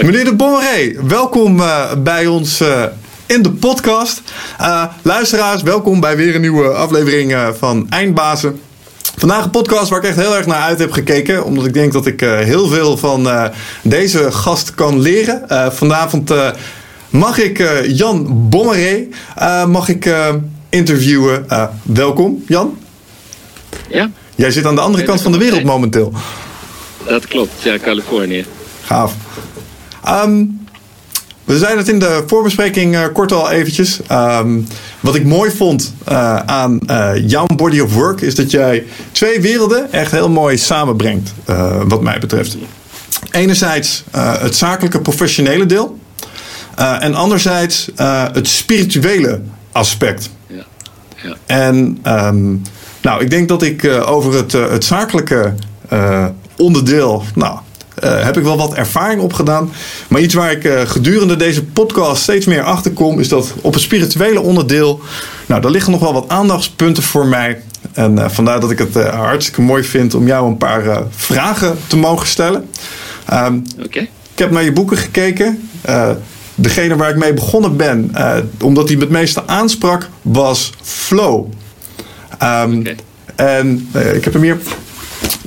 Meneer de Bommeré, welkom uh, bij ons uh, in de podcast. Uh, luisteraars, welkom bij weer een nieuwe aflevering van Eindbazen. Vandaag een podcast waar ik echt heel erg naar uit heb gekeken. Omdat ik denk dat ik heel veel van deze gast kan leren. vanavond mag ik Jan Bommeré mag ik, interviewen. welkom, Jan. Ja. Jij zit aan de andere kant van de wereld momenteel. Dat klopt, ja, Californië. Gaaf. Um, we zeiden het in de voorbespreking uh, kort al eventjes. Um, wat ik mooi vond uh, aan uh, jouw body of work is dat jij twee werelden echt heel mooi samenbrengt, wat mij betreft. Enerzijds het zakelijke professionele deel. en anderzijds het spirituele aspect. Ja. Ja. En um, nou, ik denk dat ik over het, het zakelijke onderdeel. Nou, uh, heb ik wel wat ervaring opgedaan. Maar iets waar ik uh, gedurende deze podcast steeds meer achter kom, is dat op het spirituele onderdeel, nou, daar liggen nog wel wat aandachtspunten voor mij. En uh, vandaar dat ik het hartstikke mooi vind om jou een paar vragen te mogen stellen. Um, okay. Ik heb naar je boeken gekeken. degene waar ik mee begonnen ben, omdat die het meeste aansprak, was Flow. Um, okay. En ik heb hem hier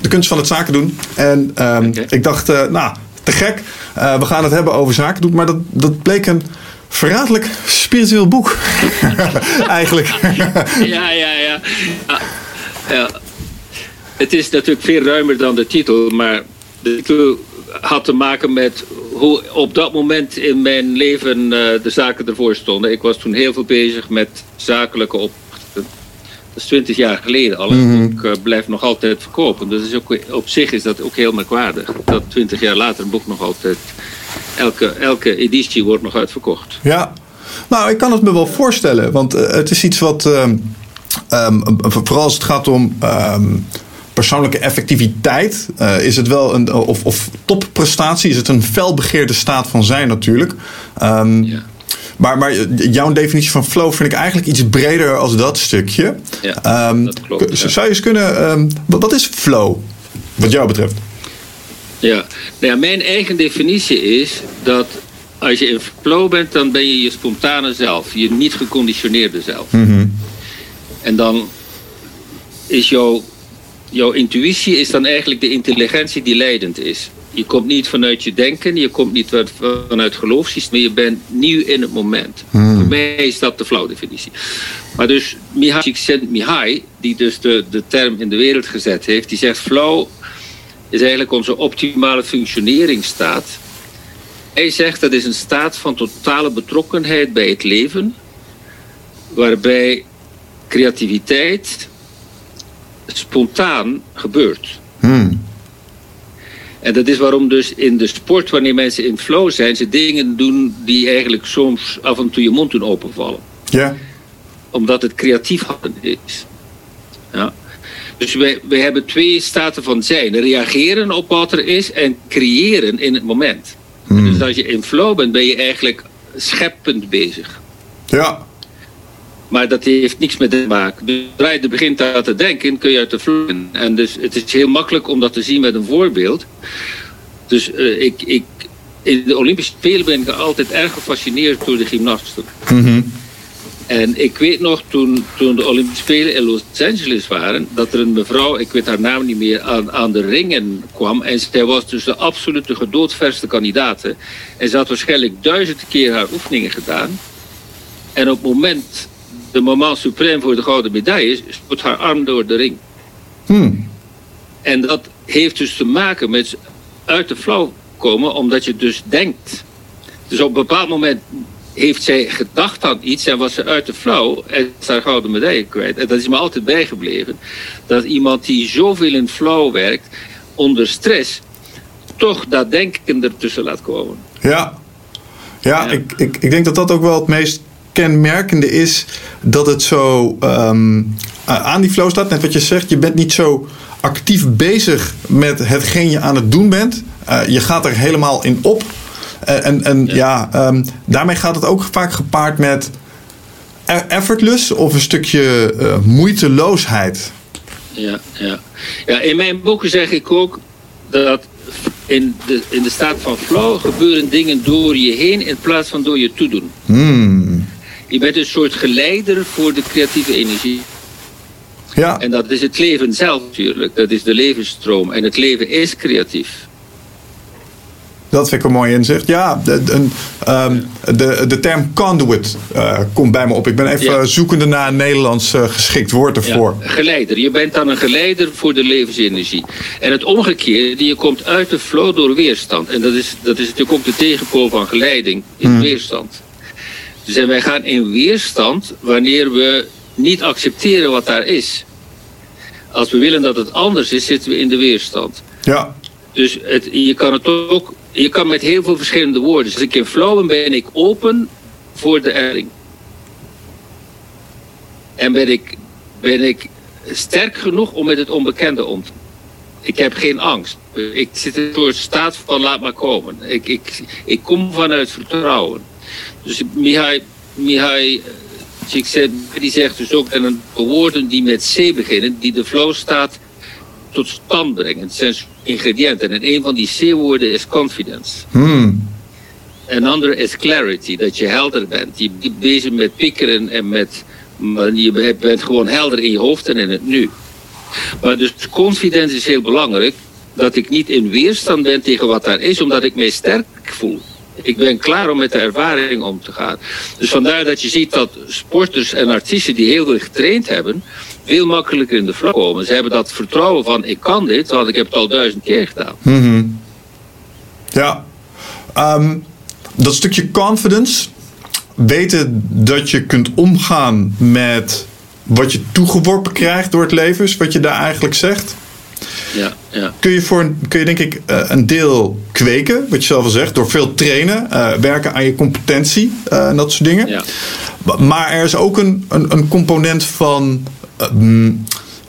de kunst van het zaken doen. En um, ik dacht, uh, nou, te gek. Uh, we gaan het hebben over zaken doen. Maar dat, dat bleek een verraderlijk spiritueel boek. Eigenlijk. ja, ja, ja, ja. Het is natuurlijk veel ruimer dan de titel. Maar de titel had te maken met hoe op dat moment in mijn leven uh, de zaken ervoor stonden. Ik was toen heel veel bezig met zakelijke op dat is twintig jaar geleden al. Het boek uh, blijft nog altijd verkopen. Dus is ook, op zich is dat ook heel merkwaardig. Dat twintig jaar later een boek nog altijd... Elke, elke editie wordt nog uitverkocht. Ja, nou ik kan het me wel voorstellen. Want uh, het is iets wat... Um, um, vooral als het gaat om... Um, persoonlijke effectiviteit uh, is het wel een of, of topprestatie is het een felbegeerde staat van zijn natuurlijk. Um, ja. Maar, maar jouw definitie van flow vind ik eigenlijk iets breder als dat stukje. Ja, um, dat klopt. Zou je eens kunnen. Um, wat is flow, wat jou betreft? Ja, nou ja, mijn eigen definitie is dat als je in flow bent, dan ben je je spontane zelf, je niet geconditioneerde zelf. Mm -hmm. En dan is jouw, jouw intuïtie is dan eigenlijk de intelligentie die leidend is. Je komt niet vanuit je denken, je komt niet vanuit geloofssysteem, je bent nieuw in het moment. Hmm. Voor mij is dat de flauwdefinitie. Maar dus Mihai Csikszentmihalyi, die dus de, de term in de wereld gezet heeft, die zegt flow is eigenlijk onze optimale functioneringsstaat. Hij zegt dat is een staat van totale betrokkenheid bij het leven, waarbij creativiteit spontaan gebeurt. Hmm. En dat is waarom dus in de sport, wanneer mensen in flow zijn, ze dingen doen die eigenlijk soms af en toe je mond doen openvallen. Ja. Omdat het creatief is. Ja. Dus wij, wij hebben twee staten van zijn. Reageren op wat er is en creëren in het moment. Hmm. Dus als je in flow bent, ben je eigenlijk scheppend bezig. Ja. Maar dat heeft niks met te maken. Dus zodra je begint aan te denken, kun je uit de vloeien. En dus het is heel makkelijk om dat te zien met een voorbeeld. Dus uh, ik, ik, in de Olympische Spelen ben ik altijd erg gefascineerd door de gymnasten. Mm -hmm. En ik weet nog, toen, toen de Olympische Spelen in Los Angeles waren... dat er een mevrouw, ik weet haar naam niet meer, aan, aan de ringen kwam. En zij was dus de absolute gedoodverste kandidaat. En ze had waarschijnlijk duizend keer haar oefeningen gedaan. En op het moment de moment suprem voor de gouden medaille stoot haar arm door de ring. Hmm. En dat heeft dus te maken met uit de flow komen, omdat je dus denkt. Dus op een bepaald moment heeft zij gedacht aan iets en was ze uit de flow en is haar gouden medaille kwijt. En dat is me altijd bijgebleven. Dat iemand die zoveel in flow werkt, onder stress, toch dat denken ertussen laat komen. Ja, ja, ja. Ik, ik, ik denk dat dat ook wel het meest kenmerkende is dat het zo um, aan die flow staat. Net wat je zegt, je bent niet zo actief bezig met hetgeen je aan het doen bent. Uh, je gaat er helemaal in op. Uh, en en ja, ja um, daarmee gaat het ook vaak gepaard met e-, effortless of een stukje uh, moeiteloosheid. Ja, ja. ja, in mijn boeken zeg ik ook dat in de, in de staat van flow gebeuren dingen door je heen in plaats van door je toedoen. Hmm. Je bent een soort geleider voor de creatieve energie. Ja. En dat is het leven zelf natuurlijk. Dat is de levensstroom. En het leven is creatief. Dat vind ik een mooi inzicht. Ja, de, de, ehm, de, de term conduit uh, komt bij me op. Ik ben even Ja. zoekende naar een Nederlands uh, geschikt woord ervoor. Ja, geleider. Je bent dan een geleider voor de levensenergie. En het omgekeerde, je komt uit de flow door weerstand. En dat is, dat is natuurlijk ook de tegenpool van geleiding, is Hmm. weerstand. Dus en wij gaan in weerstand wanneer we niet accepteren wat daar is. Als we willen dat het anders is, zitten we in de weerstand. Ja. Dus het, je kan het ook, je kan met heel veel verschillende woorden. Dus als ik in flow ben, ben ik open voor de ervaring. En ben ik, ben ik sterk genoeg om met het onbekende om te gaan. Ik heb geen angst. Ik zit in een soort staat van laat maar komen. Ik, ik, ik kom vanuit vertrouwen. Dus Mihai, Mihai die zegt dus ook en een woorden die met C beginnen, die de flow staat tot stand brengen. Het zijn ingrediënten. En een van die C-woorden is confidence. Hmm. Een andere is clarity, dat je helder bent. Je bent bezig met piekeren en met. Maar je bent gewoon helder in je hoofd en in het nu. Maar dus confidence is heel belangrijk. Dat ik niet in weerstand ben tegen wat daar is, omdat ik mij sterk voel. Ik ben klaar om met de ervaring om te gaan. Dus vandaar dat je ziet dat sporters en artiesten die heel veel getraind hebben, veel makkelijker in de flow komen. Ze hebben dat vertrouwen van ik kan dit, want ik heb het al duizend keer gedaan. Mm-hmm. Ja. Um, dat stukje confidence, weten dat je kunt omgaan met wat je toegeworpen krijgt door het leven, is wat je daar eigenlijk zegt. Ja, ja. Kun je, voor, kun je denk ik uh, een deel kweken, wat je zelf al zegt, door veel trainen, uh, werken aan je competentie uh, en dat soort dingen. Ja. Maar er is ook een, een, een component van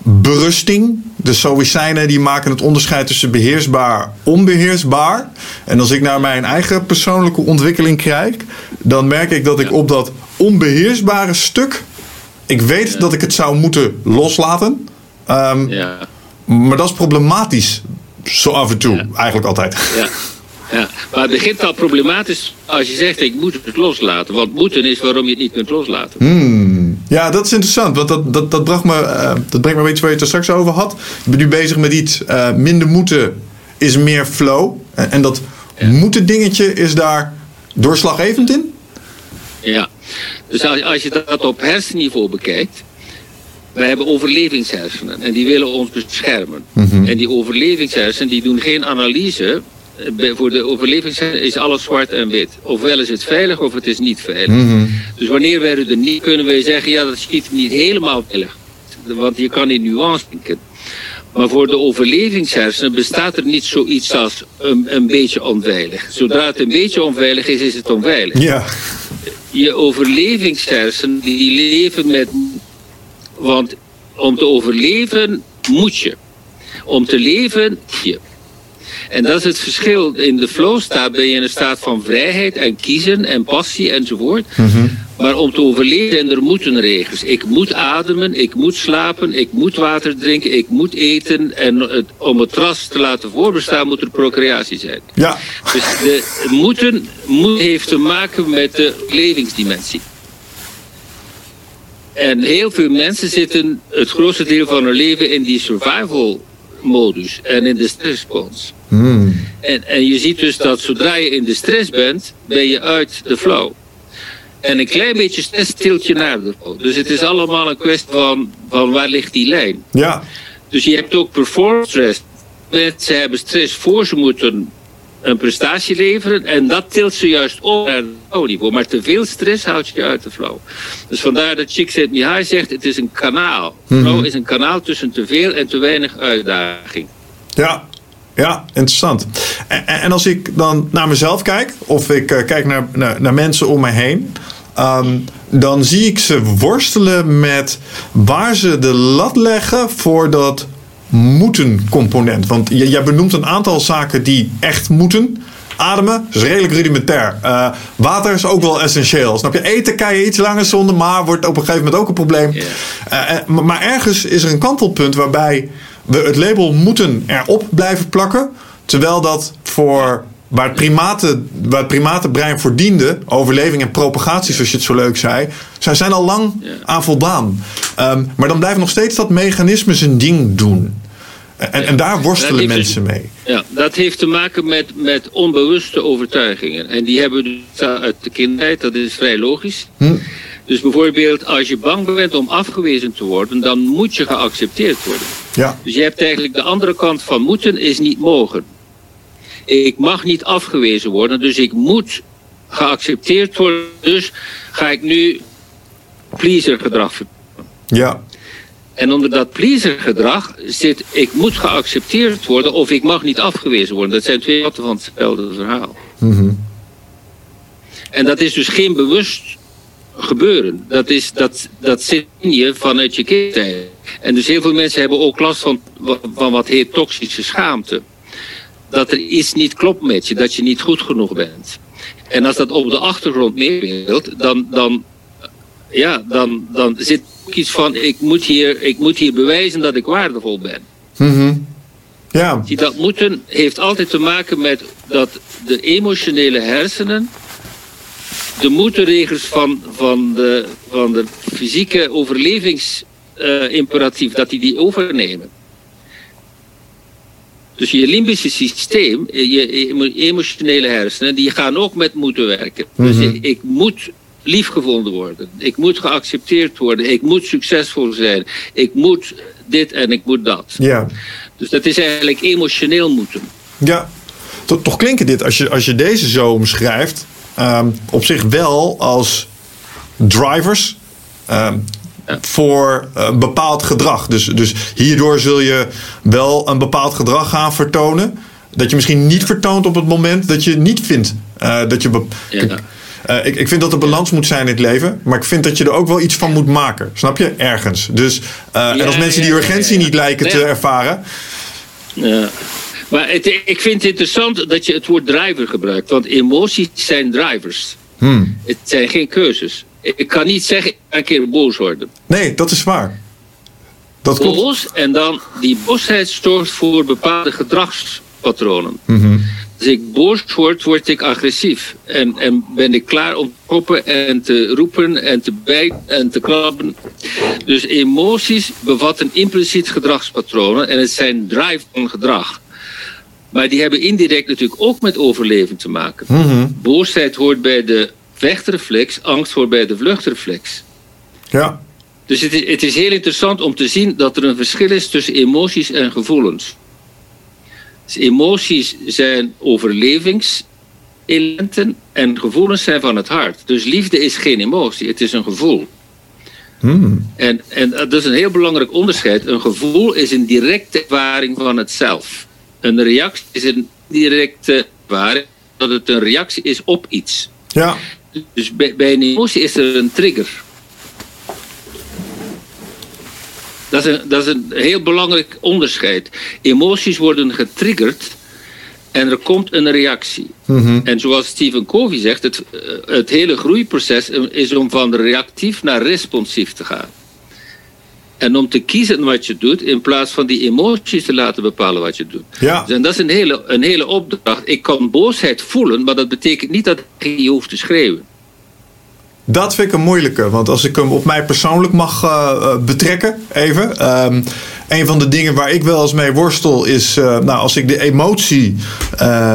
berusting. De Stoïcijnen die maken het onderscheid tussen beheersbaar onbeheersbaar. En als ik naar mijn eigen persoonlijke ontwikkeling kijk, dan merk ik dat ik op dat onbeheersbare stuk, ik weet ja. dat ik het zou moeten loslaten. Um, ja. Maar dat is problematisch. Zo af en toe, eigenlijk altijd. Ja. Ja, maar het begint al problematisch als je zegt ik moet het loslaten. Want moeten is waarom je het niet kunt loslaten. Hmm. Ja, dat is interessant. Want dat, dat, dat, bracht me, uh, dat brengt me bij iets waar je het er straks over had. Ik ben nu bezig met iets. Uh, minder moeten is meer flow. En, en dat ja. moeten dingetje is daar doorslaggevend in? Ja, dus als, als je dat op hersenniveau bekijkt. Wij hebben overlevingshersenen en die willen ons beschermen. Mhm. En die overlevingshersenen die doen geen analyse voor de overleving is alles zwart en wit. Ofwel is het veilig of het is niet veilig. Mm-hmm. Dus wanneer wij er niet kunnen wij zeggen, ja dat schiet niet helemaal veilig. Want je kan in nuance denken. Maar voor de overlevingshersenen bestaat er niet zoiets als een, een beetje onveilig. Zodra het een beetje onveilig is, is het onveilig. Ja. Je overlevingshersenen die leven met... Want om te overleven moet je. Om te leven je. En dat is het verschil. In de flow staat ben je in een staat van vrijheid en kiezen en passie enzovoort. Mm-hmm. Maar om te overleven er moeten regels. Ik moet ademen, ik moet slapen, ik moet water drinken, ik moet eten. En het, om het ras te laten voorbestaan moet er procreatie zijn. Ja. Dus de moeten moet, heeft te maken met de levingsdimensie. En heel veel mensen zitten het grootste deel van hun leven in die survival modus en in de stressrespons. Mm. En, en je ziet dus dat zodra je in de stress bent, ben je uit de flow. En een klein beetje stress tilt je naar de flow. Dus het is allemaal een kwestie van, van waar ligt die lijn. Ja. Dus je hebt ook performance stress. Mensen hebben stress voor ze moeten een prestatie leveren. En dat tilt ze juist op naar het flow-niveau. Maar te veel stress houdt je uit de flow. Dus vandaar dat Csikszentmihalyi zegt, het is een kanaal. Mhm. Flow is een kanaal tussen te veel en te weinig uitdaging. Ja, ja, interessant. En, en, als ik dan naar mezelf kijk, of ik uh, kijk naar, naar, naar, mensen om me heen, um, dan zie ik ze worstelen met waar ze de lat leggen voor dat moeten component. Want jij benoemt een aantal zaken die echt moeten. Ademen is redelijk rudimentair. Uh, water is ook wel essentieel. Snap je? Eten kan je iets langer zonder, maar wordt op een gegeven moment ook een probleem. Yeah. Uh, maar ergens is er een kantelpunt waarbij we het label moeten erop blijven plakken. Terwijl dat voor waar het, primaten, waar het primatenbrein voor diende, overleving en propagatie, zoals je het zo leuk zei, zij zijn al lang aan voldaan. Ehm, maar dan blijft nog steeds dat mechanisme zijn ding doen. En, en daar worstelen dus- mensen mee. Ja, dat heeft te maken met, met onbewuste overtuigingen. En die hebben we dus uit de kindertijd, dat is vrij logisch. Hm. Dus bijvoorbeeld, als je bang bent om afgewezen te worden, dan moet je geaccepteerd worden. Ja, Dus je hebt eigenlijk de andere kant van moeten is niet mogen. Ik mag niet afgewezen worden, dus ik moet geaccepteerd worden. Dus ga ik nu pleaser gedrag vertonen. ja, En onder dat pleaser gedrag zit ik moet geaccepteerd worden of ik mag niet afgewezen worden. Dat zijn twee kanten van hetzelfde verhaal. Mhm. En dat is dus geen bewust gebeuren. Dat, is, dat, dat zit in je vanuit je kindertijd. En dus heel veel mensen hebben ook last van, van wat heet toxische schaamte. Dat er iets niet klopt met je, dat je niet goed genoeg bent. En als dat op de achtergrond meespeelt, dan, dan, ja, dan, dan zit ook iets van: ik moet, hier, ik moet hier bewijzen dat ik waardevol ben. Mhm. ja, Die dat moeten heeft altijd te maken met dat de emotionele hersenen de moeten van, van, de, van de fysieke overlevingsimperatief, dat die die overnemen. Dus je limbische systeem, je emo- emotionele hersenen, die gaan ook met moeten werken. Dus ik, ik moet liefgevonden worden. Ik moet geaccepteerd worden. Ik moet succesvol zijn. Ik moet dit en ik moet dat. ja. Dus dat is eigenlijk emotioneel moeten. Ja, toch, toch klinken dit, als je, als je deze zo omschrijft, ehm, op zich wel als drivers ehm, voor een bepaald gedrag. Dus, dus hierdoor zul je wel een bepaald gedrag gaan vertonen. Dat je misschien niet vertoont op het moment dat je niet vindt eh, dat je. Ja. Eh, ik, ik vind dat er balans moet zijn in het leven, maar ik vind dat je er ook wel iets van moet maken. Snap je? Ergens. Dus, eh, en als mensen die urgentie ja. niet lijken te ervaren. Ja. Maar het, ik vind het interessant dat je het woord driver gebruikt. Want emoties zijn drivers. Hmm. Het zijn geen keuzes. Ik kan niet zeggen, een keer boos worden. Nee, dat is waar. Dat klopt. Boos en dan die boosheid zorgt voor bepaalde gedragspatronen. Mhm. Als ik boos word, word ik agressief. En, en ben ik klaar om te koppen en te roepen en te bijten en te krabben. Dus emoties bevatten impliciet gedragspatronen en het zijn drive van gedrag. Maar die hebben indirect natuurlijk ook met overleven te maken. Mhm. Boosheid hoort bij de vechtreflex, angst hoort bij de vluchtreflex. Ja. Dus het is, het is heel interessant om te zien dat er een verschil is tussen emoties en gevoelens. Dus emoties zijn overlevingselementen en gevoelens zijn van het hart. Dus liefde is geen emotie, het is een gevoel. Hmm. En, en dat is een heel belangrijk onderscheid. Een gevoel is een directe ervaring van het zelf. Een reactie is een directe ervaring dat het een reactie is op iets. Ja. Dus bij, bij een emotie is er een trigger. Dat is, een, dat is een heel belangrijk onderscheid. Emoties worden getriggerd en er komt een reactie. Mhm. En zoals Stephen Covey zegt, het, eh, het hele groeiproces is om van reactief naar responsief te gaan. En om te kiezen wat je doet, in plaats van die emoties te laten bepalen wat je doet. Ja. Dus en dat is een hele, een hele opdracht. Ik kan boosheid voelen, maar dat betekent niet dat ik je hoeft te schreeuwen. Dat vind ik een moeilijke. Want als ik hem op mij persoonlijk mag eh, eh, betrekken, even. ehm, een van de dingen waar ik wel eens mee worstel is. eh, nou, als ik de emotie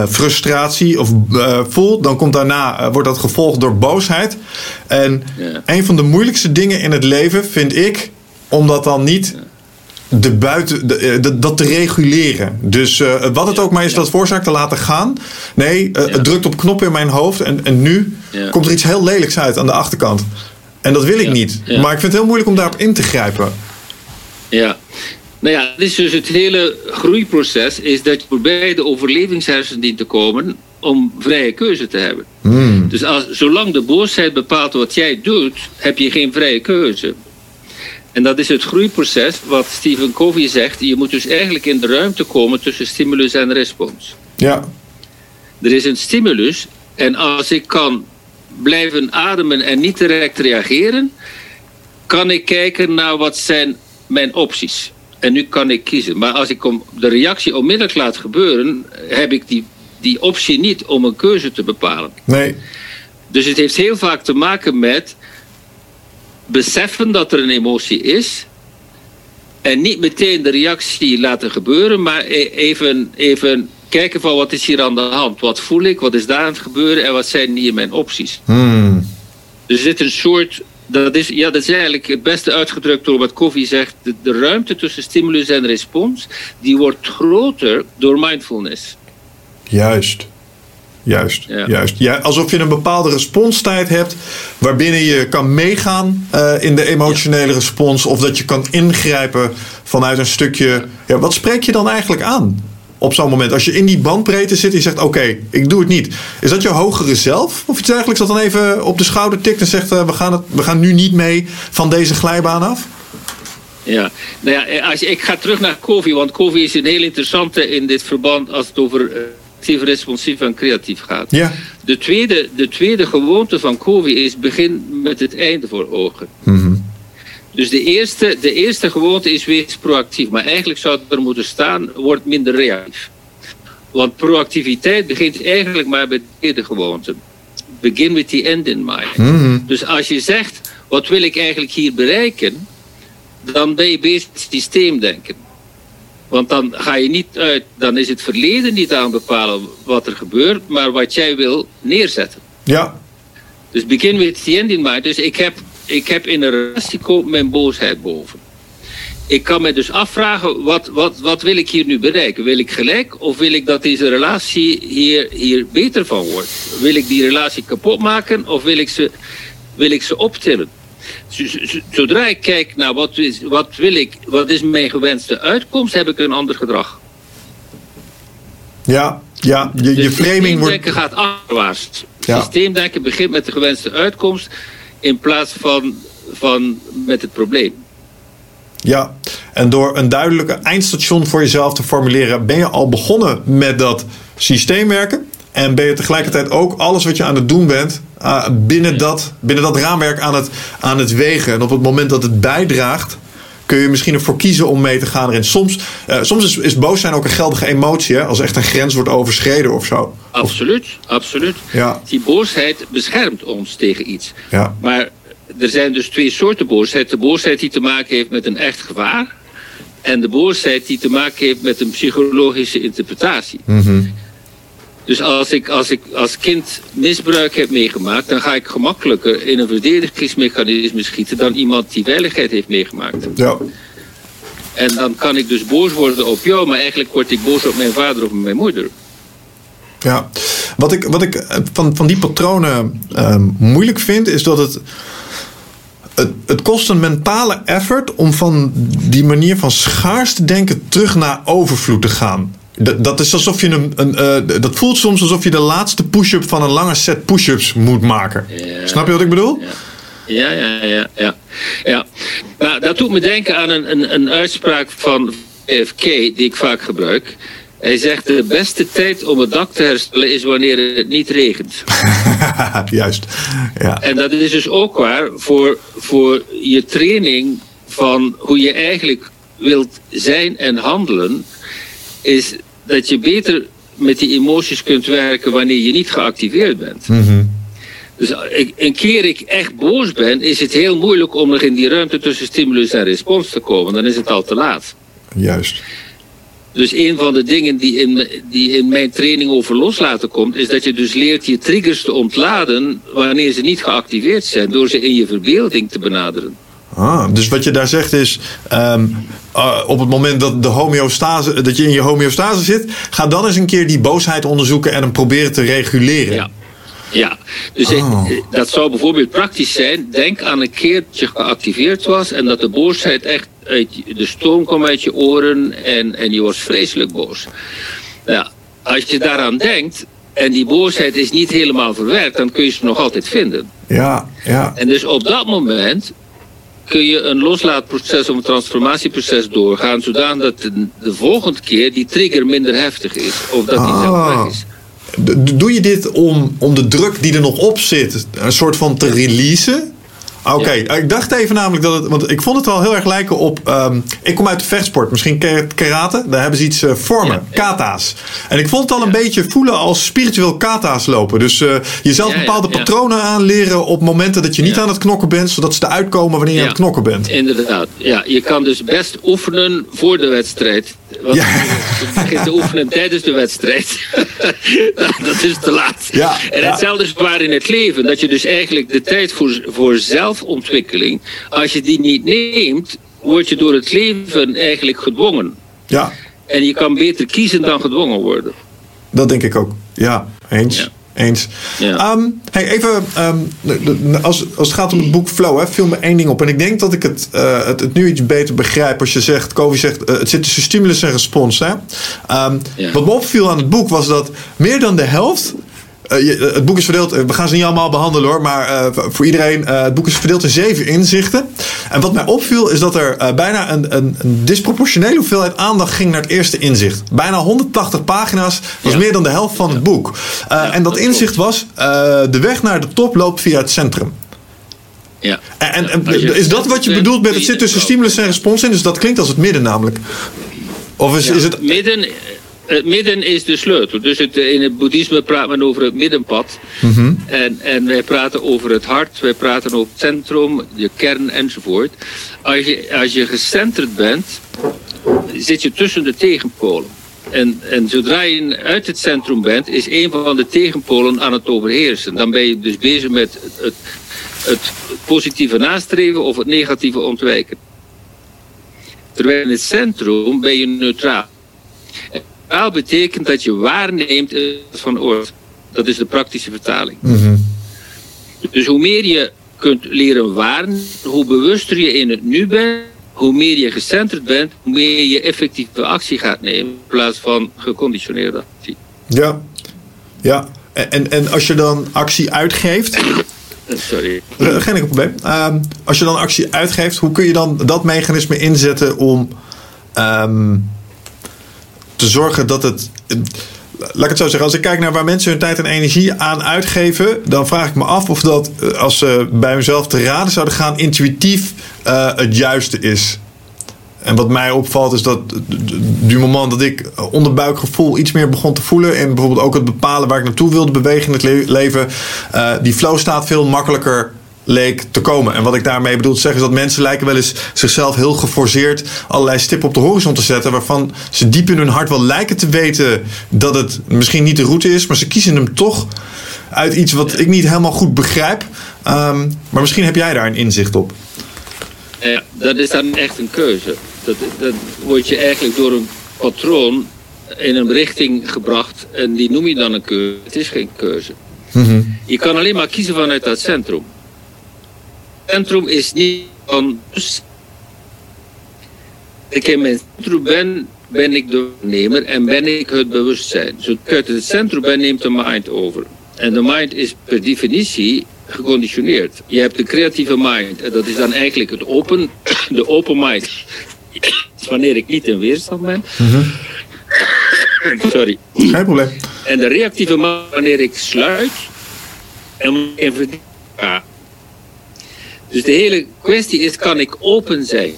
frustratie of, voel, dan komt daarna. wordt dat gevolgd door boosheid. En Ja. een van de moeilijkste dingen in het leven vind ik. Om dat dan niet. De buiten, de, eh, de- dat te reguleren. Dus eh, wat het ook maar is, dat veroorzaakt te laten gaan. Nee, eh, Ja. het drukt op knoppen in mijn hoofd. En, en nu komt er iets heel lelijks uit aan de achterkant. En dat wil ik niet. Maar ik vind het heel moeilijk om daarop in te grijpen. Ja. Nou ja, dit is dus het hele groeiproces, is dat je voorbij de overlevingshersen dient te komen om vrije keuze te hebben. Hmm. Dus als, zolang de boosheid bepaalt wat jij doet, heb je geen vrije keuze. En dat is het groeiproces wat Stephen Covey zegt. Je moet dus eigenlijk in de ruimte komen tussen stimulus en respons. Ja. Er is een stimulus en als ik kan blijven ademen en niet direct reageren, kan ik kijken naar wat zijn mijn opties. En nu kan ik kiezen. Maar als ik om de reactie onmiddellijk laat gebeuren, heb ik die die optie niet om een keuze te bepalen. Nee. Dus het heeft heel vaak te maken met beseffen dat er een emotie is. En niet meteen de reactie laten gebeuren, maar e- even, even kijken van wat is hier aan de hand. Wat voel ik, wat is daar aan het gebeuren en wat zijn hier mijn opties. Hmm. Er zit een soort, dat is, ja, dat is eigenlijk het beste uitgedrukt door wat Koffie zegt. De, de ruimte tussen stimulus en respons, die wordt groter door mindfulness. Juist. Juist, Ja. juist. Ja, alsof je een bepaalde responstijd hebt waarbinnen je kan meegaan eh, in de emotionele respons. Of dat je kan ingrijpen vanuit een stukje. Ja, wat spreek je dan eigenlijk aan op zo'n moment? Als je in die bandbreedte zit en je zegt: Oké, ik doe het niet. Is dat je hogere zelf? Of iets eigenlijk dat dan even op de schouder tikt en zegt: eh, we, gaan het, we gaan nu niet mee van deze glijbaan af? Ja, nou ja, als ik ga terug naar Kofi, want Kofi is een heel interessante in dit verband als het over eh, actief, responsief en creatief gaat. Ja. De tweede, de tweede gewoonte van Kofi is begin met het einde voor ogen. Mhm. Dus de eerste, de eerste gewoonte is wees proactief, maar eigenlijk zou het er moeten staan, word minder reactief. Want proactiviteit begint eigenlijk maar bij de tweede gewoonte. Begin with the end in mind. Mhm. Dus als je zegt, wat wil ik eigenlijk hier bereiken, dan ben je bezig met systeemdenken. Want dan ga je niet uit, dan is het verleden niet aan bepalen wat er gebeurt, maar wat jij wil neerzetten. Ja. Dus begin with the end in mind. Dus ik heb, ik heb in een relatie mijn boosheid boven. Ik kan me dus afvragen, wat, wat, wat wil ik hier nu bereiken? Wil ik gelijk of wil ik dat deze relatie hier, hier beter van wordt? Wil ik die relatie kapot maken of wil ik ze, wil ik ze optillen? Zodra ik kijk naar wat, is, wat wil ik, wat is mijn gewenste uitkomst, heb ik een ander gedrag. Ja. Ja. Je, je Dus framing wordt. gaat afwaarts. Ja. Systeemdenken begint met de gewenste uitkomst in plaats van, van met het probleem. Ja, en door een duidelijke eindstation voor jezelf te formuleren, ben je al begonnen met dat systeemwerken. En ben je tegelijkertijd ook alles wat je aan het doen bent, uh, binnen, dat, binnen dat raamwerk aan het, aan het wegen. En op het moment dat het bijdraagt, kun je misschien ervoor kiezen om mee te gaan erin. Soms, uh, soms is, is boos zijn ook een geldige emotie, hè? als echt een grens wordt overschreden of zo. Absoluut, absoluut. Ja. Die boosheid beschermt ons tegen iets. Ja. Maar er zijn dus twee soorten boosheid. De boosheid die te maken heeft met een echt gevaar. En de boosheid die te maken heeft met een psychologische interpretatie. Mm-hmm. Dus als ik, als ik als kind misbruik heb meegemaakt, dan ga ik gemakkelijker in een verdedigingsmechanisme schieten dan iemand die veiligheid heeft meegemaakt. Ja. En dan kan ik dus boos worden op jou, maar eigenlijk word ik boos op mijn vader of mijn moeder. Ja, wat ik, wat ik van, van die patronen uh, moeilijk vind, is dat het, het. Het kost een mentale effort om van die manier van schaars te denken terug naar overvloed te gaan. Dat, dat is alsof je een. een uh, dat voelt soms alsof je de laatste push-up van een lange set push-ups moet maken. Ja. Snap je wat ik bedoel? Ja. Ja, ja, ja, ja. ja. Nou, dat doet me denken aan een, een, een uitspraak van FK die ik vaak gebruik. Hij zegt de beste tijd om het dak te herstellen is wanneer het niet regent. Juist. Ja. En dat is dus ook waar voor, voor je training van hoe je eigenlijk wilt zijn en handelen. Is dat je beter met die emoties kunt werken wanneer je niet geactiveerd bent. Mm-hmm. Dus een keer ik echt boos ben, is het heel moeilijk om nog in die ruimte tussen stimulus en respons te komen. Dan is het al te laat. Juist. Dus een van de dingen die in, die in mijn training over loslaten komt, is dat je dus leert je triggers te ontladen wanneer ze niet geactiveerd zijn, door ze in je verbeelding te benaderen. Ah, dus wat je daar zegt is, um, uh, op het moment dat, de homeostase, dat je in je homeostase zit, ga dan eens een keer die boosheid onderzoeken en hem proberen te reguleren. Ja. Ja, dus oh. ik, dat zou bijvoorbeeld praktisch zijn. Denk aan een keer dat je geactiveerd was en dat de boosheid echt uit de stoom kwam uit je oren en, en je was vreselijk boos. Ja, als je daaraan denkt en die boosheid is niet helemaal verwerkt, dan kun je ze nog altijd vinden. Ja, ja. En dus op dat moment kun je een loslaatproces of een transformatieproces doorgaan, zodat de, de volgende keer die trigger minder heftig is of dat die zelf weg is. Doe je dit om, om de druk die er nog op zit, een soort van te releasen? Oké, ik dacht even namelijk dat het. Want ik vond het wel heel erg lijken op. ehm, ik kom uit de vechtsport, misschien karate. Daar hebben ze iets eh, vormen, Ja, kata's. En ik vond het al een beetje voelen als spiritueel kata's lopen. Dus eh, jezelf bepaalde patronen aanleren op momenten dat je niet aan het knokken bent, zodat ze eruit komen wanneer je aan het knokken bent. Inderdaad, ja. Je kan dus best oefenen voor de wedstrijd. Want Ja. je begint te oefenen tijdens de wedstrijd. dat is te laat. Ja, en hetzelfde is waar in het leven. Dat je dus eigenlijk de tijd voor, voor zelfontwikkeling... als je die niet neemt, word je door het leven eigenlijk gedwongen. Ja, En je kan beter kiezen dan gedwongen worden. dat denk ik ook. Ja, eens. Ja. Eens. Ja. Ehm, hey, even, ehm, als, als het gaat om het boek Flow, hè, viel me één ding op. En ik denk dat ik het, eh, het, het nu iets beter begrijp als je zegt, Kovi zegt, eh, het zit tussen stimulus en respons. Hè? Ehm, Ja. Wat me opviel aan het boek was dat meer dan de helft. Eh, je- eh, het boek is verdeeld, eh, we gaan ze niet allemaal behandelen hoor, maar voor iedereen, het boek is verdeeld in zeven inzichten. En wat mij opviel is dat er bijna een, een, een disproportionele hoeveelheid aandacht ging naar het eerste inzicht. Bijna 180 pagina's was Ja. meer dan de helft van het boek. En dat dat inzicht was, de weg naar de top loopt via het centrum. Ja. En, je is dat wat je bedoelt met het zit tussen stimulus en respons in? Dus dat klinkt als het midden namelijk. Of is, Ja, is het... midden, het midden is de sleutel. Dus het, in het boeddhisme praat men over het middenpad. Mhm. En, en wij praten over het hart, wij praten over het centrum, je kern enzovoort. Als je, als je gecenterd bent, zit je tussen de tegenpolen. En, en zodra je uit het centrum bent, is een van de tegenpolen aan het overheersen. Dan ben je dus bezig met het, het, het positieve nastreven of het negatieve ontwijken. Terwijl in het centrum ben je neutraal. Neutraal betekent dat je waarneemt van oort. Dat is de praktische vertaling. Mhm. Dus hoe meer je kunt leren waarnemen, hoe bewuster je in het nu bent, hoe meer je gecenterd bent, hoe meer je effectieve actie gaat nemen in plaats van geconditioneerde actie. Ja. Ja. En, en, en als je dan actie uitgeeft, Eh, Sorry. eh, geen enkel probleem. Ehm, als je dan actie uitgeeft, hoe kun je dan dat mechanisme inzetten om ehm, te zorgen dat het. Laat ik het zo zeggen, als ik kijk naar waar mensen hun tijd en energie aan uitgeven, dan vraag ik me af of dat, eh, als ze bij mezelf te raden zouden gaan, intuïtief eh, het juiste is. En wat mij opvalt is dat du moment dat ik onderbuikgevoel iets meer begon te voelen. En bijvoorbeeld ook het bepalen waar ik naartoe wilde bewegen in het le- leven. eh, die flow staat veel makkelijker leek te komen. En wat ik daarmee bedoel te zeggen is dat mensen lijken wel eens zichzelf heel geforceerd allerlei stippen op de horizon te zetten. Waarvan ze diep in hun hart wel lijken te weten dat het misschien niet de route is. Maar ze kiezen hem toch uit iets wat ik niet helemaal goed begrijp. Ehm, maar misschien heb jij daar een inzicht op. Ja, dat is dan echt een keuze. Dat, dat word je eigenlijk door een patroon in een richting gebracht en die noem je dan een keuze. Het is geen keuze. Je kan alleen maar kiezen vanuit dat centrum. Centrum is niet van. Ik in mijn centrum ben, ben ik de nemer en ben ik het bewustzijn. Ik uit het centrum ben, neemt de mind over. En de mind is per definitie geconditioneerd. Je hebt de creatieve mind en dat is dan eigenlijk het open, de open mind. is wanneer ik niet in weerstand ben. Sorry. Geen probleem. En de reactieve mind wanneer ik sluit en in ga. Dus de hele kwestie is, kan ik open zijn?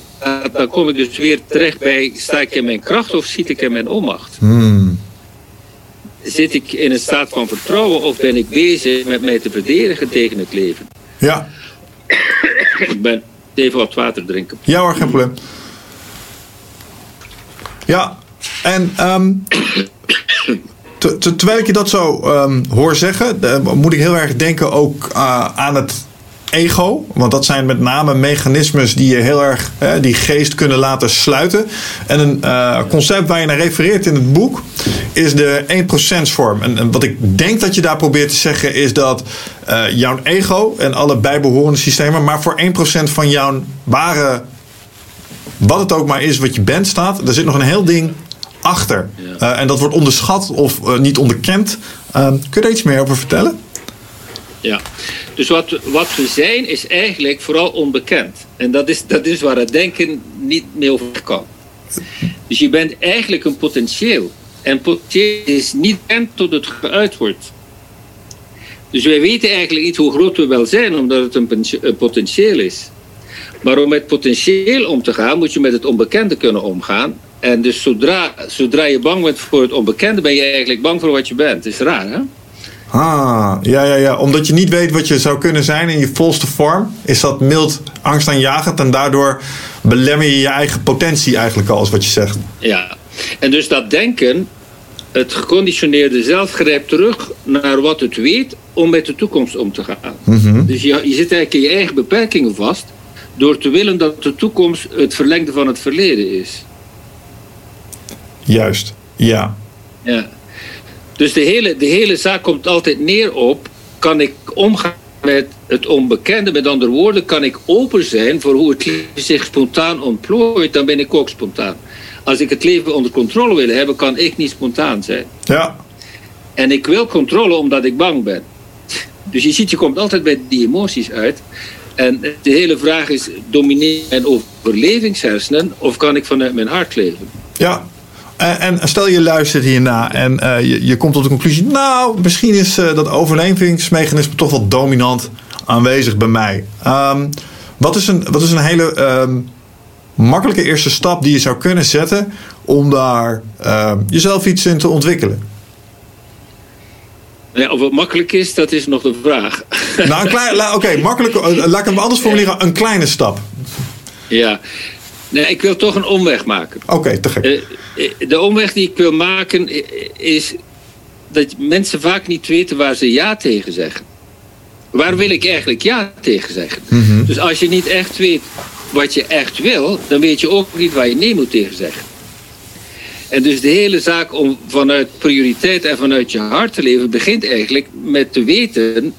Dan kom ik dus weer terecht bij, sta ik in mijn kracht of zit ik in mijn onmacht? Hmm. Zit ik in een staat van vertrouwen of ben ik bezig met mij te verdedigen tegen het leven? Ja, Ik ben even wat water drinken. ja hoor, geen probleem. Ja, en te- te- terwijl ik je dat zo ehm, hoor zeggen, eh, moet ik heel erg denken ook eh, aan het ego. Want dat zijn met name mechanismes die je heel erg hè, die geest kunnen laten sluiten. En een eh, concept waar je naar refereert in het boek is de 1% vorm. En, en wat ik denk dat je daar probeert te zeggen is dat eh, jouw ego en alle bijbehorende systemen maar voor 1% van jouw ware wat het ook maar is wat je bent staat, er zit nog een heel ding achter. Ja. Eh, en dat wordt onderschat of niet onderkend. Ehm, kun je daar iets meer over vertellen? Ja, dus wat, wat we zijn is eigenlijk vooral onbekend. En dat is, dat is waar het denken niet mee over kan. Dus je bent eigenlijk een potentieel. En potentieel is niet bekend tot het geuit wordt. Dus wij weten eigenlijk niet hoe groot we wel zijn, omdat het een, potentieel is. Maar om met potentieel om te gaan, moet je met het onbekende kunnen omgaan. En dus zodra, zodra je bang bent voor het onbekende, ben je eigenlijk bang voor wat je bent. Is raar, hè? Ah, ja, ja, ja. Omdat je niet weet wat je zou kunnen zijn in je volste vorm, is dat mild angstaanjagend en daardoor belemmer je je eigen potentie eigenlijk al, is wat je zegt. Ja, en dus dat denken, het geconditioneerde zelf grijpt terug naar wat het weet om met de toekomst om te gaan. Mhm. Dus je, je zit eigenlijk in je eigen beperkingen vast door te willen dat de toekomst het verlengde van het verleden is. Juist, ja. Ja. Dus de hele, de hele zaak komt altijd neer op: kan ik omgaan met het onbekende? Met andere woorden, kan ik open zijn voor hoe het leven zich spontaan ontplooit, dan ben ik ook spontaan. Als ik het leven onder controle wil hebben, kan ik niet spontaan zijn. Ja, En ik wil controle omdat ik bang ben. Dus je ziet, je komt altijd bij die emoties uit. En de hele vraag is: domineer mijn overlevingshersenen of kan ik vanuit mijn hart leven? ja. En, en stel je luistert hierna en eh, je, je komt tot de conclusie... nou, misschien is eh, dat overlevingsmechanisme toch wel dominant aanwezig bij mij. Ehm, wat, is een, wat is een hele ehm, makkelijke eerste stap die je zou kunnen zetten... om daar ehm, jezelf iets in te ontwikkelen? Ja, of het makkelijk is, dat is nog de vraag. Nou, oké, makkelijk. eh, laat ik hem anders formuleren. Een kleine stap. Ja. Nee, ik wil toch een omweg maken. Oké, te gek. Eh, eh, de omweg die ik wil maken i- is dat mensen vaak niet weten waar ze ja tegen zeggen. Waar wil ik eigenlijk ja tegen zeggen? Mhm. Dus als je niet echt weet wat je echt wil, dan weet je ook niet waar je nee moet tegen zeggen. En dus de hele zaak om vanuit prioriteit en vanuit je hart te leven begint eigenlijk met te weten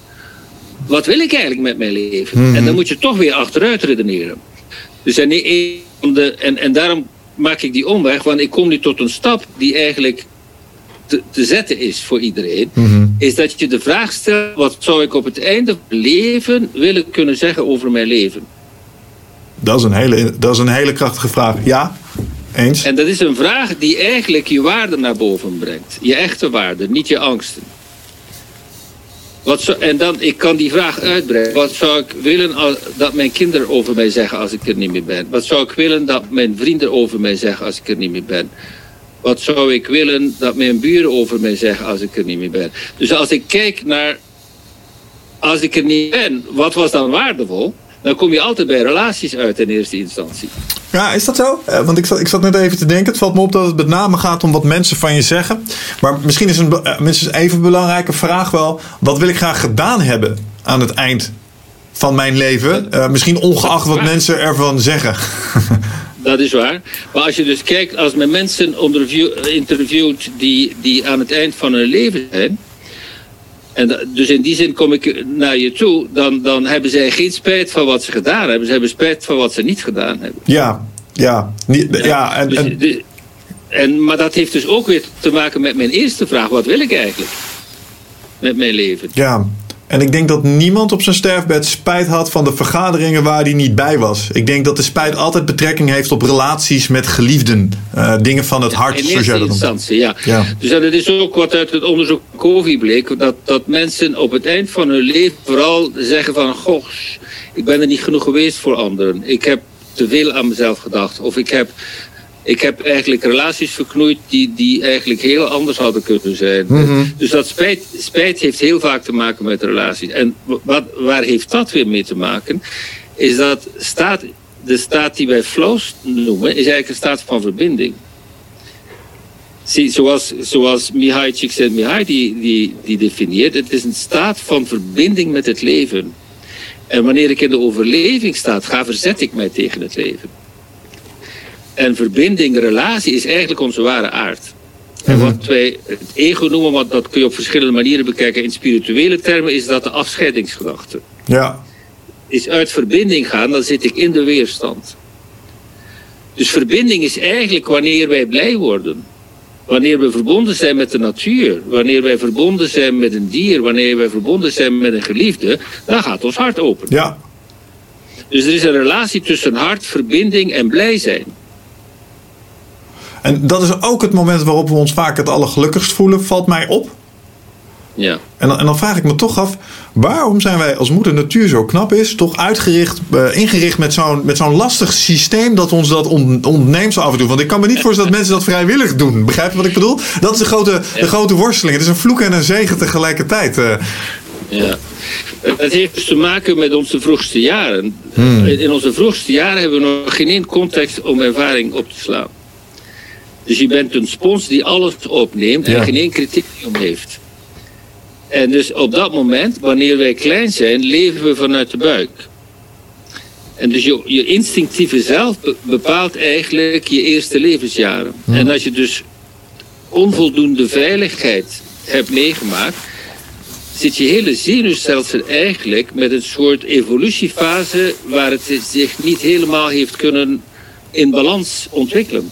wat wil ik eigenlijk met mijn leven? Mhm. En dan moet je toch weer achteruit redeneren. Dus een van de, en, en daarom maak ik die omweg, want ik kom nu tot een stap die eigenlijk te, te zetten is voor iedereen. Mhm. Is dat je de vraag stelt: wat zou ik op het einde van mijn leven willen kunnen zeggen over mijn leven? Dat, is een hele, dat is een hele krachtige vraag. Ja, eens. En dat is een vraag die eigenlijk je waarde naar boven brengt. Je echte waarde, niet je angsten. Wat en dan, ik kan die vraag uitbreiden. Wat zou ik willen dat mijn kinderen over mij zeggen als ik er niet meer ben? Wat zou ik willen dat mijn vrienden over mij zeggen als ik er niet meer ben? Wat zou ik willen dat mijn buren over mij zeggen als ik er niet meer ben? Dus als ik kijk naar, als ik er niet ben, wat was dan waardevol? Dan kom je altijd bij relaties uit in eerste instantie. Ja, is dat zo? Eh, want ik zat, ik zat net even te denken. Het valt me op dat het met name gaat om wat mensen van je zeggen. Maar misschien is een eh, minstens even belangrijke vraag wel. Wat wil ik graag gedaan hebben aan het eind van mijn leven? Eh, misschien ongeacht wat mensen ervan zeggen. Dat is waar. Maar als je dus kijkt, als men mensen interviewt die, die aan het eind van hun leven zijn. En dus in die zin kom ik naar je toe, dan, dan hebben zij geen spijt van wat ze gedaan hebben. Ze hebben spijt van wat ze niet gedaan hebben. ja, ja. Ja, en, Dus- en, maar dat heeft dus ook weer te maken met mijn eerste vraag: wat wil ik eigenlijk met mijn leven? ja. En ik denk dat niemand op zijn sterfbed spijt had van de vergaderingen waar hij niet bij was. Ik denk dat de spijt altijd betrekking heeft op relaties met geliefden. Eh, dingen van het hart, In zoals jij dat instantie, ja. Ja. Dus dat is ook wat uit het onderzoek COVID bleek. Dat, dat mensen op het eind van hun leven vooral zeggen van... Goh, ik ben er niet genoeg geweest voor anderen. Ik heb te veel aan mezelf gedacht. Of ik heb, ik heb eigenlijk relaties verknoeid die, die eigenlijk heel anders hadden kunnen zijn. Mhm. Dus dat spijt, spijt heeft heel vaak te maken met relaties. En wat, waar heeft dat weer mee te maken? Is dat staat, de staat die wij flows noemen... is eigenlijk een staat van verbinding. Zie, zoals, zoals Mihai Csikszentmihalyi die, die, die definieert, het is een staat van verbinding met het leven. En wanneer ik in de overlevingsstaat ga, verzet ik mij tegen het leven. En verbinding, relatie is eigenlijk onze ware aard. En wat wij het ego noemen, want dat kun je op verschillende manieren bekijken. In spirituele termen is dat de afscheidingsgedachte. Ja, Is uit verbinding gaan, dan zit ik in de weerstand. Dus verbinding is eigenlijk wanneer wij blij worden. Wanneer we verbonden zijn met de natuur, wanneer wij verbonden zijn met een dier, wanneer wij verbonden zijn met een geliefde, dan gaat ons hart open. ja. Dus er is een relatie tussen hart, verbinding en blij zijn. En dat is ook het moment waarop we ons vaak het allergelukkigst voelen, valt mij op. Ja. En dan, en dan vraag ik me toch af, waarom zijn wij als moeder natuur zo knap is, toch uitgericht, eh, ingericht met zo'n, met zo'n lastig systeem dat ons dat on, ontneemt zo af en toe. Want ik kan me niet voorstellen dat mensen dat vrijwillig doen. Begrijp je wat ik bedoel? Dat is de grote, de grote worsteling. Het is een vloek en een zegen tegelijkertijd. eh. Ja. Het heeft dus te maken met onze vroegste jaren. In onze vroegste jaren hebben we nog geen één context om ervaring op te slaan. Dus je bent een spons die alles opneemt en Ja. geen één criterium heeft. En dus op dat moment, wanneer wij klein zijn, leven we vanuit de buik. En dus je, je instinctieve zelf be- bepaalt eigenlijk je eerste levensjaren. En als je dus onvoldoende veiligheid hebt meegemaakt, zit je hele zenuwstelsel eigenlijk met een soort evolutiefase waar het zich niet helemaal heeft kunnen in balans ontwikkelen.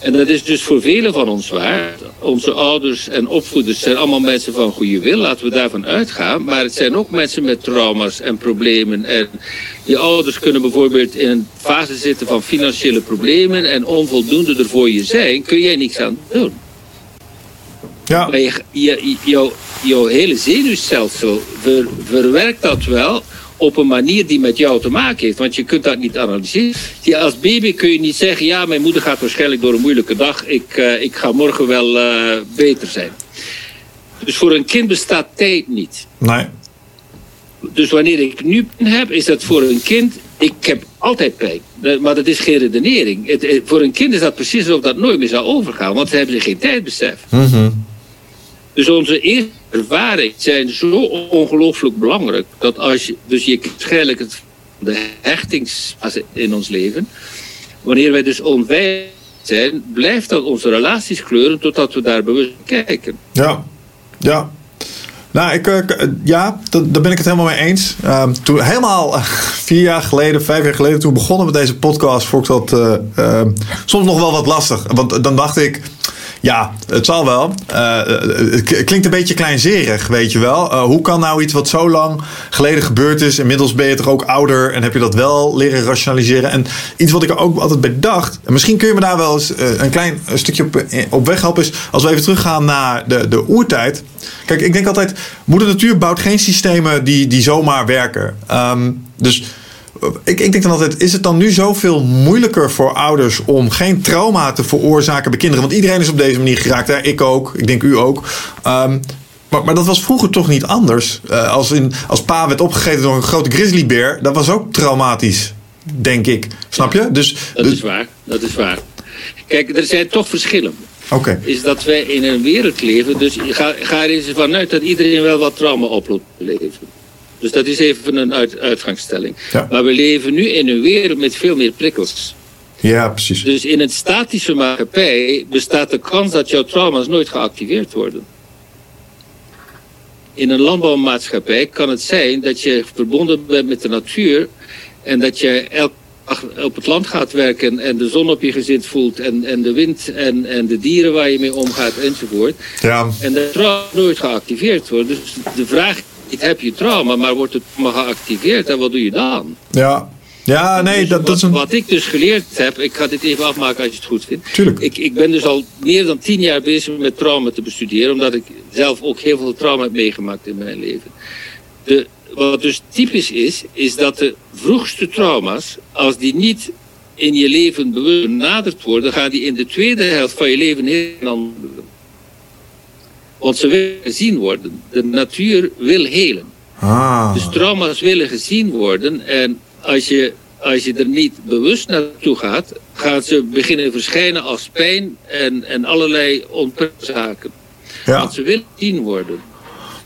En dat is dus voor velen van ons waar. Onze ouders en opvoeders zijn allemaal mensen van goede wil, laten we daarvan uitgaan. Maar het zijn ook mensen met trauma's en problemen. En je ouders kunnen bijvoorbeeld in een fase zitten van financiële problemen en onvoldoende er voor je zijn, kun jij niks aan doen. Ja, Maar je, je, jouw, jouw hele zenuwstelsel ver- verwerkt dat wel op een manier die met jou te maken heeft. Want je kunt dat niet analyseren. Die als baby kun je niet zeggen... ja, mijn moeder gaat waarschijnlijk door een moeilijke dag. Ik, eh, ik ga morgen wel eh, beter zijn. Dus voor een kind bestaat tijd niet. nee. Dus wanneer ik nu pijn heb, is dat voor een kind... Ik heb altijd pijn. Eh, Maar dat is geen redenering. Het, voor een kind is dat precies alsof dat nooit meer zou overgaan. Want ze hebben geen tijdbesef. Dus onze eerste ervaringen zijn zo ongelooflijk belangrijk dat als je, dus je waarschijnlijk het, de hechtingsfase in ons leven, wanneer wij dus onveilig zijn, blijft dat onze relaties kleuren totdat we daar bewust kijken. Ja, ja. Nou, ik, eh, k- ja, da- daar ben ik het helemaal mee eens. Ehm, toen helemaal eh, vier jaar geleden, vijf jaar geleden, toen begonnen we deze podcast, vond ik dat eh, ehm, soms nog wel wat lastig. Want dan dacht ik, ja, het zal wel. Eh, het k- klinkt een beetje kleinzerig, weet je wel. Eh, hoe kan nou iets wat zo lang geleden gebeurd is, inmiddels ben je toch ook ouder en heb je dat wel leren rationaliseren? En iets wat ik er ook altijd bij en misschien kun je me daar wel eens eh, een klein stukje op, eh, op weg helpen, is als we even teruggaan naar de, de oertijd. Kijk, ik denk altijd, moeder natuur bouwt geen systemen die, die zomaar werken. Ehm, dus eh, ik, ik denk dan altijd, is het dan nu zoveel moeilijker voor ouders om geen trauma te veroorzaken bij kinderen? Want iedereen is op deze manier geraakt. Hè? Ik ook, ik denk u ook. Ehm, maar, maar dat was vroeger toch niet anders. Eh, als, in, als pa werd opgegeten door een grote grizzlybeer, dat was ook traumatisch, denk ik. Snap je? Dus, Dat dus- is waar, dat is waar. Kijk, er zijn toch verschillen. Oké. Is dat wij in een wereld leven, dus ga, ga er eens vanuit dat iedereen wel wat trauma leven. Dus dat is even een uit, uitgangsstelling. Ja. Maar we leven nu in een wereld met veel meer prikkels. Ja, precies. Dus in een statische maatschappij bestaat de kans dat jouw trauma's nooit geactiveerd worden. In een landbouwmaatschappij kan het zijn dat je verbonden bent met de natuur en dat je elke dag op het land gaat werken en de zon op je gezicht voelt en, en de wind en, en de dieren waar je mee omgaat enzovoort. Ja, En dat trauma nooit geactiveerd wordt. Dus de vraag niet heb je trauma, maar wordt het maar geactiveerd en wat doe je dan? ja. Ja, nee, Dus dat, dat is wat, een... wat ik dus geleerd heb, ik ga dit even afmaken als je het goed vindt. Tuurlijk. Ik, ik ben dus al meer dan tien jaar bezig met trauma te bestuderen, omdat ik zelf ook heel veel trauma heb meegemaakt in mijn leven. De, wat dus typisch is, is dat de vroegste trauma's, als die niet in je leven bewust benaderd worden, gaan die in de tweede helft van je leven heel anders. Want ze willen gezien worden. De natuur wil helen. Ah. Dus trauma's willen gezien worden. En als je, als je er niet bewust naartoe gaat, gaan ze beginnen verschijnen als pijn en, en allerlei onprettige. Ja. Want ze willen gezien worden.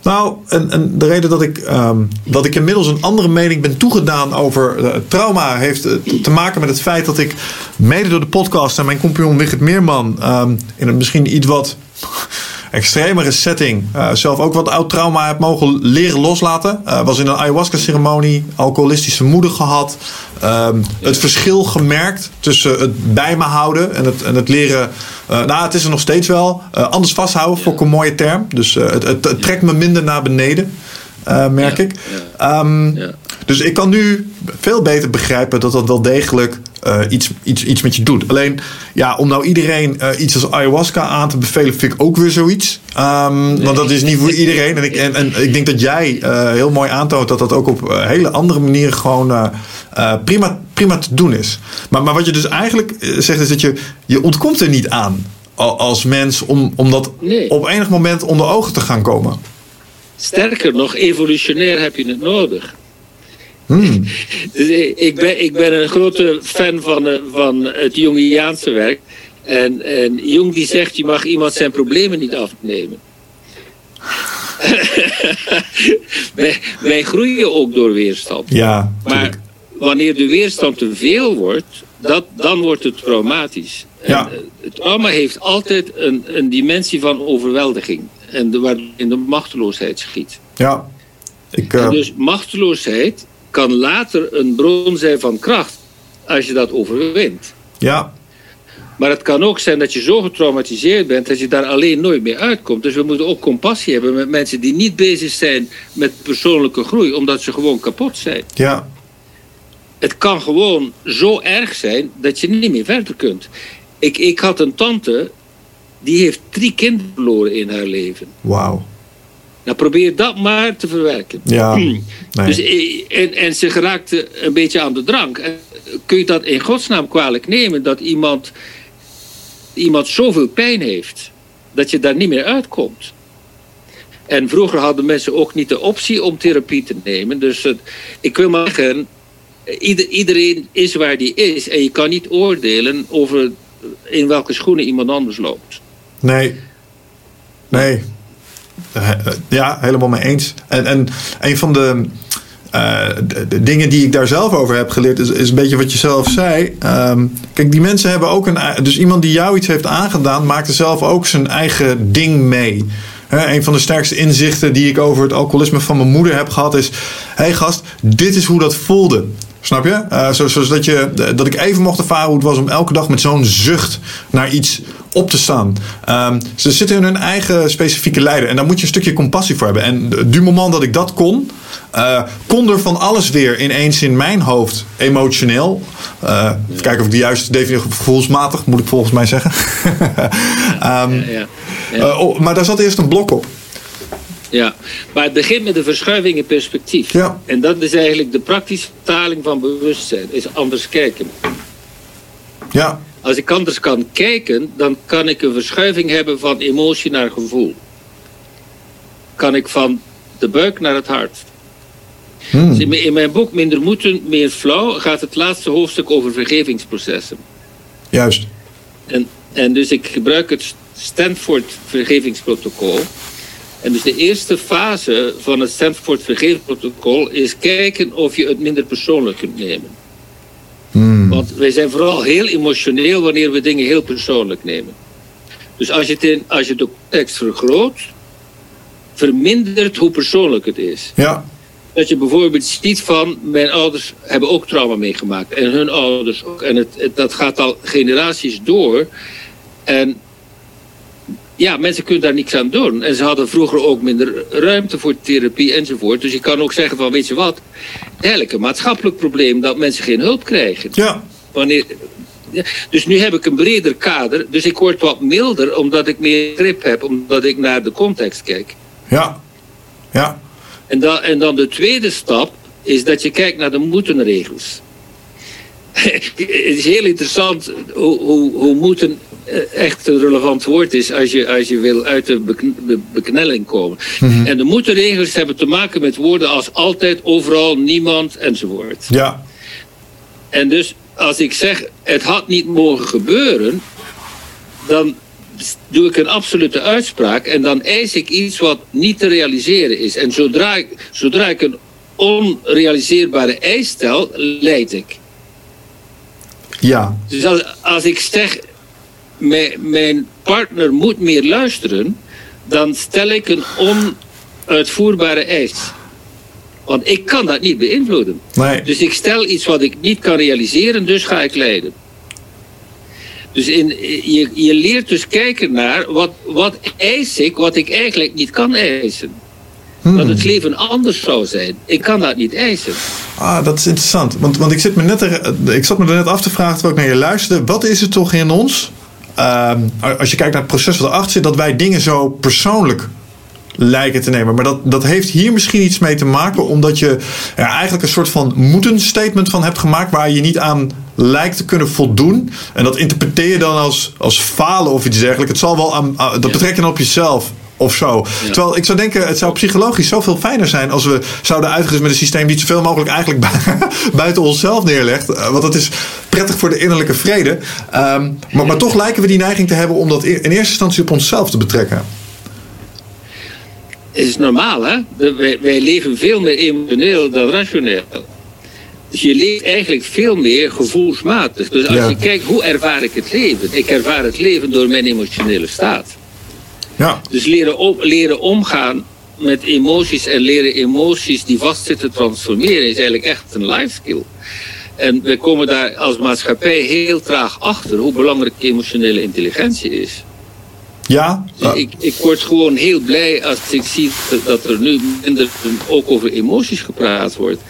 Nou, en, en de reden dat ik, ehm, dat ik inmiddels een andere mening ben toegedaan over eh, trauma heeft eh, te maken met het feit dat ik mede door de podcast en mijn compagnon Wigert Meerman ehm, in een misschien iets wat extremere setting eh, zelf ook wat oud trauma heb mogen leren loslaten. Eh, was in een ayahuasca ceremonie, alcoholistische moeder gehad. ehm, Het verschil gemerkt tussen het bij me houden en het, en het leren. eh, nou, het is er nog steeds wel. Anders vasthouden, vond ik een mooie term. Dus het, het, het trekt me minder naar beneden, merk Ja, ik. Ehm, Ja. Dus ik kan nu veel beter begrijpen dat dat wel degelijk eh, iets, iets, iets met je doet. Alleen, ja, om nou iedereen eh, iets als ayahuasca aan te bevelen, vind ik ook weer zoiets. Ehm, Want dat is niet voor iedereen. En ik, en, en ik denk dat jij eh, heel mooi aantoont dat dat ook op hele andere manieren gewoon prima, prima te doen is. Maar, maar wat je dus eigenlijk zegt, is dat je, je ontkomt er niet aan als mens om, om dat op enig moment onder ogen te gaan komen. Sterker nog, evolutionair heb je het nodig. Hmm. Dus ik, ben, ik ben een grote fan van, eh, van het Jungiaanse werk. En, en Jung die zegt, je mag iemand zijn problemen niet afnemen. wij, wij, groeien ook door weerstand. Ja, maar wanneer de weerstand te veel wordt, dat, dan wordt het traumatisch. Ja. En, het trauma heeft altijd een, een dimensie van overweldiging. En de, waarin de machteloosheid schiet. Ja. Ik, uh... dus machteloosheid kan later een bron zijn van kracht als je dat overwint. Ja. Maar het kan ook zijn dat je zo getraumatiseerd bent dat je daar alleen nooit meer uitkomt. Dus we moeten ook compassie hebben met mensen die niet bezig zijn met persoonlijke groei, omdat ze gewoon kapot zijn. Ja. Het kan gewoon zo erg zijn dat je niet meer verder kunt. Ik, ik had een tante die heeft drie kinderen verloren in haar leven. Wauw. Nou, probeer dat maar te verwerken. Ja, nee. dus, eh, en, en ze geraakte een beetje aan de drank. Kun je dat in godsnaam kwalijk nemen dat iemand, iemand zoveel pijn heeft dat je daar niet meer uitkomt? En vroeger hadden mensen ook niet de optie om therapie te nemen. Dus het, ik wil maar zeggen, iedereen is waar die is. En je kan niet oordelen over in welke schoenen iemand anders loopt. Nee. Nee. Eh, ja, helemaal mee eens. En, en een van de, uh, de, dingen die ik daar zelf over heb geleerd, is, is een beetje wat je zelf zei. Um, kijk, die mensen hebben ook een. Dus iemand die jou iets heeft aangedaan, maakt er zelf ook zijn eigen ding mee. Een van de sterkste inzichten die ik over het alcoholisme van mijn moeder heb gehad is: hé gast, dit is hoe dat voelde. Snap je? Uh, zodat je, dat ik even mocht ervaren hoe het was om elke dag met zo'n zucht naar iets op te staan. Um, ze zitten in hun eigen specifieke lijden. En daar moet je een stukje compassie voor hebben. En du moment dat ik dat kon, uh, kon er van alles weer ineens in mijn hoofd emotioneel. Uh, even kijken of ik de juiste definitie gevoelsmatig moet ik volgens mij zeggen. um, ja, ja, oh, maar daar zat eerst een blok op. Ja, maar het begint met een verschuiving in perspectief. Ja. En dat is eigenlijk de praktische vertaling van bewustzijn, is anders kijken. Ja. Als ik anders kan kijken, dan kan ik een verschuiving hebben van emotie naar gevoel. Kan ik van de buik naar het hart. Hmm. Dus in mijn boek Minder Moeten, Meer Flauw gaat het laatste hoofdstuk over vergevingsprocessen. Juist. En, en dus ik gebruik het Stanford vergevingsprotocol. En dus de eerste fase van het Stanford vergevingsprotocol is kijken of je het minder persoonlijk kunt nemen. Hmm. Want wij zijn vooral heel emotioneel wanneer we dingen heel persoonlijk nemen. Dus als je, het in, als je de context vergroot, vermindert hoe persoonlijk het is. Ja. Dat je bijvoorbeeld ziet van, mijn ouders hebben ook trauma meegemaakt. En hun ouders ook. En het, het, dat gaat al generaties door. En ja, mensen kunnen daar niks aan doen. En ze hadden vroeger ook minder ruimte voor therapie enzovoort. Dus je kan ook zeggen van, weet je wat, eigenlijk een maatschappelijk probleem dat mensen geen hulp krijgen. Ja. Wanneer, dus nu heb ik een breder kader. Dus ik word wat milder omdat ik meer grip heb, omdat ik naar de context kijk. Ja, ja. En dan, en dan de tweede stap is dat je kijkt naar de moeten-regels. het is heel interessant hoe, hoe, hoe moeten echt een relevant woord is als je, als je wil uit de beknelling komen. Mhm. En de moeten-regels hebben te maken met woorden als altijd, overal, niemand enzovoort. Ja. En dus als ik zeg het had niet mogen gebeuren, dan doe ik een absolute uitspraak en dan eis ik iets wat niet te realiseren is. En zodra ik, zodra ik een onrealiseerbare eis stel, leid ik. Ja. Dus als, als ik zeg, mijn partner moet meer luisteren, dan stel ik een onuitvoerbare eis. Want ik kan dat niet beïnvloeden. Nee. Dus ik stel iets wat ik niet kan realiseren, dus ga ik leiden. Dus in, je, je leert dus kijken naar wat, wat eis ik, wat ik eigenlijk niet kan eisen. Dat het leven anders zou zijn. Ik kan dat niet eisen. Ah, dat is interessant. Want, want ik, zit me net er, ik zat me er net af te vragen terwijl ik naar je luisterde. Wat is het toch in ons, ehm, als je kijkt naar het proces wat erachter zit, dat wij dingen zo persoonlijk lijken te nemen. Maar dat, dat heeft hier misschien iets mee te maken, omdat je er eigenlijk een soort van moeten statement van hebt gemaakt waar je niet aan lijkt te kunnen voldoen. En dat interpreteer je dan als, als falen of iets dergelijks. Het zal wel aan, dat betrek je dan op jezelf of zo. Terwijl ik zou denken, het zou psychologisch zoveel fijner zijn als we zouden uitgaan met een systeem die zoveel mogelijk eigenlijk buiten onszelf neerlegt. Eh, want dat is prettig voor de innerlijke vrede. Ehm, maar, maar toch lijken we die neiging te hebben om dat in eerste instantie op onszelf te betrekken. Het is normaal, hè? Wij, wij leven veel meer emotioneel dan rationeel. Dus je leeft eigenlijk veel meer gevoelsmatig. Dus als je kijkt, hoe ervaar ik het leven? Ik ervaar het leven door mijn emotionele staat. Ja. Dus leren, op, leren omgaan met emoties en leren emoties die vastzitten transformeren is eigenlijk echt een life skill. En we komen daar als maatschappij heel traag achter hoe belangrijk emotionele intelligentie is. Ja. Dus ik, ik word gewoon heel blij als ik zie dat er nu minder ook over emoties gepraat wordt.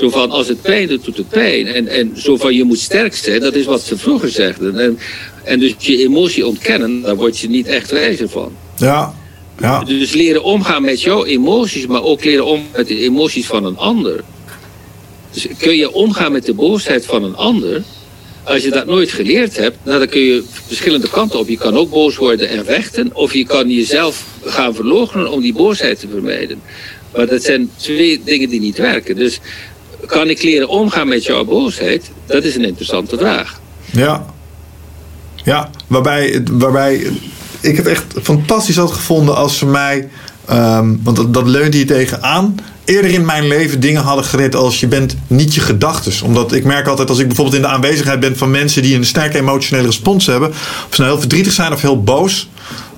Zo van, als het pijn doet, doet het pijn. En, en zo van, je moet sterk zijn, dat is wat ze vroeger zegden. En, en dus je emotie ontkennen, daar word je niet echt wijzer van. Ja, ja. Dus leren omgaan met jouw emoties, maar ook leren omgaan met de emoties van een ander. Dus kun je omgaan met de boosheid van een ander... Als je dat nooit geleerd hebt, nou, dan kun je verschillende kanten op. Je kan ook boos worden en vechten, of je kan jezelf gaan verloochenen om die boosheid te vermijden. Maar dat zijn twee dingen die niet werken. Dus kan ik leren omgaan met jouw boosheid? Dat is een interessante vraag. Ja. Ja, waarbij, waarbij ik het echt fantastisch had gevonden als ze mij, um, want dat, dat leunde je tegenaan, eerder in mijn leven dingen hadden geleerd als je bent niet je gedachtes. Omdat ik merk altijd als ik bijvoorbeeld in de aanwezigheid ben van mensen die een sterke emotionele respons hebben, of ze nou heel verdrietig zijn of heel boos.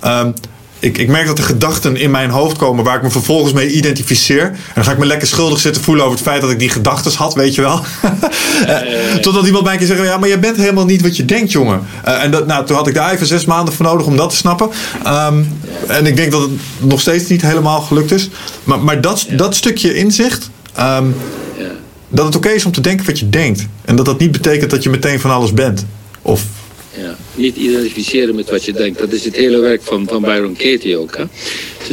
Um, ik, ik merk dat er gedachten in mijn hoofd komen waar ik me vervolgens mee identificeer. En dan ga ik me lekker schuldig zitten voelen over het feit dat ik die gedachten had, weet je wel. uh, Totdat iemand mij een keer zegt, ja, maar je bent helemaal niet wat je denkt, jongen. Uh, en dat, nou, toen had ik daar even zes maanden voor nodig om dat te snappen. Um, en ik denk dat het nog steeds niet helemaal gelukt is. Maar, maar dat, dat stukje inzicht, um, dat het oké okay is om te denken wat je denkt. En dat dat niet betekent dat je meteen van alles bent. Of ja, niet identificeren met wat je denkt. Dat is het hele werk van, van Byron Katie ook. Hè?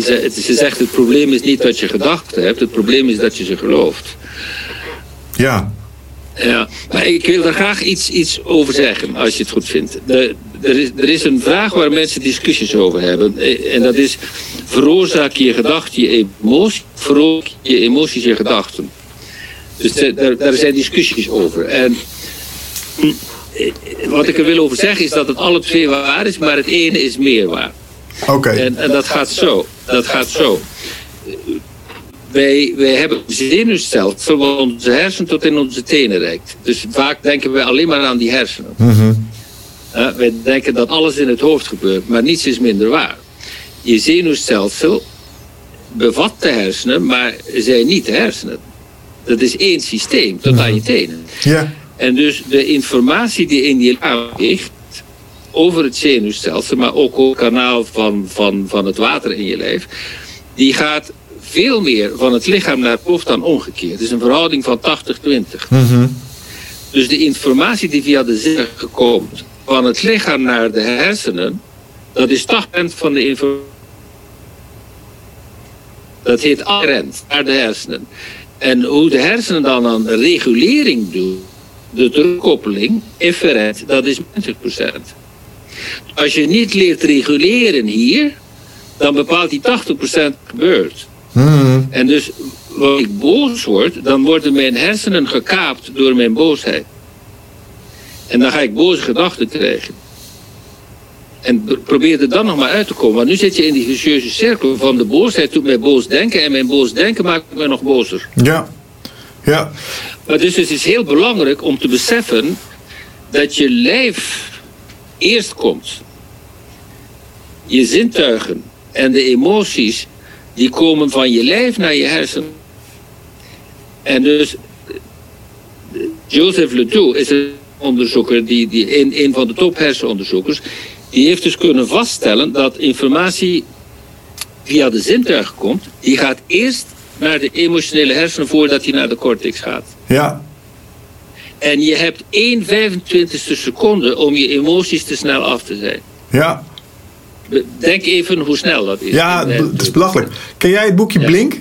Ze, ze zegt het probleem is niet wat je gedachten hebt. Het probleem is dat je ze gelooft. Ja. Ja, maar ik wil daar graag iets, iets over zeggen, als je het goed vindt. De, er, is, er is een vraag waar mensen discussies over hebben. Eh, en dat is, veroorzaak je gedachten je emoties, veroorzaak je emoties je gedachten. Dus daar, daar zijn discussies over. En wat ik er wil over zeggen is dat het alle twee waar is, maar het ene is meer waar. Oké. En, en, dat gaat zo. Dat gaat zo. Wij, wij hebben een zenuwstelsel wat onze hersenen tot in onze tenen reikt. Dus vaak denken we alleen maar aan die hersenen. Mm wij denken dat alles in het hoofd gebeurt, maar niets is minder waar. Je zenuwstelsel bevat de hersenen, maar zijn niet de hersenen. Dat is één systeem, tot aan je tenen. Ja. En dus de informatie die in je lichaam ligt over het zenuwstelsel, maar ook het kanaal van, van, van het water in je lijf, die gaat veel meer van het lichaam naar het hoofd dan omgekeerd. Het is een verhouding van 80-20. Mm Dus de informatie die via de zinnen komt van het lichaam naar de hersenen, dat is 80% van de informatie. Dat heet adherent naar de hersenen. En hoe de hersenen dan een regulering doen, de terugkoppeling, efferent, dat is 20%. Als je niet leert reguleren hier, dan bepaalt die 80% gebeurt. Hmm. En dus als ik boos word, dan worden mijn hersenen gekaapt door mijn boosheid. En dan ga ik boze gedachten krijgen. En probeer er dan nog maar uit te komen. Want nu zit je in die vicieuze cirkel van de boosheid doet mij boos denken. En mijn boos denken maakt me nog bozer. Ja. Ja. Dus het is heel belangrijk om te beseffen dat je lijf eerst komt. Je zintuigen en de emoties, die komen van je lijf naar je hersenen. En dus Joseph Ledoux is een onderzoeker, die, die, een, een van de top hersenonderzoekers, die heeft dus kunnen vaststellen dat informatie via de zintuig komt, die gaat eerst naar de emotionele hersenen voordat hij naar de cortex gaat. Ja. En je hebt 1 25ste seconde om je emoties te snel af te zijn. Ja. Denk even hoe snel dat is. Ja, het is belachelijk. Ken jij het boekje Blink?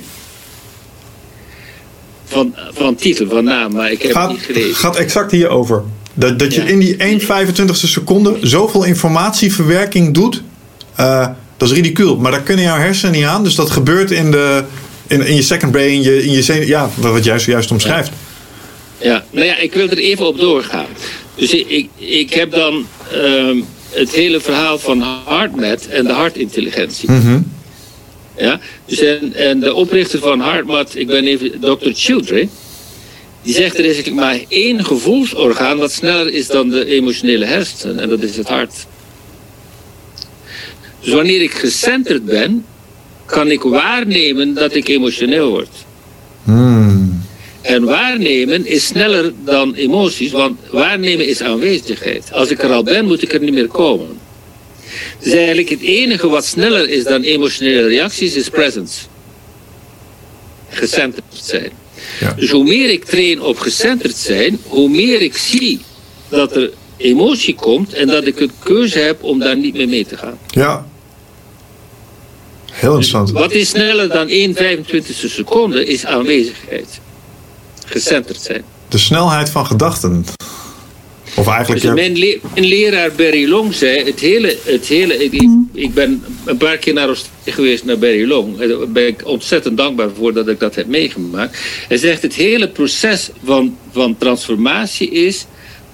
Van, van titel, van naam, maar ik heb gaat, het niet gelezen. gaat exact hierover. Dat, dat je in die 1 25ste seconde zoveel informatieverwerking doet. Uh, dat is ridicuul. Maar daar kunnen jouw hersenen niet aan. Dus dat gebeurt in, de, in, in je second brain, in je, in je ja, wat jij zojuist omschrijft. Ja. ja, nou ja, ik wil er even op doorgaan. Dus ik, ik heb dan um, het hele verhaal van HeartMath en de hartintelligentie. Mm -hmm. Ja, dus en, en de oprichter van HeartMath, ik ben even Dr. Children. Die zegt er is maar één gevoelsorgaan wat sneller is dan de emotionele hersenen. En dat is het hart. Dus wanneer ik gecenterd ben, kan ik waarnemen dat ik emotioneel word. Hmm. En waarnemen is sneller dan emoties, want waarnemen is aanwezigheid. Als ik er al ben, moet ik er niet meer komen. Dus eigenlijk het enige wat sneller is dan emotionele reacties is presence. Gecenterd zijn. Ja. Dus hoe meer ik train op gecenterd zijn, hoe meer ik zie dat er emotie komt en dat ik een keuze heb om daar niet meer mee te gaan. Ja. Heel interessant. Wat is sneller dan 1 25ste seconde is aanwezigheid. Gecenterd zijn. De snelheid van gedachten. Of eigenlijk... Dus mijn, le mijn, leraar Barry Long zei, het hele, het hele ik, ik, ben een paar keer naar Australië geweest, naar Barry Long. Daar ben ik ontzettend dankbaar voor dat ik dat heb meegemaakt. Hij zegt, het hele proces van, van transformatie is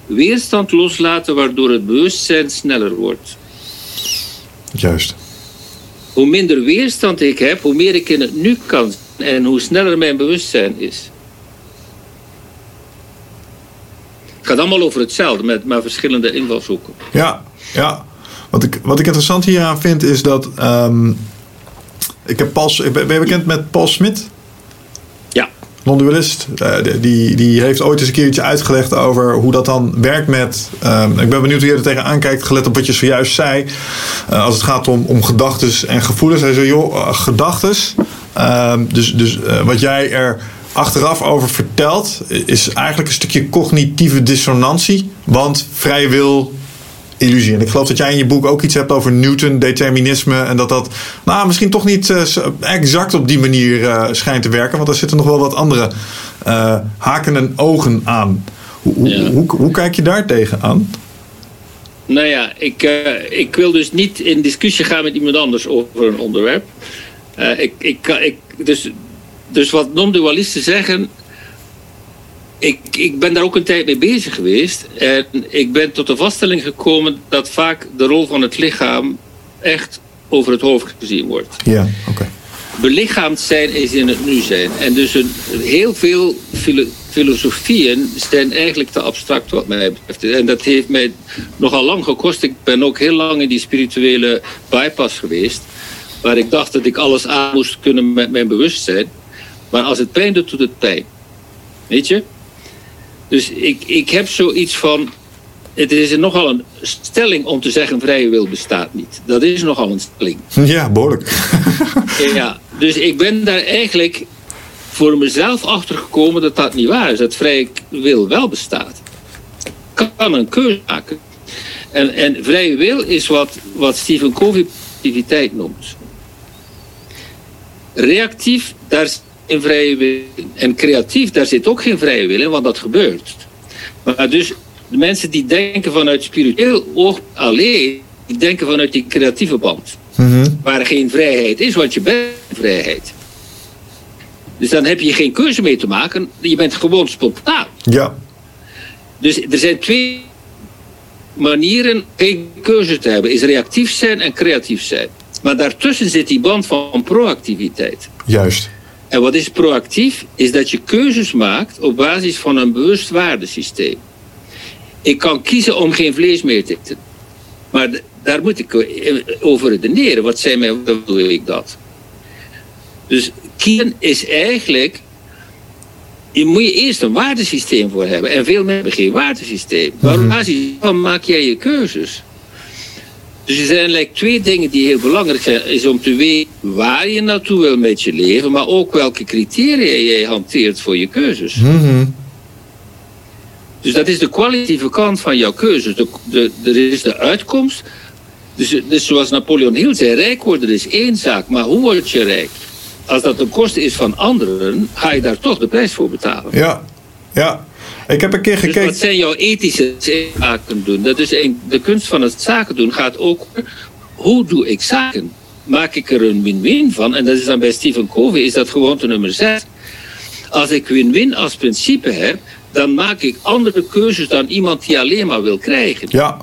weerstand loslaten, waardoor het bewustzijn sneller wordt. Juist. Hoe minder weerstand ik heb, hoe meer ik in het nu kan en hoe sneller mijn bewustzijn is. Het gaat allemaal over hetzelfde, met maar verschillende invalshoeken. Ja, ja. Wat ik, wat ik interessant hieraan vind is dat. Um, ik heb Paul, ben je bekend met Paul Smit? Non-dualist. Uh, die, die heeft ooit eens een keer iets uitgelegd over hoe dat dan werkt met. Um, ik ben benieuwd hoe je er tegenaan kijkt, gelet op wat je zojuist zei. Uh, als het gaat om, om gedachten en gevoelens. Hij zei: joh, uh, gedachten. dus dus wat jij er achteraf over vertelt, is eigenlijk een stukje cognitieve dissonantie. Want vrije wil, illusie. En ik geloof dat jij in je boek ook iets hebt over Newton, determinisme. En dat dat nou, misschien toch niet uh, exact op die manier uh, schijnt te werken. Want er zitten nog wel wat andere uh, haken en ogen aan. Hoe, ja. hoe, hoe, hoe, kijk je daar tegenaan? Nou ja, ik, ik wil dus niet in discussie gaan met iemand anders over een onderwerp. ik, ik, ik, dus dus wat non-dualisten zeggen. Ik, ik ben daar ook een tijd mee bezig geweest. En ik ben tot de vaststelling gekomen dat vaak de rol van het lichaam echt over het hoofd gezien wordt. Ja, oké. Okay. Belichaamd zijn is in het nu zijn. En dus een, heel veel filo filosofieën zijn eigenlijk te abstract wat mij betreft. En dat heeft mij nogal lang gekost. Ik ben ook heel lang in die spirituele bypass geweest. Waar ik dacht dat ik alles aan moest kunnen met mijn bewustzijn. Maar als het pijn doet, doet het pijn. Weet je? Dus ik, ik heb zoiets van. Het is nogal een stelling om te zeggen: vrije wil bestaat niet. Dat is nogal een stelling. Ja, behoorlijk. ja, dus ik ben daar eigenlijk voor mezelf achter gekomen dat dat niet waar is. Dat vrije wil wel bestaat. Kan een keuze maken. En, en vrije wil is wat, wat Stephen Covey positiviteit noemt. Reactief, daar geen vrije wil. En creatief, daar zit ook geen vrije wil in, want dat gebeurt. Maar dus de mensen die denken vanuit spiritueel oog alleen, die denken vanuit die creatieve band. Mm -hmm. Waar geen vrijheid is, want je bent vrijheid. Dus dan heb je geen keuze mee te maken, je bent gewoon spontaan. Ja. Dus er zijn twee manieren geen keuze te hebben: is reactief zijn en creatief zijn. Maar daartussen zit die band van proactiviteit. Juist. En wat is proactief? Is dat je keuzes maakt op basis van een bewust waardesysteem. Ik kan kiezen om geen vlees meer te eten. Maar daar moet ik over redeneren. Wat zijn mijn, hoe doe ik dat? Dus kiezen is eigenlijk. Je moet je eerst een waardesysteem voor hebben. En veel mensen hebben geen waardesysteem. Waarom mm -hmm. maak jij je keuzes? Dus er zijn eigenlijk twee dingen die heel belangrijk zijn. Is om te weten waar je naartoe wil met je leven, maar ook welke criteria jij hanteert voor je keuzes. Mhm. Dus dat is de kwalitatieve kant van jouw keuzes. De, de, er is de uitkomst. Dus, dus zoals Napoleon Hill zei, rijk worden is één zaak, maar hoe word je rijk? Als dat de kosten is van anderen, ga je daar toch de prijs voor betalen. Ja, ja. Ik heb een keer Dus gekeken. wat zijn jouw ethische zaken doen? Dat is een, de kunst van het zaken doen gaat ook over hoe doe ik zaken? Maak ik er een win-win van? En dat is dan bij Stephen Covey is dat gewoonte nummer 6. Als ik win-win als principe heb, dan maak ik andere keuzes dan iemand die alleen maar wil krijgen. Ja.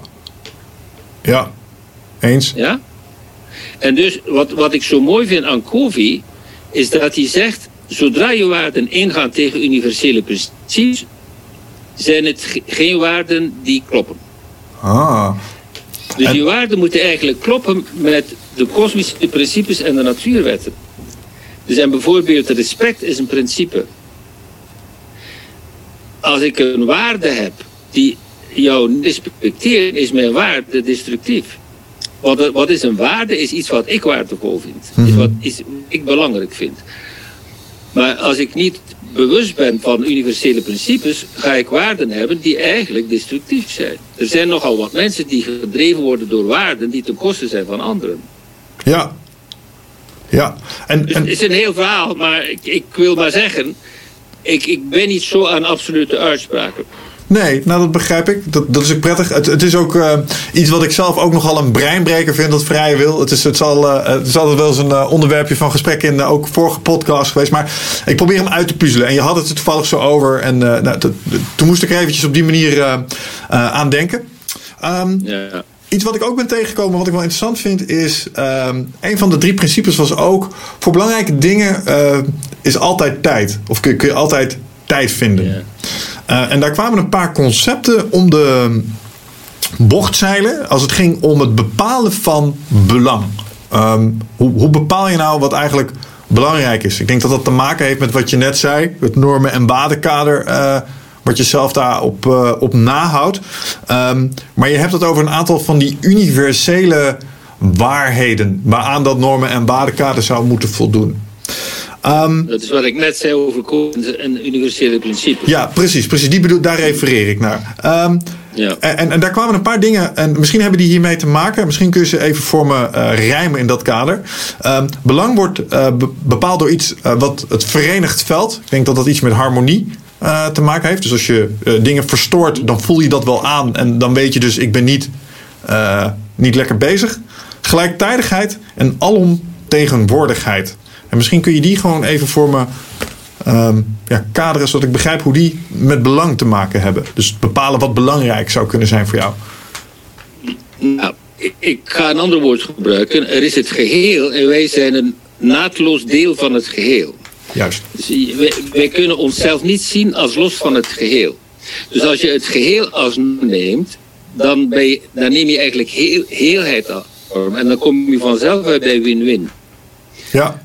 Ja. Eens. Ja? En dus wat, wat ik zo mooi vind aan Covey, is dat hij zegt, zodra je waarden ingaan tegen universele principes, zijn het ge- geen waarden die kloppen. Ah. Dus En- die waarden moeten eigenlijk kloppen met de kosmische principes en de natuurwetten. Dus en bijvoorbeeld respect is een principe. Als ik een waarde heb die jou niet respecteert, is mijn waarde destructief. Wat, wat is een waarde? Is iets wat ik waardevol vind. Is wat is, ik belangrijk vind. Maar als ik niet bewust ben van universele principes, ga ik waarden hebben die eigenlijk destructief zijn. Er zijn nogal wat mensen die gedreven worden door waarden die ten koste zijn van anderen. Ja. Ja. En, Dus en, het is een heel verhaal, maar ik, ik wil maar zeggen, ik, ik ben niet zo aan absolute uitspraken. Nee, nou dat begrijp ik. Dat, dat is ook prettig. Het, het is ook eh, iets wat ik zelf ook nogal een breinbreker vind, dat vrije wil. Het is, het zal, eh, het is altijd wel eens een eh, onderwerpje van gesprek in ook vorige podcast geweest. Maar ik probeer hem uit te puzzelen. En je had het er toevallig zo over. En nou, toen moest ik er eventjes op die manier aan denken. Ehm, Ja. Iets wat ik ook ben tegengekomen, wat ik wel interessant vind, is ehm, een van de drie principes was ook voor belangrijke dingen is altijd tijd. Of kun, kun je altijd tijd vinden. Eh, en daar kwamen een paar concepten om de bocht zeilen als het ging om het bepalen van belang. Ehm, hoe, hoe bepaal je nou wat eigenlijk belangrijk is? Ik denk dat dat te maken heeft met wat je net zei, het normen- en waardenkader. eh, wat je zelf daarop eh, op nahoudt. Ehm, maar je hebt het over een aantal van die universele waarheden. waaraan dat normen- en waardenkader zou moeten voldoen. Ehm, Dat is wat ik net zei over codes en universele principes. ja, precies. precies. Die bedoel, daar refereer ik naar. Ehm, Ja. en, en, daar kwamen een paar dingen, en misschien hebben die hiermee te maken. Misschien kun je ze even voor me eh, rijmen in dat kader. Ehm, belang wordt eh, be- bepaald door iets eh, wat het verenigt veld. Ik denk dat dat iets met harmonie te maken heeft. Dus als je dingen verstoort, dan voel je dat wel aan. En dan weet je dus, ik ben niet, niet lekker bezig. Gelijktijdigheid en alomtegenwoordigheid. En misschien kun je die gewoon even voor me ehm, ja, kaderen, zodat ik begrijp hoe die met belang te maken hebben. Dus bepalen wat belangrijk zou kunnen zijn voor jou. Nou, ik, ga een ander woord gebruiken. Er is het geheel en wij zijn een naadloos deel van het geheel. Juist. Dus wij, wij kunnen onszelf niet zien als los van het geheel. Dus als je het geheel als neemt, dan, ben je, dan neem je eigenlijk heel, heelheid af. En dan kom je vanzelf uit bij win-win. Ja,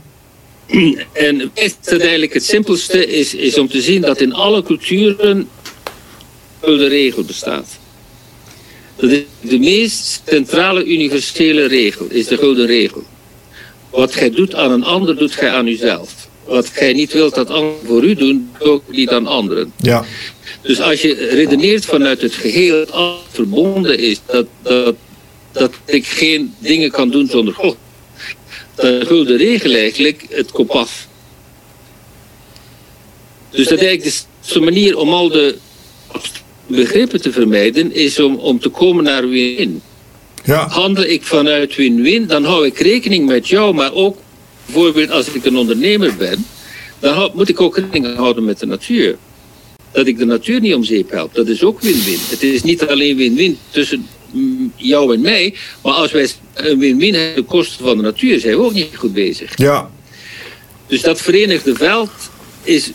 En het uiteindelijk het simpelste is, is om te zien dat in alle culturen de regel bestaat. Dat is de meest centrale universele regel, is de gouden regel. Wat gij doet aan een ander, doet gij aan uzelf. Wat gij niet wilt dat anderen voor u doen, doe ook niet aan anderen. ja, Dus als je redeneert vanuit het geheel, dat alles verbonden is, dat, dat, dat ik geen dingen kan doen zonder God, de regel eigenlijk het kompas. Dus dat eigenlijk de manier om al de begrippen te vermijden, is om, om te komen naar win-win. ja, Handel ik vanuit win-win, dan hou ik rekening met jou, maar ook bijvoorbeeld als ik een ondernemer ben, dan moet ik ook rekening houden met de natuur. Dat ik de natuur niet om zeep help, dat is ook win-win. Het is niet alleen win-win tussen jou en mij, maar als wij een win-win hebben ten koste van de natuur, zijn we ook niet goed bezig. ja, Dus dat verenigde veld is,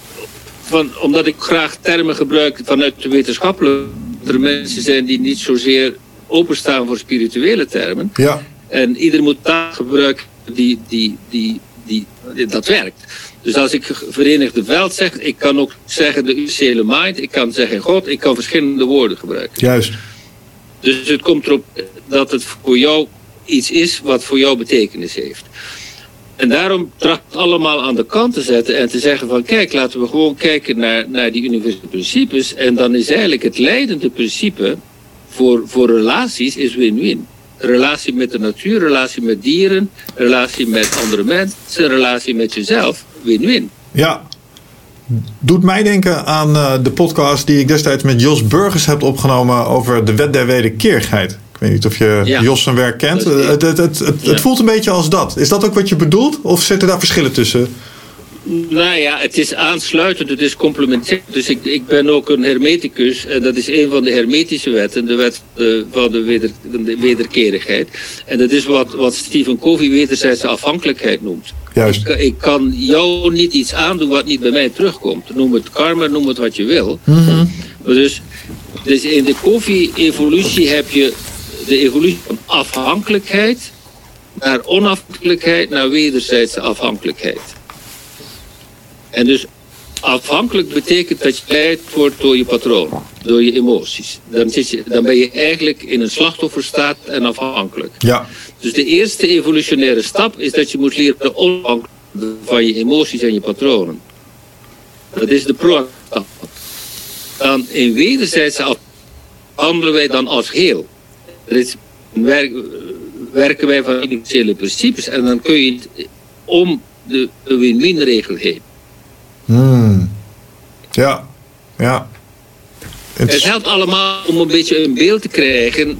van, omdat ik graag termen gebruik vanuit de wetenschappelijke, er mensen zijn die niet zozeer openstaan voor spirituele termen. ja, En ieder moet taal gebruiken die, die, die, die, die- dat werkt. Dus als ik verenigde veld zeg, ik kan ook zeggen de universele mind, ik kan zeggen God, ik kan verschillende woorden gebruiken. juist. Dus het komt erop dat het voor jou iets is wat voor jou betekenis heeft. En daarom tracht allemaal aan de kant te zetten en te zeggen van kijk, laten we gewoon kijken naar, naar die universele principes. En dan is eigenlijk het leidende principe voor, voor relaties is win-win. Relatie met de natuur, relatie met dieren, relatie met andere mensen, relatie met jezelf. Win-win. Ja, doet mij denken aan uh, de podcast die ik destijds met Jos Burgers heb opgenomen over de wet der wederkerigheid. Ik weet niet of je ja. Jos zijn werk kent. Het, het, het, het, ja. voelt een beetje als dat. Is dat ook wat je bedoelt? Of zitten daar verschillen tussen? Nou ja, het is aansluitend, het is complementair. Dus ik, ik ben ook een hermeticus en dat is een van de hermetische wetten, de wet uh, van de, weder, de, wederkerigheid. En dat is wat, wat Stephen Covey wederzijdse afhankelijkheid noemt. Juist. Ik, ik, kan jou niet iets aandoen wat niet bij mij terugkomt. Noem het karma, noem het wat je wil. Mm -hmm. dus, dus in de Covey-evolutie heb je de evolutie van afhankelijkheid naar onafhankelijkheid, naar wederzijdse afhankelijkheid. En dus afhankelijk betekent dat je geleid wordt door je patroon, door je emoties. Dan, zit je, dan ben je eigenlijk in een slachtofferstaat en afhankelijk. Ja. Dus de eerste evolutionaire stap is dat je moet leren onafhankelijk van je emoties en je patronen. Dat is de pro-stap. Dan in wederzijdse handelen wij dan als heel. Er is, werk, werken wij van initiële principes en dan kun je het om de win-win regel heen. Hmm. Ja, ja. Het, het helpt allemaal om een beetje een beeld te krijgen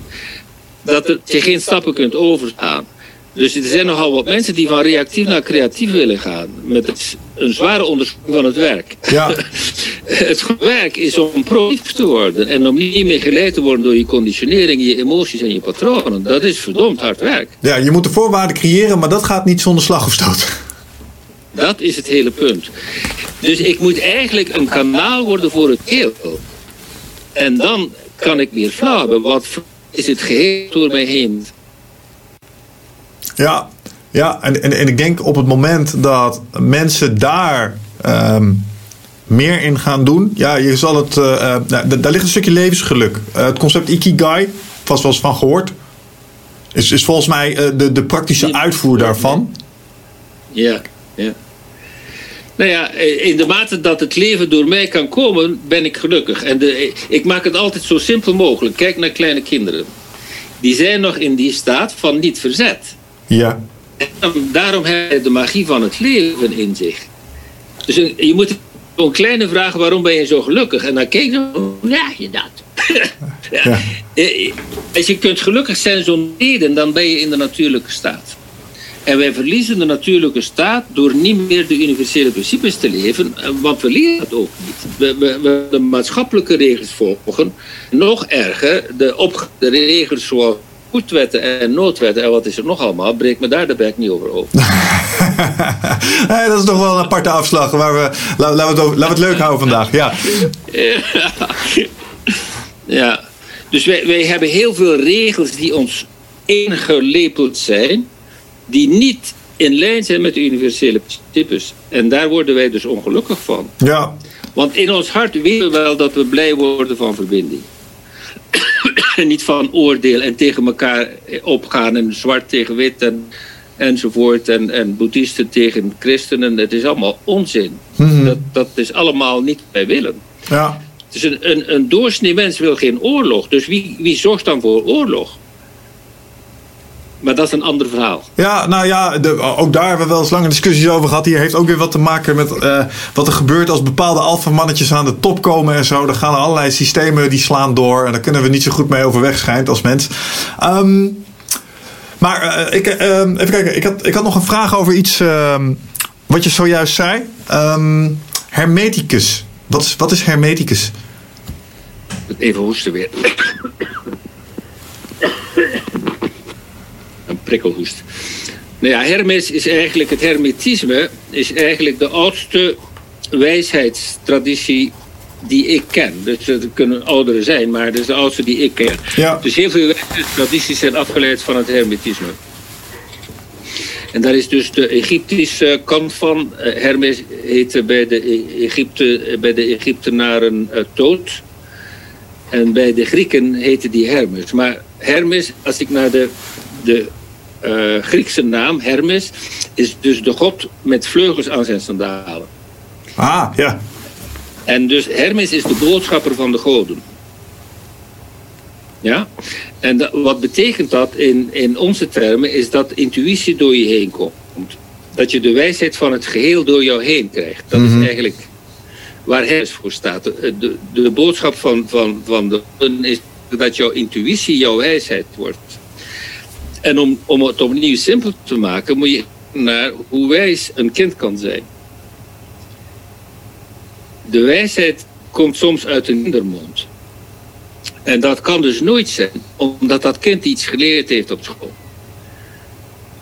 dat er, je geen stappen kunt overstaan. Dus er zijn nogal wat mensen die van reactief naar creatief willen gaan. Met een zware onderzoeking van het werk. Ja. het werk is om proactief te worden. En om niet meer geleid te worden door je conditionering, je emoties en je patronen. Dat is verdomd hard werk. Ja, je moet de voorwaarden creëren, maar dat gaat niet zonder slag of stoot. Dat is het hele punt. Dus ik moet eigenlijk een kanaal worden voor het geheel. En dan kan ik weer flauwen. Wat is het geheel door mij heen? Ja, ja en, en, en ik denk op het moment dat mensen daar um, meer in gaan doen. Ja, je zal het. Uh, uh, daar ligt een stukje levensgeluk. Uh, het concept Ikigai, vast wel eens van gehoord. Is, is volgens mij de, de praktische uitvoer daarvan. Ja, ja. Nou ja, in de mate dat het leven door mij kan komen, ben ik gelukkig. En de, ik maak het altijd zo simpel mogelijk. Kijk naar kleine kinderen. Die zijn nog in die staat van niet verzet. Ja. En daarom heb je de magie van het leven in zich. Dus je moet een kleine vraag, waarom ben je zo gelukkig? En dan kijk je, hoe vraag je dat? ja. ja. Als je kunt gelukkig zijn zonder reden, dan ben je in de natuurlijke staat. En wij verliezen de natuurlijke staat door niet meer de universele principes te leven, want we leren het ook niet. We, we, we de maatschappelijke regels volgen. Nog erger, de, op, de regels zoals goedwetten en noodwetten en wat is er nog allemaal, breekt me daar de bek niet over hey, dat is toch wel een aparte afslag. Waar we, laten, we het, over, laten we het leuk houden vandaag. Ja. ja. ja. Dus wij, wij hebben heel veel regels die ons ingelepeld zijn die niet in lijn zijn met de universele principes. En daar worden wij dus ongelukkig van. Ja. Want in ons hart weten we wel dat we blij worden van verbinding. en niet van oordeel en tegen elkaar opgaan en zwart tegen wit en, enzovoort. En, en boeddhisten tegen christenen. Het is allemaal onzin. Mhm. Dat, dat is allemaal niet wij willen. Ja. Dus een, een, een doorsnee mens wil geen oorlog. Dus wie, wie zorgt dan voor oorlog? Maar dat is een ander verhaal. Ja, nou ja, de, ook daar hebben we wel eens lange discussies over gehad. Hier heeft ook weer wat te maken met uh, wat er gebeurt als bepaalde alfamannetjes aan de top komen en zo. Dan gaan er allerlei systemen die slaan door. En daar kunnen we niet zo goed mee overweg schijnt als mens. Um, maar uh, ik, uh, even kijken, ik had, ik had nog een vraag over iets ehm, wat je zojuist zei. Um, hermeticus. Wat is, wat is hermeticus? Even hoesten weer. Prikkelhoest. Nou ja, Hermes is eigenlijk, het hermetisme is eigenlijk de oudste wijsheidstraditie die ik ken. Dus er kunnen oudere zijn, maar dat is de oudste die ik ken. Ja. Dus heel veel tradities zijn afgeleid van het hermetisme. En daar is dus de Egyptische kant van. Hermes heette bij de, Egypte, bij de Egyptenaren uh, Toot. En bij de Grieken heette die Hermes. Maar Hermes, als ik naar de, de eh, Griekse naam, Hermes, is dus de god met vleugels aan zijn sandalen. Ah, ja. En dus Hermes is de boodschapper van de goden. Ja? En dat, wat betekent dat in, in onze termen? Is dat intuïtie door je heen komt. Dat je de wijsheid van het geheel door jou heen krijgt. Dat is eigenlijk waar Hermes voor staat. De, de, de boodschap van, van, van de is dat jouw intuïtie jouw wijsheid wordt. En om, om het opnieuw simpel te maken, moet je naar hoe wijs een kind kan zijn. De wijsheid komt soms uit een kindermond. En dat kan dus nooit zijn, omdat dat kind iets geleerd heeft op school.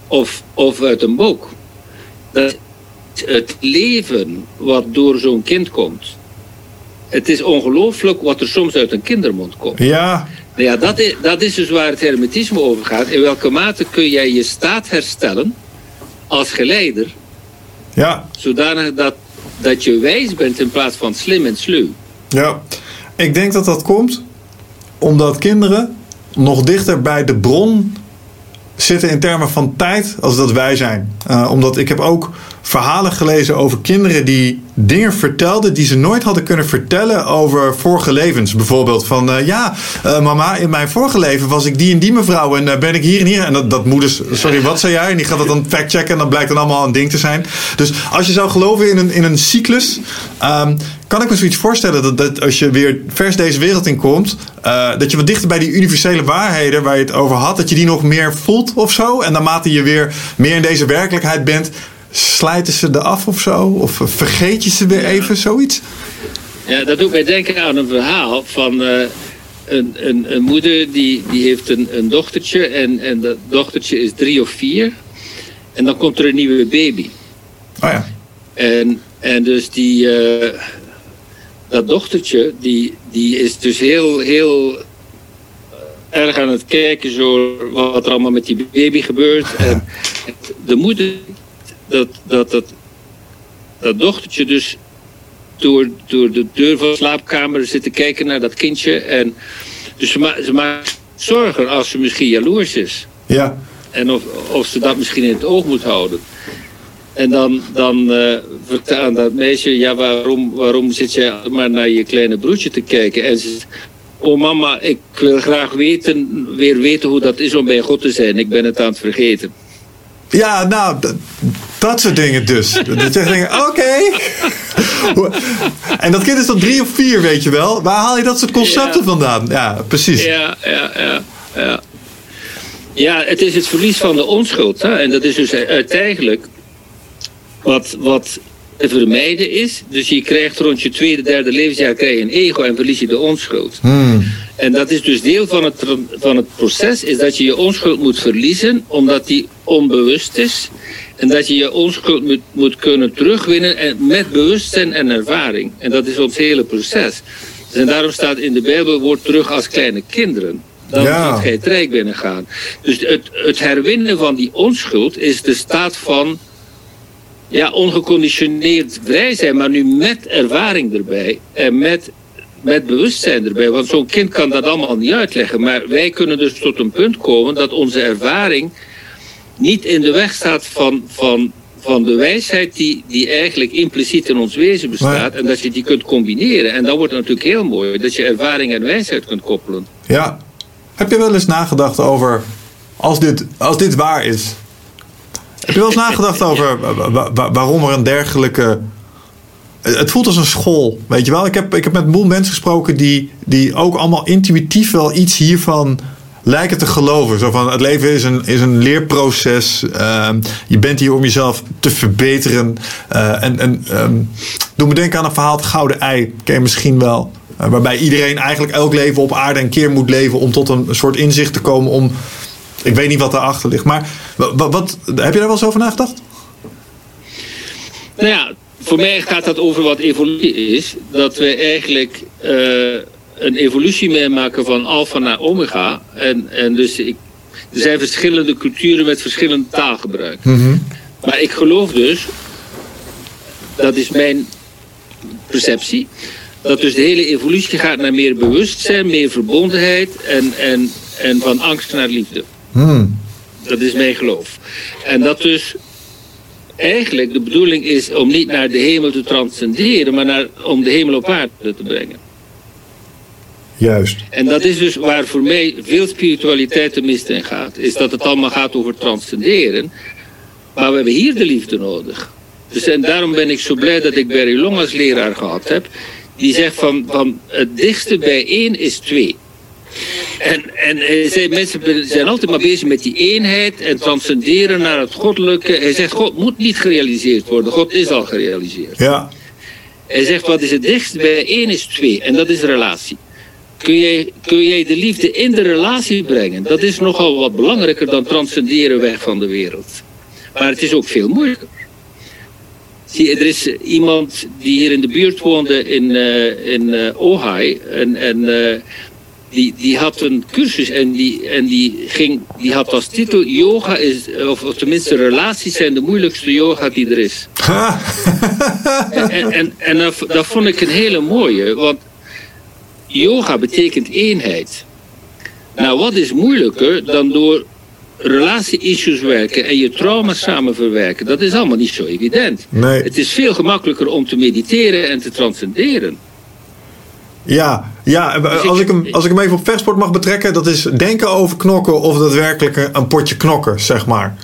Of, of uit een boek. Dat het leven wat door zo'n kind komt. Het is ongelooflijk wat er soms uit een kindermond komt. Ja. Nou ja, dat is, dat is dus waar het hermetisme over gaat. In welke mate kun jij je staat herstellen als geleider, Ja. zodanig dat, dat je wijs bent in plaats van slim en sluw. Ja. Ik denk dat dat komt omdat kinderen nog dichter bij de bron zitten in termen van tijd als dat wij zijn. Uh, omdat ik heb ook verhalen gelezen over kinderen die dingen vertelden die ze nooit hadden kunnen vertellen over vorige levens. Bijvoorbeeld van uh, ja, uh, mama, in mijn vorige leven was ik die en die mevrouw en ben ik hier en hier. En dat, dat moeders, sorry, wat zei jij? En die gaat dat dan factchecken en dat blijkt dan allemaal een ding te zijn. Dus als je zou geloven in een, in een cyclus, um, kan ik me zoiets voorstellen dat, dat als je weer vers deze wereld in komt, dat je wat dichter bij die universele waarheden waar je het over had, dat je die nog meer voelt of zo. En naarmate je weer meer in deze werkelijkheid bent, slijten ze er af of zo? Of vergeet je ze weer even, zoiets? Ja, dat doet mij denken aan een verhaal van uh, een, een, een, moeder die, die heeft een, een dochtertje en, en dat dochtertje is drie of vier. En dan komt er een nieuwe baby. Oh ja. En, en dus die, uh, dat dochtertje, die, die is dus heel, heel erg aan het kijken zo wat er allemaal met die baby gebeurt. En de moeder, dat, dat, dat, dat dochtertje dus door, door de deur van de slaapkamer zit te kijken naar dat kindje. En dus ze, ma ze maakt zorgen als ze misschien jaloers is. Ja. En of, of ze dat misschien in het oog moet houden. En dan, dan uh, vertelt aan dat meisje, ja, waarom, waarom zit jij maar naar je kleine broertje te kijken? En ze zegt, oh mama, ik wil graag weten, weer weten hoe dat is om bij God te zijn. Ik ben het aan het vergeten. Ja, nou, dat soort dingen dus. Dat je denkt, oké. Okay. En dat kind is dan drie of vier, weet je wel. Waar haal je dat soort concepten Ja. vandaan? Ja, precies. Ja, ja, ja, ja. Ja, het is het verlies van de onschuld. Hè? En dat is dus uiteindelijk wat, wat te vermijden is. Dus je krijgt rond je tweede, derde levensjaar krijg je een ego en verlies je de onschuld. Hmm. En dat is dus deel van het, van het proces, is dat je je onschuld moet verliezen, omdat die onbewust is. En dat je je onschuld moet, moet kunnen terugwinnen en met bewustzijn en ervaring. En dat is ons hele proces. En daarom staat in de Bijbel, word terug als kleine kinderen. Dan Ja. gaat gij het rijk binnengaan. Dus het, het herwinnen van die onschuld is de staat van ja, ongeconditioneerd vrij zijn, maar nu met ervaring erbij en met, met bewustzijn erbij. Want zo'n kind kan dat allemaal niet uitleggen. Maar wij kunnen dus tot een punt komen dat onze ervaring niet in de weg staat van, van, van de wijsheid die, die eigenlijk impliciet in ons wezen bestaat. En dat je die kunt combineren. En dan wordt het natuurlijk heel mooi dat je ervaring en wijsheid kunt koppelen. Ja. Heb je wel eens nagedacht over, als dit, als dit waar is... Heb je wel eens nagedacht over wa- wa- wa- waarom er een dergelijke... Het voelt als een school, weet je wel. Ik heb, ik heb met een boel mensen gesproken die, die ook allemaal intuïtief wel iets hiervan lijken te geloven. Zo van, het leven is een, is een leerproces. Ehm, je bent hier om jezelf te verbeteren. Eh, en en ehm, doe me denken aan een verhaal, het Gouden Ei. Ken je misschien wel. Eh, waarbij iedereen eigenlijk elk leven op aarde een keer moet leven... om tot een soort inzicht te komen om... Ik weet niet wat daarachter ligt. Maar wat, wat, heb je daar wel eens over nagedacht? Nou ja, voor mij gaat dat over wat evolutie is. Dat we eigenlijk eh, een evolutie meemaken van alfa naar omega. En, en dus ik, er zijn verschillende culturen met verschillend taalgebruik. Maar ik geloof dus, dat is mijn perceptie, dat dus de hele evolutie gaat naar meer bewustzijn, meer verbondenheid en, en, en van angst naar liefde. Hmm. Dat is mijn geloof. En dat dus eigenlijk de bedoeling is om niet naar de hemel te transcenderen, maar naar, om de hemel op aarde te brengen. Juist. En dat is dus waar voor mij veel spiritualiteit de mist in gaat. Is dat het allemaal gaat over transcenderen. Maar we hebben hier de liefde nodig. Dus en daarom ben ik zo blij dat ik Barry Long als leraar gehad heb. Die zegt van, van het dichtste bij één is twee. En, en hij zei, mensen zijn altijd maar bezig met die eenheid en transcenderen naar het goddelijke. Hij zegt, God moet niet gerealiseerd worden. God is al gerealiseerd. Ja. Hij zegt, wat is het dichtst bij één is twee. En dat is relatie. Kun jij, kun jij de liefde in de relatie brengen? Dat is nogal wat belangrijker dan transcenderen weg van de wereld. Maar het is ook veel moeilijker. Zie, er is iemand die hier in de buurt woonde in, uh, in uh, Ohio. En, en uh, die, die had een cursus en, die, en die, ging, die had als titel yoga is, of, of tenminste relaties zijn de moeilijkste yoga die er is. en en, en, en dat, dat vond ik een hele mooie, want yoga betekent eenheid. Nou, wat is moeilijker dan door relatie-issues werken en je trauma samen verwerken? Dat is allemaal niet zo evident. Nee. Het is veel gemakkelijker om te mediteren en te transcenderen. Ja, ja als, ik hem, als ik hem even op vechtsport mag betrekken, dat is denken over knokken of daadwerkelijk een potje knokken, zeg maar.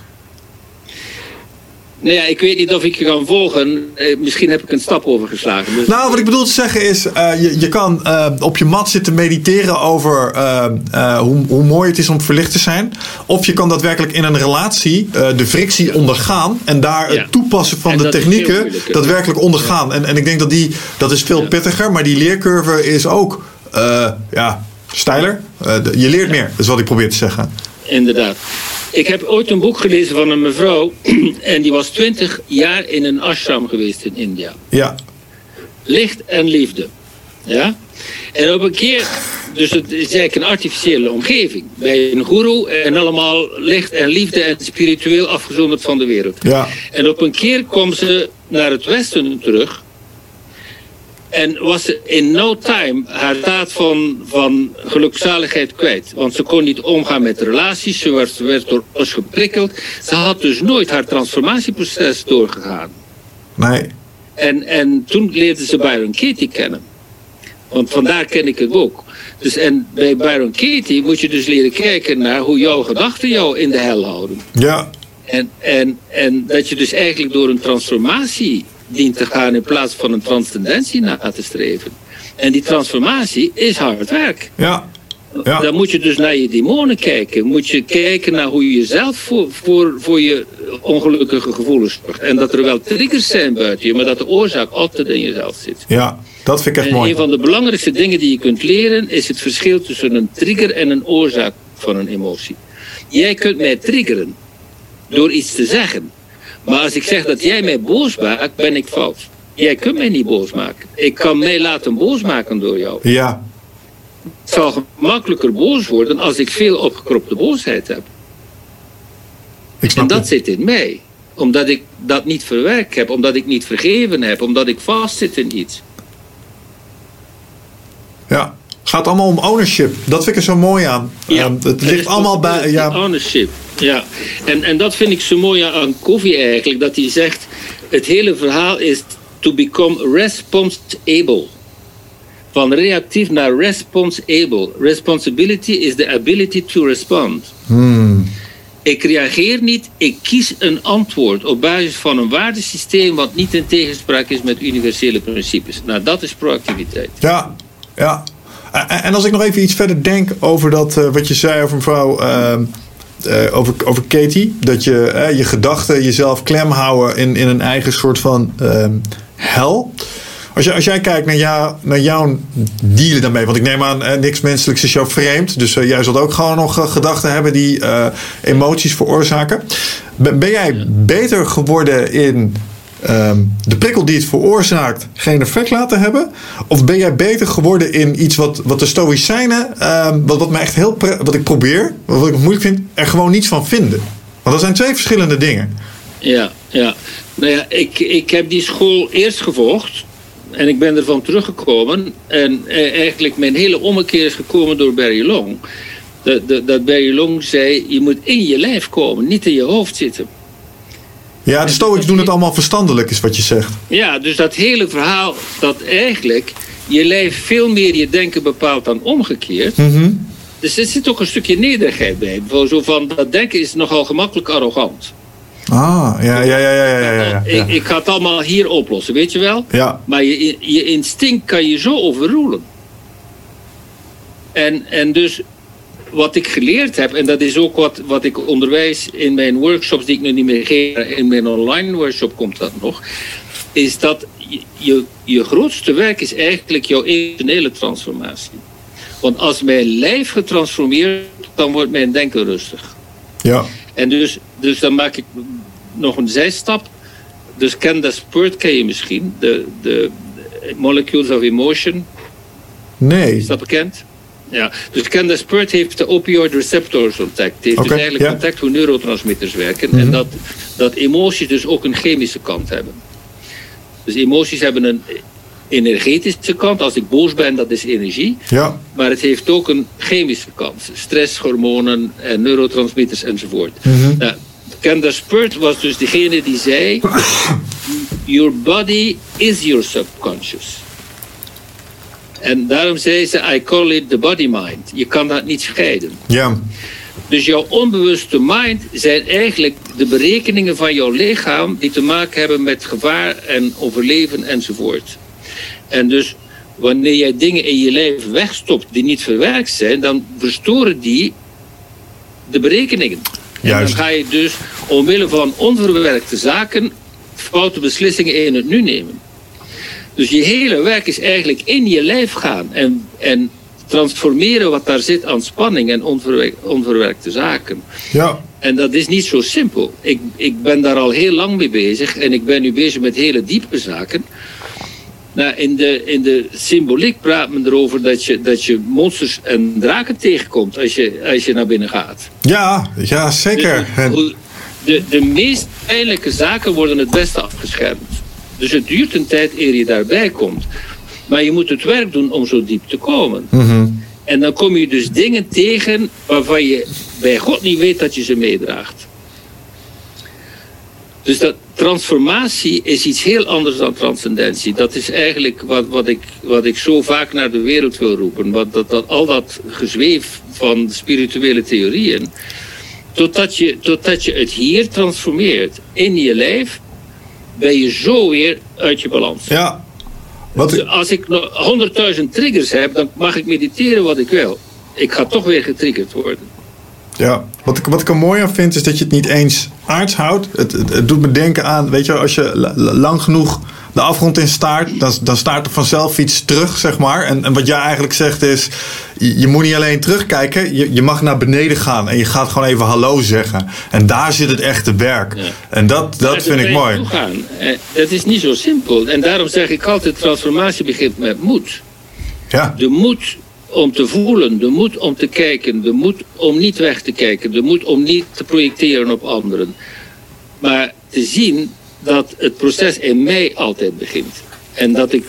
Nou ja, ik weet niet of ik je kan volgen. Eh, misschien heb ik een stap overgeslagen. Dus... Nou, wat ik bedoel te zeggen is, uh, je, je kan uh, op je mat zitten mediteren over uh, hoe, hoe mooi het is om verlicht te zijn. Of je kan daadwerkelijk in een relatie de frictie ondergaan en daar ja. het toepassen van En de technieken daadwerkelijk ondergaan. En, en ik denk dat die, dat is veel pittiger, maar die leercurve is ook, ja, steiler. De, je leert meer, is wat ik probeer te zeggen. Inderdaad. Ik heb ooit een boek gelezen van een mevrouw. En die was twintig jaar in een ashram geweest in India. Ja, Licht en liefde. Ja? En op een keer, dus het is eigenlijk een artificiële omgeving. Bij een guru en allemaal licht en liefde en spiritueel afgezonderd van de wereld. ja, En op een keer kwam ze naar het westen terug. En was ze in no time haar staat van, van gelukzaligheid kwijt. Want ze kon niet omgaan met relaties. Ze werd, werd door alles geprikkeld. Ze had dus nooit haar transformatieproces doorgegaan. nee, En, en toen leerde ze Byron Katie kennen. Want vandaar ken ik het ook. Dus en bij Byron Katie moet je dus leren kijken naar hoe jouw gedachten jou in de hel houden. ja, En, en, en dat je dus eigenlijk door een transformatie dient te gaan in plaats van een transcendentie na te streven. En die transformatie is hard werk. ja, ja. Dan moet je dus naar je demonen kijken. Moet je kijken naar hoe je jezelf voor, voor, voor je ongelukkige gevoelens zorgt. En dat er wel triggers zijn buiten je, maar dat de oorzaak altijd in jezelf zit. ja. Dat vind ik echt En mooi. een van de belangrijkste dingen die je kunt leren is het verschil tussen een trigger en een oorzaak van een emotie. Jij kunt mij triggeren door iets te zeggen. Maar als ik zeg dat jij mij boos maakt, ben ik fout. Jij kunt mij niet boos maken. Ik kan mij laten boos maken door jou. Ja, Het zal gemakkelijker boos worden als ik veel opgekropte boosheid heb. En dat het. zit in mij. Omdat ik dat niet verwerkt heb, omdat ik niet vergeven heb, omdat ik vastzit in iets. Ja, het gaat allemaal om ownership. Dat vind ik er zo mooi aan. Ehm, het ligt allemaal bij. Ja, Ownership. Ja, en, en dat vind ik zo mooi aan Kofi eigenlijk. Dat hij zegt, het hele verhaal is to become responsible. Van reactief naar responsible. Responsibility is the ability to respond. Hmm. Ik reageer niet, ik kies een antwoord op basis van een waardesysteem wat niet in tegenspraak is met universele principes. Nou, dat is proactiviteit. ja, ja. En- En als ik nog even iets verder denk over dat, eh, wat je zei over mevrouw. eh, over, over Katie. Dat je eh, je gedachten jezelf klem houden in, in een eigen soort van ehm, hel. Als, je, als jij kijkt naar, jou, naar jouw dealen daarmee. Want ik neem aan, eh, niks menselijks is jou vreemd. Dus eh, jij zult ook gewoon nog eh, gedachten hebben die eh, emoties veroorzaken. Ben, ben jij beter geworden in ehm, de prikkel die het veroorzaakt geen effect laten hebben? Of ben jij beter geworden in iets wat, wat de Stoïcijnen, ehm, wat, wat, mij echt heel wat ik probeer, wat ik moeilijk vind, er gewoon niets van vinden? Want dat zijn twee verschillende dingen. Ja, ja. Nou ja, ik, ik heb die school eerst gevolgd. En ik ben ervan teruggekomen. En eh, eigenlijk mijn hele ommekeer is gekomen door Barry Long. dat, dat, dat Barry Long zei, je moet in je lijf komen, niet in je hoofd zitten. Ja, de Stoics doen het allemaal verstandelijk, is wat je zegt. Ja, dus dat hele verhaal dat eigenlijk je lijf veel meer je denken bepaalt dan omgekeerd. Mhm. Dus er zit ook een stukje nederigheid bij. Zo van, dat denken is nogal gemakkelijk arrogant. Ah, ja, ja, ja, ja, ja, ja, ja. Ik, ik ga het allemaal hier oplossen, weet je wel? Ja, Maar je, je instinct kan je zo overroelen. En, en dus wat ik geleerd heb, en dat is ook wat, wat ik onderwijs in mijn workshops die ik nu niet meer geef, in mijn online workshop komt dat nog, is dat je, je, grootste werk is eigenlijk jouw emotionele transformatie. Want als mijn lijf getransformeerd, dan wordt mijn denken rustig. ja. En dus, dus dan maak ik nog een zijstap. Dus Candace Pert ken je misschien, de, de Molecules of Emotion. Nee. Is dat bekend? Ja, dus Candace Pert heeft de opioid receptors ontdekt. Die heeft dus eigenlijk ja. ontdekt hoe neurotransmitters werken. Mhm. En dat, dat emoties dus ook een chemische kant hebben. Dus emoties hebben een energetische kant. Als ik boos ben, dat is energie. Ja, Maar het heeft ook een chemische kant. Stresshormonen en neurotransmitters enzovoort. Mhm. Nou, Candace Pert was dus degene die zei... Your body is your subconscious. En daarom zei ze, I call it the body mind. Je kan dat niet scheiden. ja. Dus jouw onbewuste mind zijn eigenlijk de berekeningen van jouw lichaam die te maken hebben met gevaar en overleven enzovoort. En dus wanneer jij dingen in je lijf wegstopt die niet verwerkt zijn, dan verstoren die de berekeningen. En Juist. dan ga je dus omwille van onverwerkte zaken foute beslissingen in het nu nemen. Dus je hele werk is eigenlijk in je lijf gaan en, en transformeren wat daar zit aan spanning en onverwerk- onverwerkte zaken. Ja, En dat is niet zo simpel. Ik, ik ben daar al heel lang mee bezig en ik ben nu bezig met hele diepe zaken. Nou, in, de, in de symboliek praat men erover dat je, dat je monsters en draken tegenkomt als je, als je naar binnen gaat. ja, ja zeker. Dus En- hoe- de, de meest pijnlijke zaken worden het beste afgeschermd. Dus het duurt een tijd eer je daarbij komt. Maar je moet het werk doen om zo diep te komen. Mhm. En dan kom je dus dingen tegen waarvan je bij God niet weet dat je ze meedraagt. Dus dat transformatie is iets heel anders dan transcendentie. Dat is eigenlijk wat, wat, ik, wat ik zo vaak naar de wereld wil roepen. Wat, dat, dat, al dat gezweef van spirituele theorieën. Totdat je, totdat je het hier transformeert in je lijf, ben je zo weer uit je balans. Ja. Wat ik, Als ik nog 100.000 triggers heb, dan mag ik mediteren wat ik wil. Ik ga toch weer getriggerd worden. Ja. Wat, ik, wat ik er mooi aan vind, is dat je het niet eens aards houdt. Het, het, het doet me denken aan, weet je, als je la- la- lang genoeg de afgrond in staart, dan, dan staart er vanzelf iets terug, zeg maar. En, en wat jij eigenlijk zegt is, je, je moet niet alleen terugkijken, je, je mag naar beneden gaan en je gaat gewoon even hallo zeggen. En daar zit het echte werk. Ja. En dat, dat vind ik mooi. Eh, Het is niet zo simpel. En daarom zeg ik altijd, transformatie begint met moed. Ja, De moed om te voelen, de moed om te kijken, de moed om niet weg te kijken, de moed om niet te projecteren op anderen. Maar te zien dat het proces in mij altijd begint. En dat ik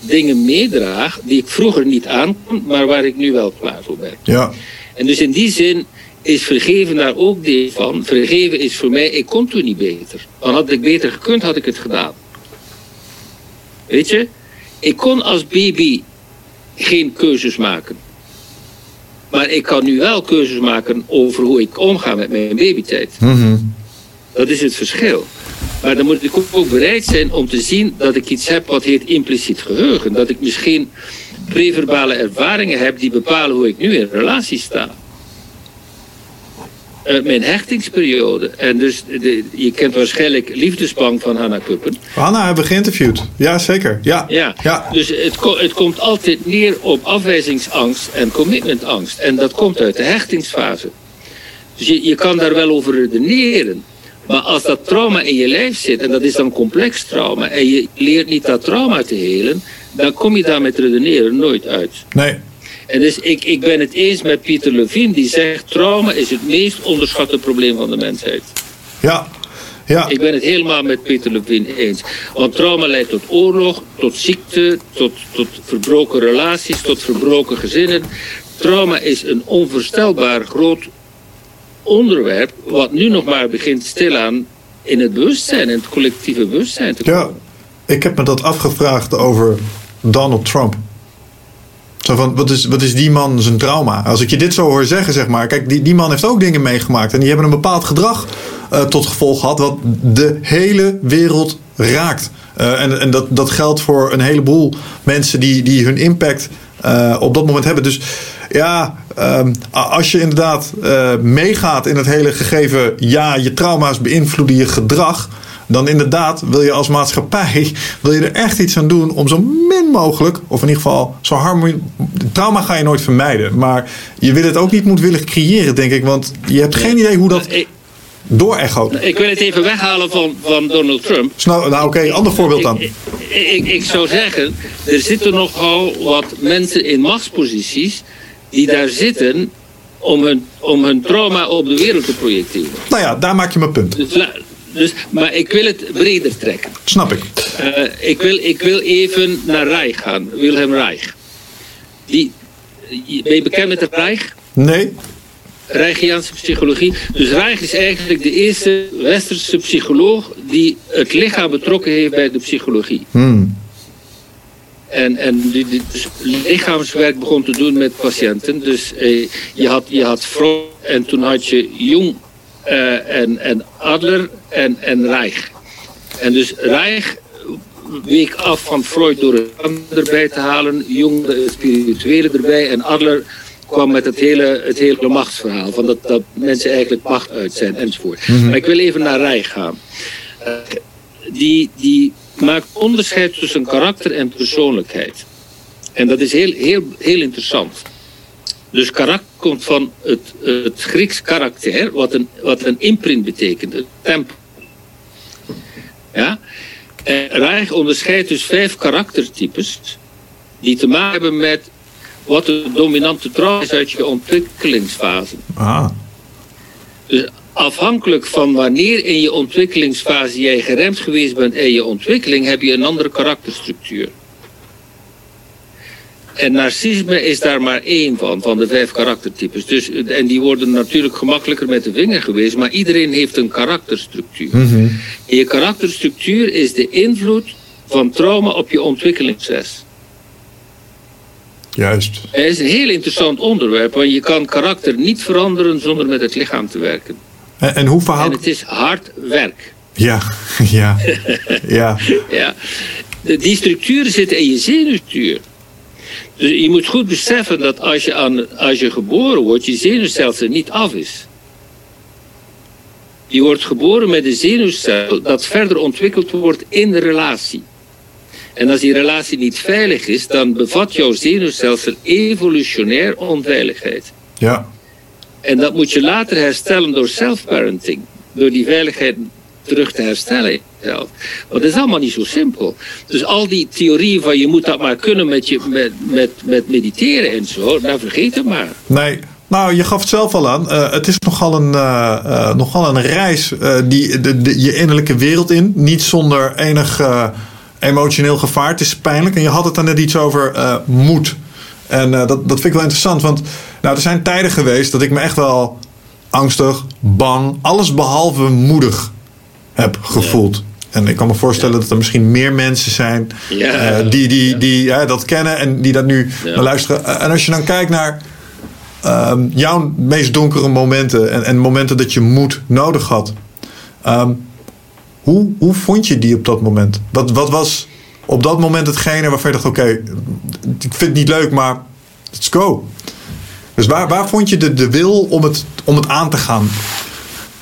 dingen meedraag die ik vroeger niet aankon, maar waar ik nu wel klaar voor ben. ja, En dus in die zin is vergeven daar ook deel van. Vergeven is voor mij, ik kon toen niet beter. Dan had ik beter gekund, had ik het gedaan. Weet je, ik kon als baby geen keuzes maken. Maar ik kan nu wel keuzes maken over hoe ik omga met mijn babytijd. Mhm. Dat is het verschil. Maar dan moet ik ook bereid zijn om te zien dat ik iets heb wat heet impliciet geheugen. Dat ik misschien preverbale ervaringen heb die bepalen hoe ik nu in relatie sta. Eh, mijn hechtingsperiode. En dus, de, je kent waarschijnlijk Liefdesbang van Hannah Kuppen. Hanna hebben we geïnterviewd. Ja, zeker. Ja, Ja, ja. dus het, ko- het komt altijd neer op afwijzingsangst en commitmentangst. En dat komt uit de hechtingsfase. Dus je, je kan daar wel over redeneren. Maar als dat trauma in je lijf zit, en dat is dan complex trauma, en je leert niet dat trauma te helen, dan kom je daar met redeneren nooit uit. Nee, En dus ik, ik ben het eens met Pieter Levine, die zegt trauma is het meest onderschatte probleem van de mensheid. ja, ja. Ik ben het helemaal met Peter Levine eens. Want trauma leidt tot oorlog, tot ziekte, tot, tot verbroken relaties, tot verbroken gezinnen. trauma is een onvoorstelbaar groot onderwerp, wat nu nog maar begint stilaan in het bewustzijn, in het collectieve bewustzijn te komen. Ja, ik heb me dat afgevraagd over Donald Trump. Zo van, wat is, wat is die man zijn trauma? Als ik je dit zo hoor zeggen, zeg maar. Kijk, die, die man heeft ook dingen meegemaakt. En die hebben een bepaald gedrag uh, tot gevolg gehad. wat de hele wereld raakt. Uh, en en dat, dat geldt voor een heleboel mensen die, die hun impact uh, op dat moment hebben. Dus ja, um, als je inderdaad meegaat in het hele gegeven. ja, je trauma's beïnvloeden je gedrag dan inderdaad wil je als maatschappij wil je er echt iets aan doen om zo min mogelijk, of in ieder geval zo harmonie. Trauma ga je nooit vermijden, maar je wil het ook niet moedwillig creëren, denk ik, want je hebt geen idee hoe dat. Door echo. Ik wil het even weghalen van, van Donald Trump. Nou, nou oké, okay, ander voorbeeld dan. Ik, ik, ik, zou zeggen, er zitten nogal wat mensen in machtsposities die daar zitten om hun, om hun trauma op de wereld te projecteren. Nou ja, daar maak je mijn punt. Dus, dus, maar ik wil het breder trekken. Snap ik. Uh, ik, wil, ik wil even naar Reich gaan, Wilhelm Reich. Die, ben je bekend met het Reich? Nee. Reichiaanse psychologie. Dus Reich is eigenlijk de eerste westerse psycholoog die het lichaam betrokken heeft bij de psychologie. Hmm. En, en die, die dus lichaamswerk begon te doen met patiënten. Dus eh, je, had, je had Freud en toen had je Jung uh, en, en Adler en, en Reich. En dus Reich week af van Freud door het erbij te halen, Jung de spirituele erbij en Adler kwam met het hele, het hele machtsverhaal. Van dat, dat mensen eigenlijk macht uit zijn enzovoort. Mhm. Maar ik wil even naar Reich gaan. Uh, die, die maakt onderscheid tussen karakter en persoonlijkheid. En dat is heel, heel, heel interessant. Dus karakter komt van het, het Grieks karakter, wat een, wat een imprint betekent, een tempo. Ja? En Reich onderscheidt dus vijf karaktertypes die te maken hebben met wat de dominante trouw is uit je ontwikkelingsfase. Ah. Dus afhankelijk van wanneer in je ontwikkelingsfase jij geremd geweest bent in je ontwikkeling, heb je een andere karakterstructuur. En narcisme is daar maar één van, van de vijf karaktertypes. Dus, en die worden natuurlijk gemakkelijker met de vinger geweest, maar iedereen heeft een karakterstructuur. Mm -hmm. En je karakterstructuur is de invloed van trauma op je ontwikkelingsproces. Juist. Het is een heel interessant onderwerp, want je kan karakter niet veranderen zonder met het lichaam te werken. En, en hoe verhoudt... En het is hard werk. Ja, ja, ja. ja. Die structuren zitten in je zenuwstructuur. Dus je moet goed beseffen dat als je, aan, als je geboren wordt, je zenuwstelsel niet af is. Je wordt geboren met een zenuwstelsel dat verder ontwikkeld wordt in de relatie. En als die relatie niet veilig is, dan bevat jouw zenuwstelsel evolutionaer onveiligheid. Ja. En dat moet je later herstellen door self-parenting. Door die veiligheid terug te herstellen. Want dat is allemaal niet zo simpel. Dus al die theorieën van je moet dat maar kunnen met, je, met, met, met mediteren en zo, nou vergeet het maar. Nee, nou, je gaf het zelf al aan. Uh, het is nogal een, uh, uh, nogal een reis die de, de, je innerlijke wereld in. Niet zonder enig emotioneel gevaar. Het is pijnlijk. En je had het er net iets over moed. En dat, dat vind ik wel interessant. Want nou, er zijn tijden geweest dat ik me echt wel angstig, bang, alles behalve moedig heb gevoeld. En ik kan me voorstellen ja. dat er misschien meer mensen zijn ja. uh, die, die, die ja, dat kennen en die dat nu naar luisteren. En als je dan kijkt naar um, jouw meest donkere momenten en, en momenten dat je moed nodig had. Um, hoe, hoe vond je die op dat moment? Wat, wat was op dat moment hetgene waarvan je dacht: oké, okay, ik vind het niet leuk, maar let's go. Dus waar, waar vond je de, de wil om het, om het aan te gaan?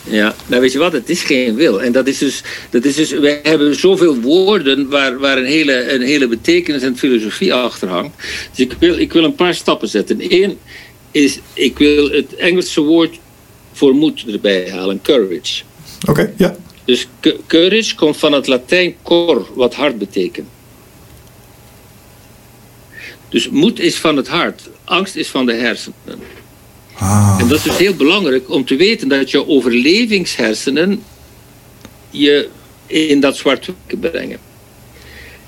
Ja, nou weet je wat, het is geen wil. En dat is dus, dat is dus we hebben zoveel woorden waar, waar een, hele, een hele betekenis en filosofie achter hangt. Dus ik wil, ik wil een paar stappen zetten. Eén is, ik wil het Engelse woord voor moed erbij halen, courage. Oké, okay, ja. Dus courage komt van het Latijn cor, wat hart betekent. Dus moed is van het hart, angst is van de hersenen. Ah. En dat is dus heel belangrijk om te weten dat je overlevingshersenen je in dat zwart brengen.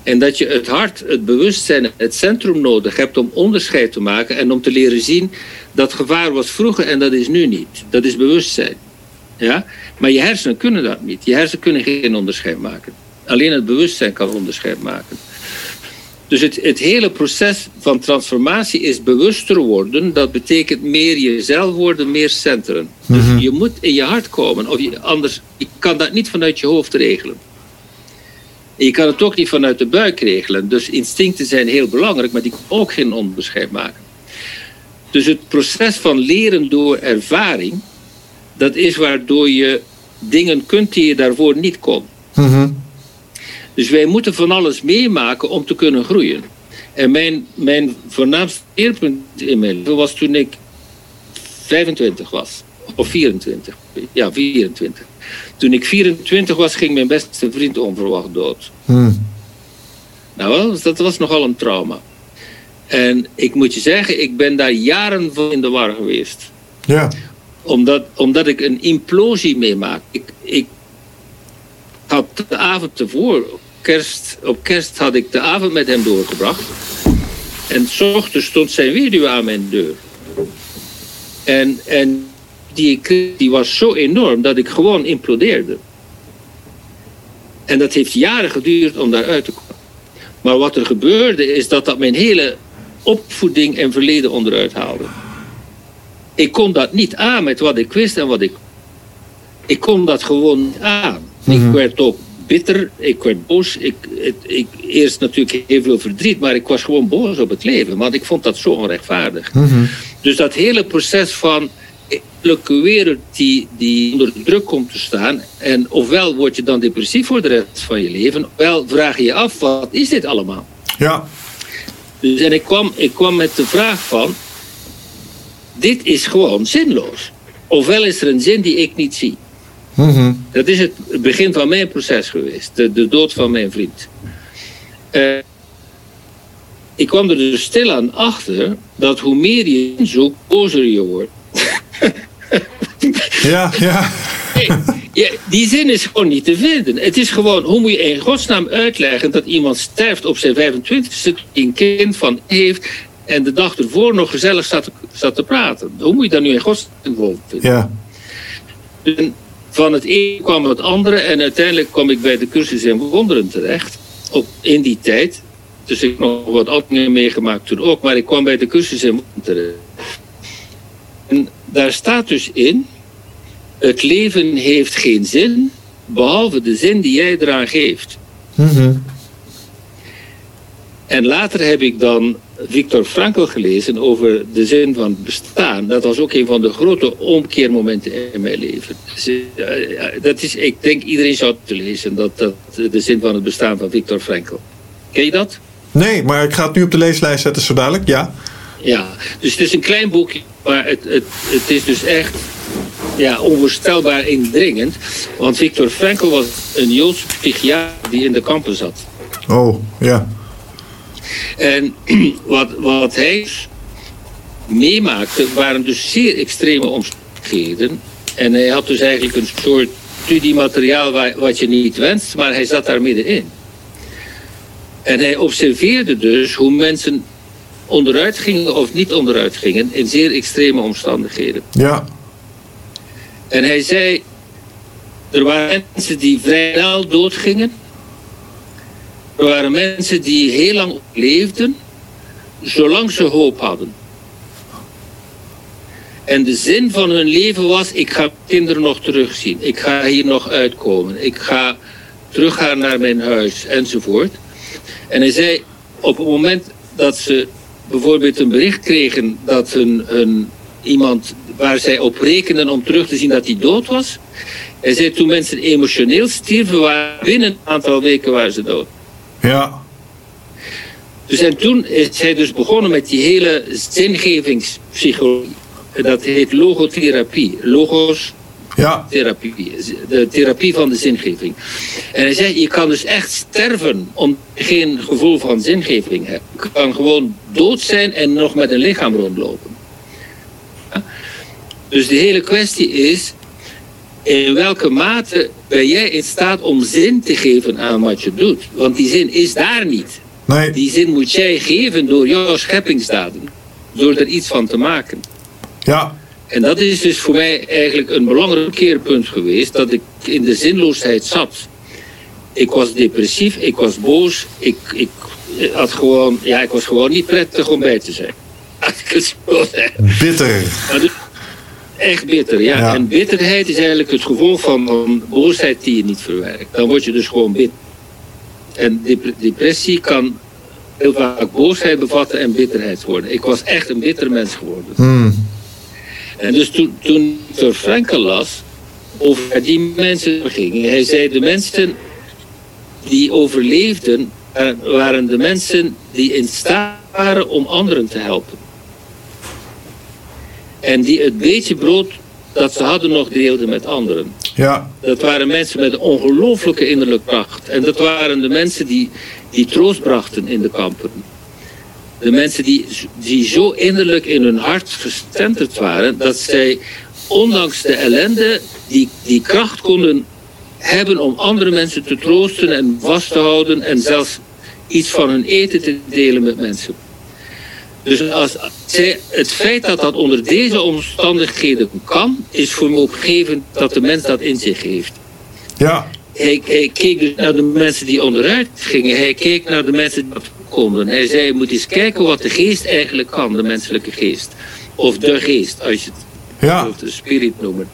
En dat je het hart, het bewustzijn, het centrum nodig hebt om onderscheid te maken en om te leren zien dat gevaar was vroeger en dat is nu niet. Dat is bewustzijn. Ja? Maar je hersenen kunnen dat niet. Je hersenen kunnen geen onderscheid maken. Alleen het bewustzijn kan onderscheid maken. Dus het, het hele proces van transformatie is bewuster worden. Dat betekent meer jezelf worden, meer centrum. Dus je moet in je hart komen. Of je, anders, je kan dat niet vanuit je hoofd regelen. En je kan het ook niet vanuit de buik regelen. Dus instincten zijn heel belangrijk, maar die kunnen ook geen onderscheid maken. Dus het proces van leren door ervaring, dat is waardoor je dingen kunt die je daarvoor niet kon. Dus wij moeten van alles meemaken om te kunnen groeien. En mijn, mijn voornaamste leerpunt in mijn leven was toen ik 25 was. Of 24. Ja, 24. Toen ik 24 was, ging mijn beste vriend onverwacht dood. Hmm. Nou, dat was nogal een trauma. En ik moet je zeggen, ik ben daar jaren van in de war geweest. Ja. Omdat, omdat ik een implosie meemaak. Ik, ik had de avond tevoren, kerst, op kerst had ik de avond met hem doorgebracht. En s ochtends stond zijn weduwe aan mijn deur. En, en die, die was zo enorm dat ik gewoon implodeerde. En dat heeft jaren geduurd om daaruit te komen. Maar wat er gebeurde is dat dat mijn hele opvoeding en verleden onderuit haalde. Ik kon dat niet aan met wat ik wist en wat ik. Ik kon dat gewoon aan. Ik mhm. werd ook bitter, ik werd boos. Ik, ik, eerst natuurlijk heel veel verdriet, maar ik was gewoon boos op het leven. Want ik vond dat zo onrechtvaardig. Mhm. Dus dat hele proces van wereld die, die onder druk komt te staan. En ofwel word je dan depressief voor de rest van je leven, ofwel vraag je je af, wat is dit allemaal? Ja. Dus en ik kwam, ik kwam met de vraag van, dit is gewoon zinloos. Ofwel is er een zin die ik niet zie. Mhm. Dat is het begin van mijn proces geweest. De, de dood van mijn vriend. Uh, ik kwam er dus stilaan achter dat hoe meer je inzoekt, bozer je wordt. ja, ja. die zin is gewoon niet te vinden. Het is gewoon, hoe moet je in godsnaam uitleggen dat iemand sterft op zijn 25ste, een kind van heeft en de dag ervoor nog gezellig zat, zat te praten. Hoe moet je daar nu in godsnaam vinden? Ja. En van het een kwam het andere en uiteindelijk kwam ik bij de cursus in wonderen terecht. Op, in die tijd. Dus ik heb nog wat andere meegemaakt toen ook, maar ik kwam bij de cursus in wonderen terecht. En daar staat dus in, het leven heeft geen zin, behalve de zin die jij eraan geeft. Mhm. En later heb ik dan Victor Frankl gelezen over de zin van bestaan. Dat was ook een van de grote omkeermomenten in mijn leven. Dus, eh, dat is, ik denk iedereen zou het lezen, dat, dat, de zin van het bestaan van Victor Frankl. Ken je dat? Nee, maar ik ga het nu op de leeslijst zetten zo dadelijk, ja. Ja, dus het is een klein boekje, maar het, het, het is dus echt ja, onvoorstelbaar indringend. Want Victor Frankl was een Joodse psychiater die in de kampen zat. Oh, ja. En wat, wat hij meemaakte waren dus zeer extreme omstandigheden. En hij had dus eigenlijk een soort studiemateriaal wat je niet wenst, maar hij zat daar middenin. En hij observeerde dus hoe mensen onderuit gingen of niet onderuit gingen in zeer extreme omstandigheden. Ja. En hij zei, er waren mensen die vrij snel doodgingen. Er waren mensen die heel lang leefden, zolang ze hoop hadden. En de zin van hun leven was, ik ga kinderen nog terugzien. Ik ga hier nog uitkomen. Ik ga teruggaan naar mijn huis enzovoort. En hij zei, op het moment dat ze bijvoorbeeld een bericht kregen dat een, iemand waar zij op rekenden om terug te zien dat hij dood was. Hij zei toen mensen emotioneel stierven, waren binnen een aantal weken waren ze dood. Ja. Dus en toen is hij dus begonnen met die hele zingevingspsychologie. Dat heet logotherapie. Logos ja. therapie. De therapie van de zingeving. En hij zei, je kan dus echt sterven om geen gevoel van zingeving hebben. Je kan gewoon dood zijn en nog met een lichaam rondlopen. Dus de hele kwestie is, in welke mate ben jij in staat om zin te geven aan wat je doet? Want die zin is daar niet. Nee. Die zin moet jij geven door jouw scheppingsdaden. Door er iets van te maken. Ja. En dat is dus voor mij eigenlijk een belangrijk keerpunt geweest. Dat ik in de zinloosheid zat. Ik was depressief, ik was boos. Ik, ik, had gewoon, ja, ik was gewoon niet prettig om bij te zijn. Bitter. Echt bitter, ja. Ja. En bitterheid is eigenlijk het gevolg van een boosheid die je niet verwerkt. Dan word je dus gewoon bitter. En dep- depressie kan heel vaak boosheid bevatten en bitterheid worden. Ik was echt een bitter mens geworden. Hmm. En dus toen, toen ik door Frankel las over die mensen gingen, hij zei de mensen die overleefden eh, waren de mensen die in staat waren om anderen te helpen. En die het beetje brood dat ze hadden nog deelden met anderen. Ja. Dat waren mensen met een ongelooflijke innerlijke kracht. En dat waren de mensen die, die troost brachten in de kampen. De mensen die, die zo innerlijk in hun hart gestenterd waren, dat zij ondanks de ellende die, die kracht konden hebben om andere mensen te troosten en vast te houden en zelfs iets van hun eten te delen met mensen. Dus als, het feit dat dat onder deze omstandigheden kan, is voor me opgevend dat de mens dat in zich heeft. Ja. Hij, hij keek dus naar de mensen die onderuit gingen. Hij keek naar de mensen die konden. Hij zei, je moet eens kijken wat de geest eigenlijk kan, de menselijke geest. Of de geest, als je het Ja. de spirit noemen.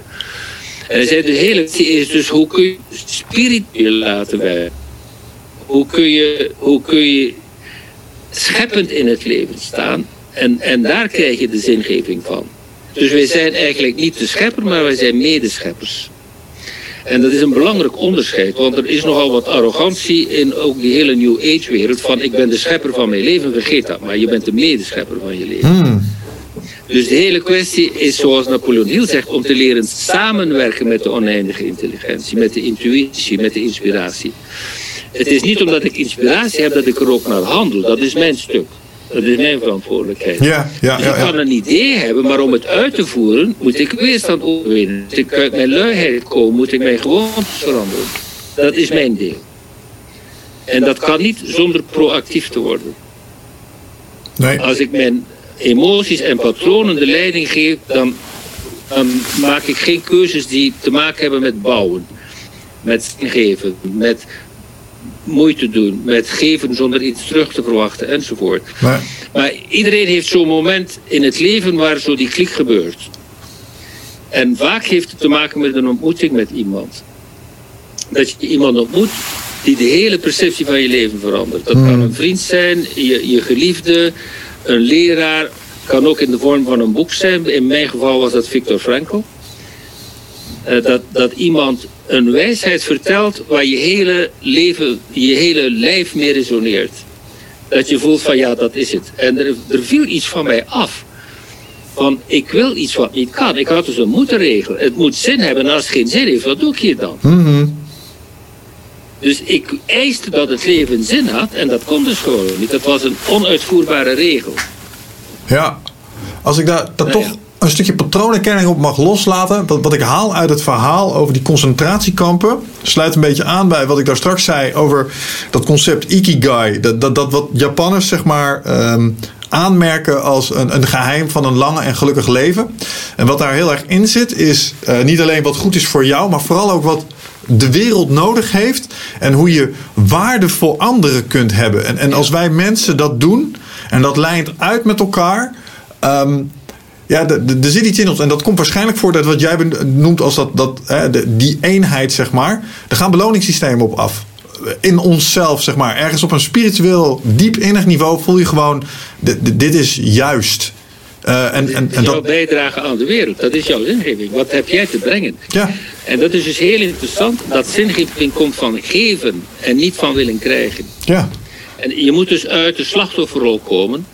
En hij zei, de hele kwestie is dus, hoe kun je spirit laten werken? Hoe kun je, hoe kun je scheppend in het leven staan? En, en daar krijg je de zingeving van. Dus wij zijn eigenlijk niet de schepper, maar wij zijn medescheppers. En dat is een belangrijk onderscheid, want er is nogal wat arrogantie in ook die hele New Age wereld van ik ben de schepper van mijn leven, vergeet dat, maar je bent de medeschepper van je leven. Hmm. Dus de hele kwestie is zoals Napoleon Hill zegt, om te leren samenwerken met de oneindige intelligentie, met de intuïtie, met de inspiratie. Het is niet omdat ik inspiratie heb dat ik er ook naar handel, dat is mijn stuk. Dat is mijn verantwoordelijkheid. Ja, ja, Dus ja, ik ja. kan een idee hebben, maar om het uit te voeren moet ik weerstand overwinnen. Moet ik uit mijn luiheid komen, moet ik mijn gewoontes veranderen. Dat is mijn deel. En dat kan niet zonder proactief te worden. Nee. Als ik mijn emoties en patronen de leiding geef, dan, dan maak ik geen keuzes die te maken hebben met bouwen. Met geven, met moeite doen, met geven zonder iets terug te verwachten enzovoort. Nee. Maar iedereen heeft zo'n moment in het leven waar zo die klik gebeurt. En vaak heeft het te maken met een ontmoeting met iemand. Dat je iemand ontmoet die de hele perceptie van je leven verandert. Dat kan een vriend zijn, je, je geliefde, een leraar. Kan ook in de vorm van een boek zijn. In mijn geval was dat Viktor Frankl. Eh, dat, dat iemand een wijsheid vertelt waar je hele leven, je hele lijf mee resoneert. Dat je voelt van ja, dat is het. En er, er viel iets van mij af. Van ik wil iets wat niet kan. Ik had dus een moeten-regel. Het moet zin hebben en als het geen zin heeft, wat doe ik hier dan? Mhm. Dus ik eiste dat het leven zin had en dat kon dus gewoon niet. Dat was een onuitvoerbare regel. Ja. Als ik daar, daar Nou toch ja. Een stukje patroonherkenning op mag loslaten. Wat, wat ik haal uit het verhaal over die concentratiekampen. Sluit een beetje aan bij wat ik daar straks zei over dat concept Ikigai. Dat, dat, dat wat Japanners zeg maar ehm, aanmerken als een, een geheim van een lange en gelukkig leven. En wat daar heel erg in zit is eh, niet alleen wat goed is voor jou. Maar vooral ook wat de wereld nodig heeft. En hoe je waarde voor anderen kunt hebben. En, en als wij mensen dat doen. En dat lijnt uit met elkaar. ehm, ja, er zit iets in ons. En dat komt waarschijnlijk voort uit wat jij noemt als dat, dat, hè, de- die eenheid, zeg maar. Er gaan beloningssystemen op af. In onszelf, zeg maar. Ergens op een spiritueel, diep innig niveau voel je gewoon... dit- is juist. Eh, en, en, en jouw dat, bijdrage aan de wereld, dat is jouw zingeving. Wat heb jij te brengen? ja, En dat is dus heel interessant. Dat zingeving komt van geven en niet van willen krijgen. ja, En je moet dus uit de slachtofferrol komen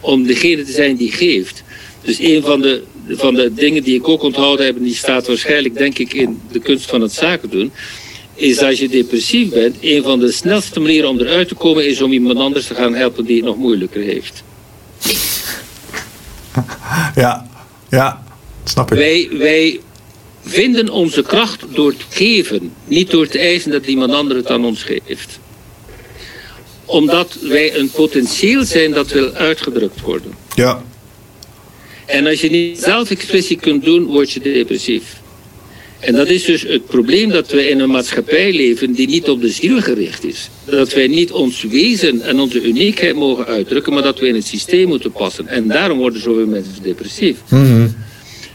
om degene te zijn die geeft. Dus een van de, van de dingen die ik ook onthouden heb, en die staat waarschijnlijk denk ik in de kunst van het zaken doen, is als je depressief bent, een van de snelste manieren om eruit te komen is om iemand anders te gaan helpen die het nog moeilijker heeft. ja, ja. Snap ik. Wij, wij, vinden onze kracht door het geven, niet door te eisen dat iemand anders het aan ons geeft. Omdat wij een potentieel zijn dat wil uitgedrukt worden. Ja. En als je niet zelfexpressie kunt doen, word je depressief. En dat is dus het probleem dat we in een maatschappij leven die niet op de ziel gericht is. Dat wij niet ons wezen en onze uniekheid mogen uitdrukken, maar dat we in het systeem moeten passen. En daarom worden zoveel mensen depressief.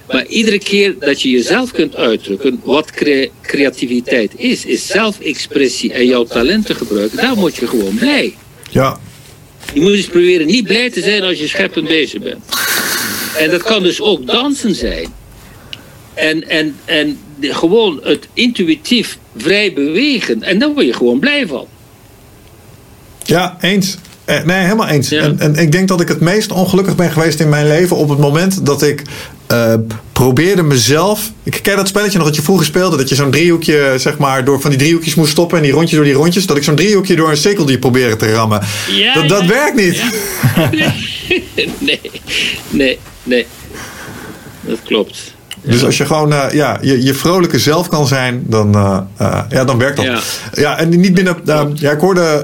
Maar iedere keer dat je jezelf kunt uitdrukken, wat cre- creativiteit is, is zelfexpressie en jouw talenten gebruiken, daar word je gewoon blij. Ja. Je moet eens proberen niet blij te zijn als je scheppend bezig bent. En dat kan dus ook dansen zijn. En, en, en gewoon het intuïtief vrij bewegen. En daar word je gewoon blij van. Ja, eens. Eh, Nee, helemaal eens. Ja. En, en ik denk dat ik het meest ongelukkig ben geweest in mijn leven op het moment dat ik eh, probeerde mezelf. Ik ken dat spelletje nog dat je vroeger speelde, dat je zo'n driehoekje, zeg maar, door van die driehoekjes moest stoppen en die rondjes door die rondjes. Dat ik zo'n driehoekje door een cirkeltje probeerde te rammen. Ja, dat dat werkt niet. nee, nee, nee. Dat klopt. Dus als je gewoon eh, ja, je, je vrolijke zelf kan zijn, dan, eh, eh, ja, dan werkt dat. Ja, Ja. en niet binnen. ja, ik hoorde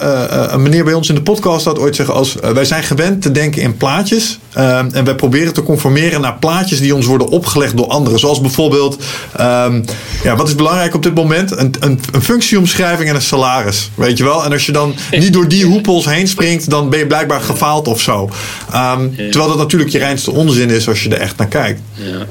een meneer bij ons in de podcast dat ooit zeggen: als, wij zijn gewend te denken in plaatjes. en wij proberen te conformeren naar plaatjes die ons worden opgelegd door anderen. Zoals bijvoorbeeld: ehm, ja, wat is belangrijk op dit moment? Een, een, een functieomschrijving en een salaris. Weet je wel? En als je dan niet door die hoepels heen springt, dan ben je blijkbaar gefaald of zo. Ehm, Terwijl dat natuurlijk je reinste onzin is als je er echt naar kijkt. Ja.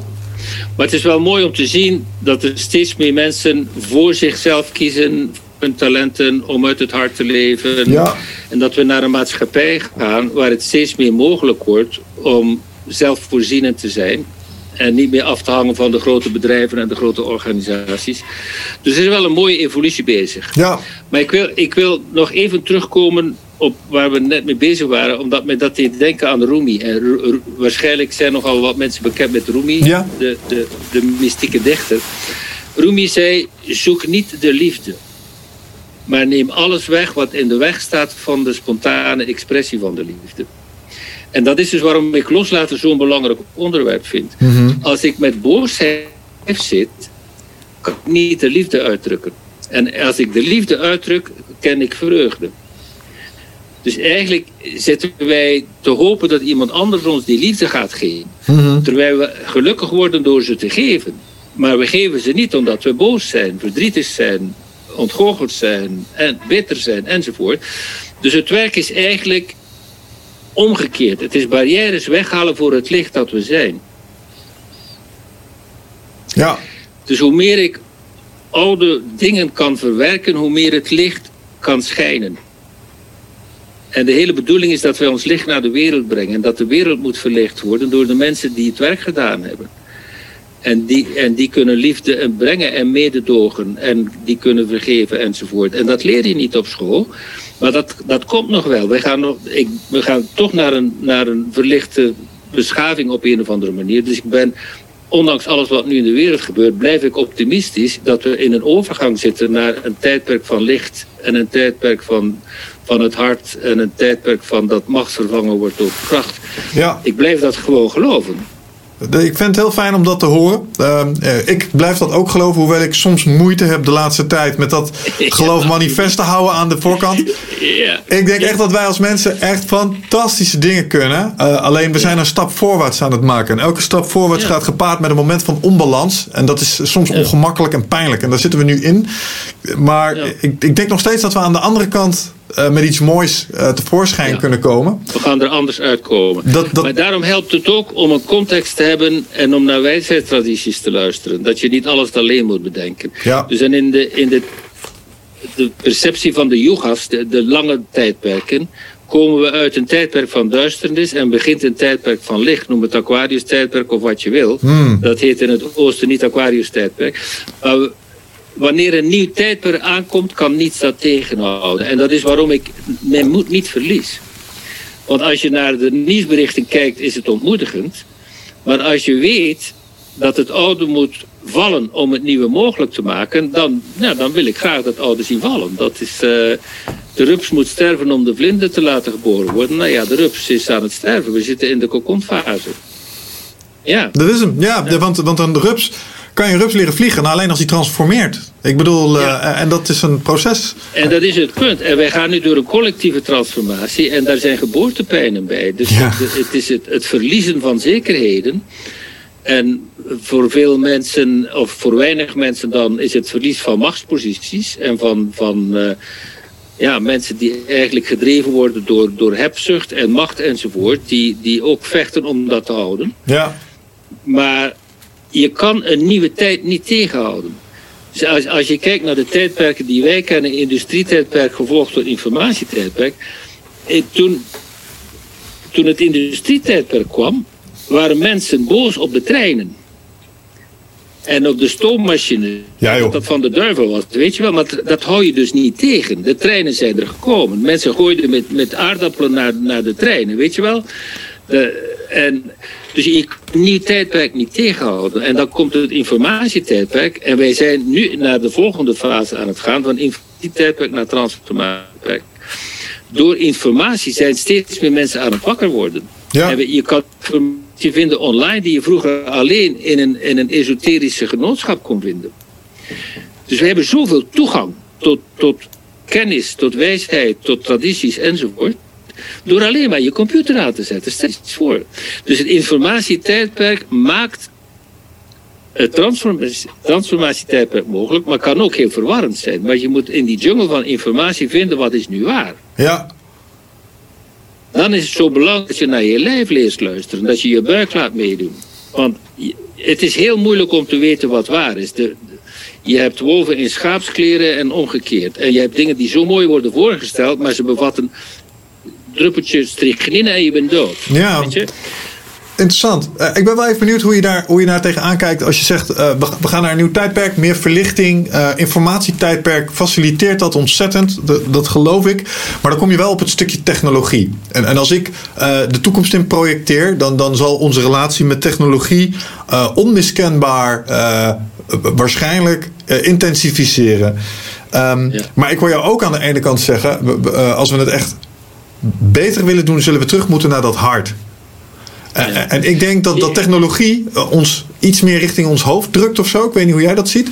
Maar het is wel mooi om te zien dat er steeds meer mensen voor zichzelf kiezen, hun talenten, om uit het hart te leven. Ja. En dat we naar een maatschappij gaan waar het steeds meer mogelijk wordt om zelfvoorzienend te zijn. En niet meer af te hangen van de grote bedrijven en de grote organisaties. Dus er is wel een mooie evolutie bezig. Ja, Maar ik wil, ik wil nog even terugkomen op waar we net mee bezig waren, omdat me dat deed denken aan Rumi. En Ru- waarschijnlijk zijn nogal wat mensen bekend met Rumi, Ja. de, de, de mystieke dichter. Rumi zei: zoek niet de liefde, maar neem alles weg wat in de weg staat van de spontane expressie van de liefde. En dat is dus waarom ik loslaten zo'n belangrijk onderwerp vind. Als ik met boosheid zit, kan ik niet de liefde uitdrukken. En als ik de liefde uitdruk, ken ik vreugde. Dus eigenlijk zitten wij te hopen dat iemand anders ons die liefde gaat geven. Terwijl we gelukkig worden door ze te geven. Maar we geven ze niet omdat we boos zijn, verdrietig zijn, ontgoocheld zijn, en bitter zijn enzovoort. Dus het werk is eigenlijk omgekeerd. Het is barrières weghalen voor het licht dat we zijn. ja, Dus hoe meer ik oude dingen kan verwerken, hoe meer het licht kan schijnen. En de hele bedoeling is dat wij ons licht naar de wereld brengen. En dat de wereld moet verlicht worden door de mensen die het werk gedaan hebben. En die, en die kunnen liefde en brengen en mededogen. En die kunnen vergeven enzovoort. En dat leer je niet op school. Maar dat, dat komt nog wel. We gaan, nog, ik, we gaan toch naar een, naar een verlichte beschaving op een of andere manier. Dus ik ben ondanks alles wat nu in de wereld gebeurt, blijf ik optimistisch dat we in een overgang zitten naar een tijdperk van licht en een tijdperk van, van het hart en een tijdperk van dat macht vervangen wordt door kracht. ja. Ik blijf dat gewoon geloven. Ik vind het heel fijn om dat te horen. Ehm, eh, ik blijf dat ook geloven, hoewel ik soms moeite heb de laatste tijd met dat geloof manifest te houden aan de voorkant. Ik denk echt dat wij als mensen echt fantastische dingen kunnen. Eh, alleen we zijn een stap voorwaarts aan het maken. En elke stap voorwaarts gaat gepaard met een moment van onbalans. En dat is soms ongemakkelijk en pijnlijk. En daar zitten we nu in. Maar ik, ik denk nog steeds dat we aan de andere kant eh, met iets moois eh, tevoorschijn Ja. kunnen komen. We gaan er anders uitkomen. Dat- dat- Maar daarom helpt het ook om een context te hebben en om naar wijsheidstradities te luisteren. Dat je niet alles alleen moet bedenken. Ja. Dus en in de, in de, de perceptie van de yugas, de, de lange tijdperken, komen we uit een tijdperk van duisternis en begint een tijdperk van licht. Noem het Aquarius-tijdperk of wat je wil. Dat heet in het oosten niet Aquarius-tijdperk. Maar we- wanneer een nieuw tijdperk aankomt, kan niets dat tegenhouden. En dat is waarom ik mijn moed niet verlies. Want als je naar de nieuwsberichten kijkt, is het ontmoedigend. Maar als je weet dat het oude moet vallen om het nieuwe mogelijk te maken, dan, nou, dan wil ik graag dat oude zien vallen. Dat is, eh, de rups moet sterven om de vlinder te laten geboren worden. Nou ja, de rups is aan het sterven. We zitten in de kokonfase. Ja, Dat is hem. Ja, de- want, want een rups kan je rups leren vliegen, nou alleen als hij transformeert. Ik bedoel, uh, en dat is een proces. En dat is het punt. En wij gaan nu door een collectieve transformatie en daar zijn geboortepijnen bij. Dus Ja. het, het is het, het verliezen van zekerheden. En voor veel mensen, of voor weinig mensen dan, is het verlies van machtsposities en van, van eh, ja, mensen die eigenlijk gedreven worden door, door hebzucht en macht enzovoort, die, die ook vechten om dat te houden. Ja, Maar je kan een nieuwe tijd niet tegenhouden. Dus als, als je kijkt naar de tijdperken die wij kennen, industrietijdperk gevolgd door informatietijdperk. eh, Toen, toen het industrietijdperk kwam, waren mensen boos op de treinen. En op de stoommachine. Ja, dat dat van de duivel was. Weet je wel, maar dat- dat hou je dus niet tegen. De treinen zijn er gekomen. Mensen gooiden met, met aardappelen naar, naar de treinen, weet je wel. De, en, dus je kan een nieuw tijdperk niet tegenhouden. En dan komt het informatietijdperk. En wij zijn nu naar de volgende fase aan het gaan. Van informatietijdperk naar transformatietijdperk. Door informatie zijn steeds meer mensen aan het wakker worden. Ja. En je kan informatie vinden online die je vroeger alleen in een, in een esoterische genootschap kon vinden. Dus we hebben zoveel toegang tot, tot kennis, tot wijsheid, tot tradities enzovoort. Door alleen maar je computer aan te zetten. Stel je eens voor. Dus het informatietijdperk maakt het transformatie- transformatietijdperk mogelijk, maar kan ook heel verwarrend zijn. Maar je moet in die jungle van informatie vinden wat is nu waar. ja, Dan is het zo belangrijk dat je naar je lijf leest luisteren. Dat je je buik laat meedoen. Want het is heel moeilijk om te weten wat waar is. De- je hebt wolven in schaapskleren en omgekeerd. En je hebt dingen die zo mooi worden voorgesteld, maar ze bevatten druppeltjes strychnine en je bent dood. Ja. Weet je? interessant. Eh, ik ben wel even benieuwd hoe je daar, hoe je daar tegenaan kijkt. Als je zegt, eh, we, we gaan naar een nieuw tijdperk, meer verlichting, eh, informatietijdperk faciliteert dat ontzettend. Dat, dat geloof ik. Maar dan kom je wel op het stukje technologie. En, en als ik de toekomst in projecteer, dan, dan zal onze relatie met technologie onmiskenbaar waarschijnlijk intensificeren. Ehm, Ja. Maar ik hoor jou ook aan de ene kant zeggen, als we het echt beter willen doen, zullen we terug moeten naar dat hart. En- Ja. En ik denk dat, dat technologie eh, ons iets meer richting ons hoofd drukt of zo. Ik weet niet hoe jij dat ziet.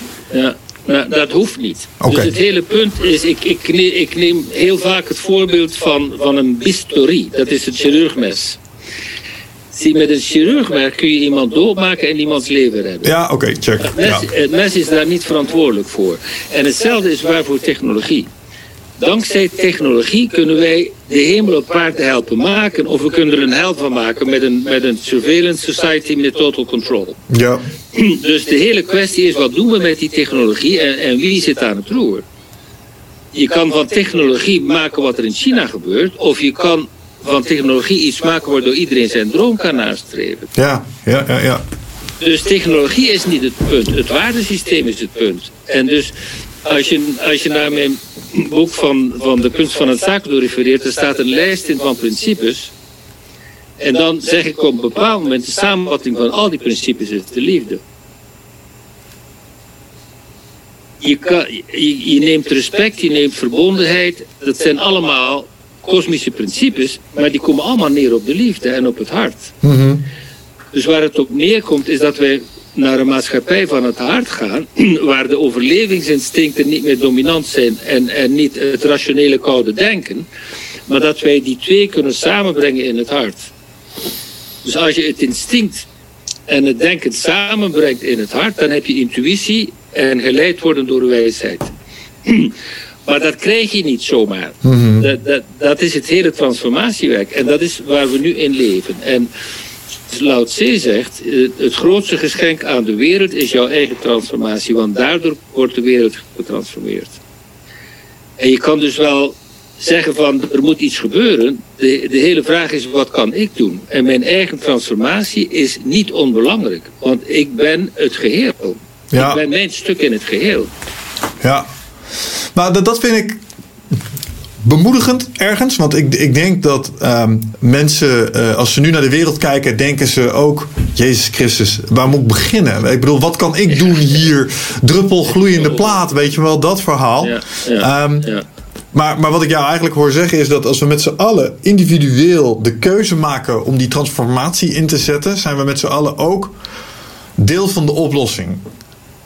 Ja, dat hoeft niet. Dus het hele punt is, ik, ik, neem, ik neem heel vaak het voorbeeld van, van een bistouri. Dat is het chirurgmes. Zie, met een chirurgmes kun je iemand doodmaken en iemands leven redden. Ja, oké, check. Het mes, Ja. het mes is daar niet verantwoordelijk voor. En hetzelfde is waar voor technologie. Dankzij technologie kunnen wij de hemel op aarde helpen maken. Of we kunnen er een hel van maken met een, met een surveillance society met total control. ja. Dus de hele kwestie is, wat doen we met die technologie en, en wie zit aan het roer? Je kan van technologie maken wat er in China gebeurt, of je kan van technologie iets maken waardoor iedereen zijn droom kan nastreven. Ja, ja, ja, ja. Dus technologie is niet het punt, het waardesysteem is het punt. En dus als je, als je naar mijn boek van, van de kunst van het zaken door refereert, er staat een lijst in van principes. En dan zeg ik op een bepaald moment, de samenvatting van al die principes is de liefde. Je, kan, je, je neemt respect, je neemt verbondenheid. Dat zijn allemaal kosmische principes, maar die komen allemaal neer op de liefde en op het hart. Mhm. Dus waar het op neerkomt is dat wij naar een maatschappij van het hart gaan, waar de overlevingsinstincten niet meer dominant zijn en, en niet het rationele koude denken, maar dat wij die twee kunnen samenbrengen in het hart. Dus als je het instinct en het denken samenbrengt in het hart, dan heb je intuïtie en geleid worden door wijsheid. Maar dat krijg je niet zomaar. Dat, dat, dat is het hele transformatiewerk. En dat is waar we nu in leven. En Lao Tse zegt, het grootste geschenk aan de wereld is jouw eigen transformatie. Want daardoor wordt de wereld getransformeerd. En je kan dus wel zeggen van, er moet iets gebeuren. De, de hele vraag is, wat kan ik doen? En mijn eigen transformatie is niet onbelangrijk. Want ik ben het geheel. Ja. Ik ben mijn stuk in het geheel. Ja. Maar dat, dat vind ik bemoedigend ergens. Want ik, ik denk dat ehm, mensen, eh, als ze nu naar de wereld kijken, denken ze ook: Jezus Christus, waar moet ik beginnen? Ik bedoel, wat kan ik doen hier? Druppel gloeiende plaat, weet je wel, dat verhaal. Ja, ja, Ehm, ja. maar, maar wat ik jou eigenlijk hoor zeggen is dat als we met z'n allen individueel de keuze maken om die transformatie in te zetten, zijn we met z'n allen ook deel van de oplossing.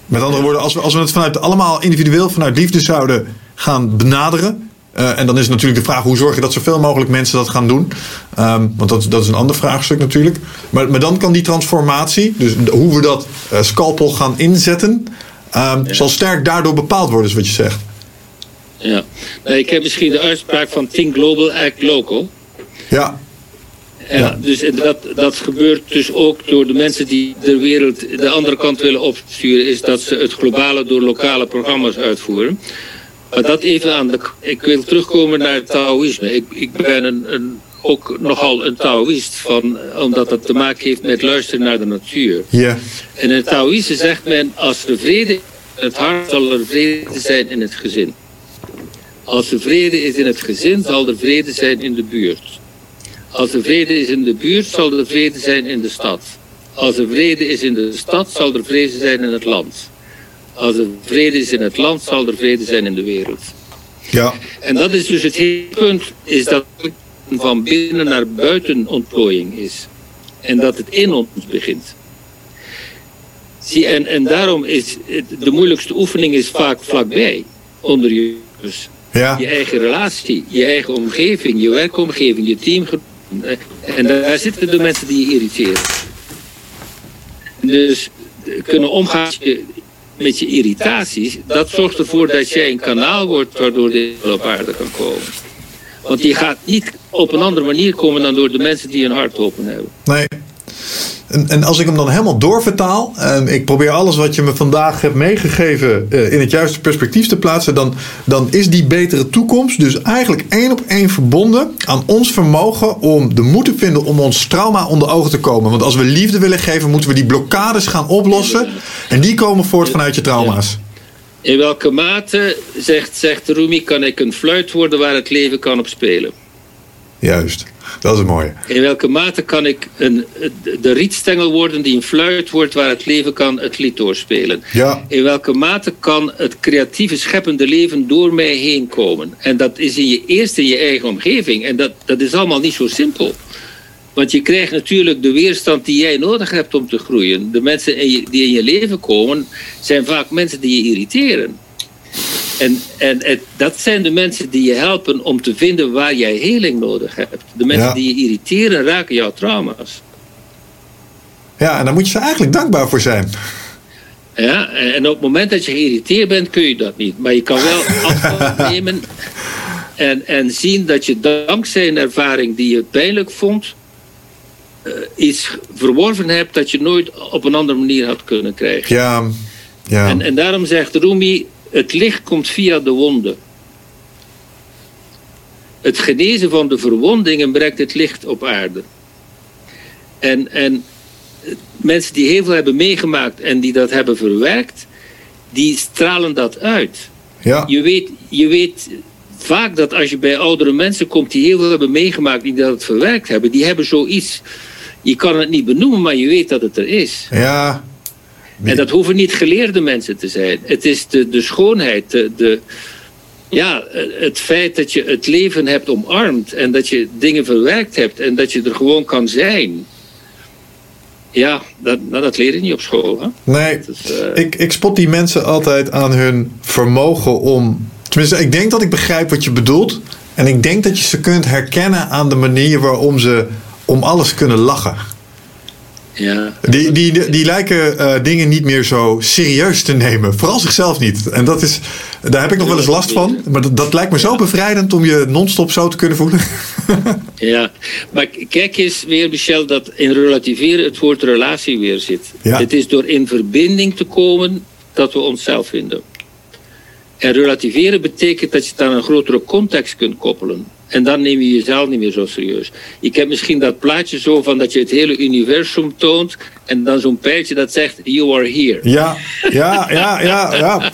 Met andere woorden, als we, als we het vanuit allemaal individueel vanuit liefde zouden gaan benaderen. Eh, en dan is natuurlijk de vraag hoe zorg je dat zoveel mogelijk mensen dat gaan doen. Ehm, want dat, dat is een ander vraagstuk natuurlijk. Maar, maar dan kan die transformatie, dus hoe we dat eh, scalpel gaan inzetten, ehm, zal sterk daardoor bepaald worden, is wat je zegt. Ja. Nou, ik heb misschien de uitspraak van Think Global, Act Local. Ja, Ja, Ja. Dus dat, dat gebeurt dus ook door de mensen die de wereld de andere kant willen opsturen, is dat ze het globale door lokale programma's uitvoeren. Maar dat even aan de. Ik wil terugkomen naar het Taoïsme. Ik, ik ben een, een, ook nogal een Taoïst, van, omdat dat te maken heeft met luisteren naar de natuur. ja, En in het Taoïsme zegt men: als er vrede in het hart, zal er vrede zijn in het gezin. Als er vrede is in het gezin, zal er vrede zijn in de buurt. Als er vrede is in de buurt, zal er vrede zijn in de stad. Als er vrede is in de stad, zal er vrede zijn in het land. Als er vrede is in het land, zal er vrede zijn in de wereld. ja, En dat is dus het hele punt, is dat het van binnen naar buiten ontplooiing is. En dat het in ons begint. Zie, en, en daarom is het, de moeilijkste oefening is vaak vlakbij, onder je dus ja, je eigen relatie, je eigen omgeving, je werkomgeving, je team. En daar zitten de mensen die je irriteren. Dus kunnen omgaan met je irritaties, dat zorgt ervoor dat jij een kanaal wordt waardoor dit op aarde kan komen. Want die gaat niet op een andere manier komen dan door de mensen die een hart open hebben. nee. En, en als ik hem dan helemaal doorvertaal, en ik probeer alles wat je me vandaag hebt meegegeven eh, in het juiste perspectief te plaatsen, dan, dan is die betere toekomst dus eigenlijk één op één verbonden aan ons vermogen om de moed te vinden om ons trauma onder ogen te komen. Want als we liefde willen geven, moeten we die blokkades gaan oplossen. En die komen voort vanuit je trauma's. In welke mate, zegt, zegt Rumi, kan ik een fluit worden waar het leven kan op spelen? Juist, dat is een mooie. In welke mate kan ik een, de rietstengel worden die een fluit wordt waar het leven kan het lied doorspelen? Ja, In welke mate kan het creatieve scheppende leven door mij heen komen? En dat is in je, eerst in je eigen omgeving. En dat, dat is allemaal niet zo simpel. Want je krijgt natuurlijk de weerstand die jij nodig hebt om te groeien. De mensen die in je leven komen, zijn vaak mensen die je irriteren. En, en het, dat zijn de mensen die je helpen om te vinden waar jij heling nodig hebt. De mensen Ja. die je irriteren, raken jouw trauma's. ja, en daar moet je ze eigenlijk dankbaar voor zijn. Ja, en op het moment dat je geïrriteerd bent, kun je dat niet. Maar je kan wel afstand nemen en, en zien dat je dankzij een ervaring die je pijnlijk vond, eh, iets verworven hebt dat je nooit op een andere manier had kunnen krijgen. Ja, ja. En, en daarom zegt Rumi, het licht komt via de wonden. Het genezen van de verwondingen brengt het licht op aarde. En, en mensen die heel veel hebben meegemaakt en die dat hebben verwerkt, die stralen dat uit. ja. Je weet, je weet vaak dat als je bij oudere mensen komt die heel veel hebben meegemaakt, die dat verwerkt hebben, die hebben zoiets. Je kan het niet benoemen, maar je weet dat het er is. Ja, En dat hoeven niet geleerde mensen te zijn. Het is de, de schoonheid, de, de, ja, het feit dat je het leven hebt omarmd en dat je dingen verwerkt hebt en dat je er gewoon kan zijn. Ja, dat, nou, dat leer je niet op school. Hè? nee. Is, eh, Ik, ik spot die mensen altijd aan hun vermogen om. Tenminste, ik denk dat ik begrijp wat je bedoelt. En ik denk dat je ze kunt herkennen aan de manier waarom ze om alles kunnen lachen. Ja. Die, die, die, lijken eh, dingen niet meer zo serieus te nemen. Vooral zichzelf niet. En dat is, daar heb ik nog wel eens last van. Maar dat, dat lijkt me zo bevrijdend om je non-stop zo te kunnen voelen. Ja, maar kijk eens weer, Michel, dat in relativeren het woord relatie weer zit. Ja. Het is door in verbinding te komen dat we onszelf vinden. En relativeren betekent dat je het aan een grotere context kunt koppelen. En dan neem je jezelf niet meer zo serieus. Ik heb misschien dat plaatje zo van dat je het hele universum toont. En dan zo'n pijltje dat zegt, you are here. Ja, ja, ja, ja, ja.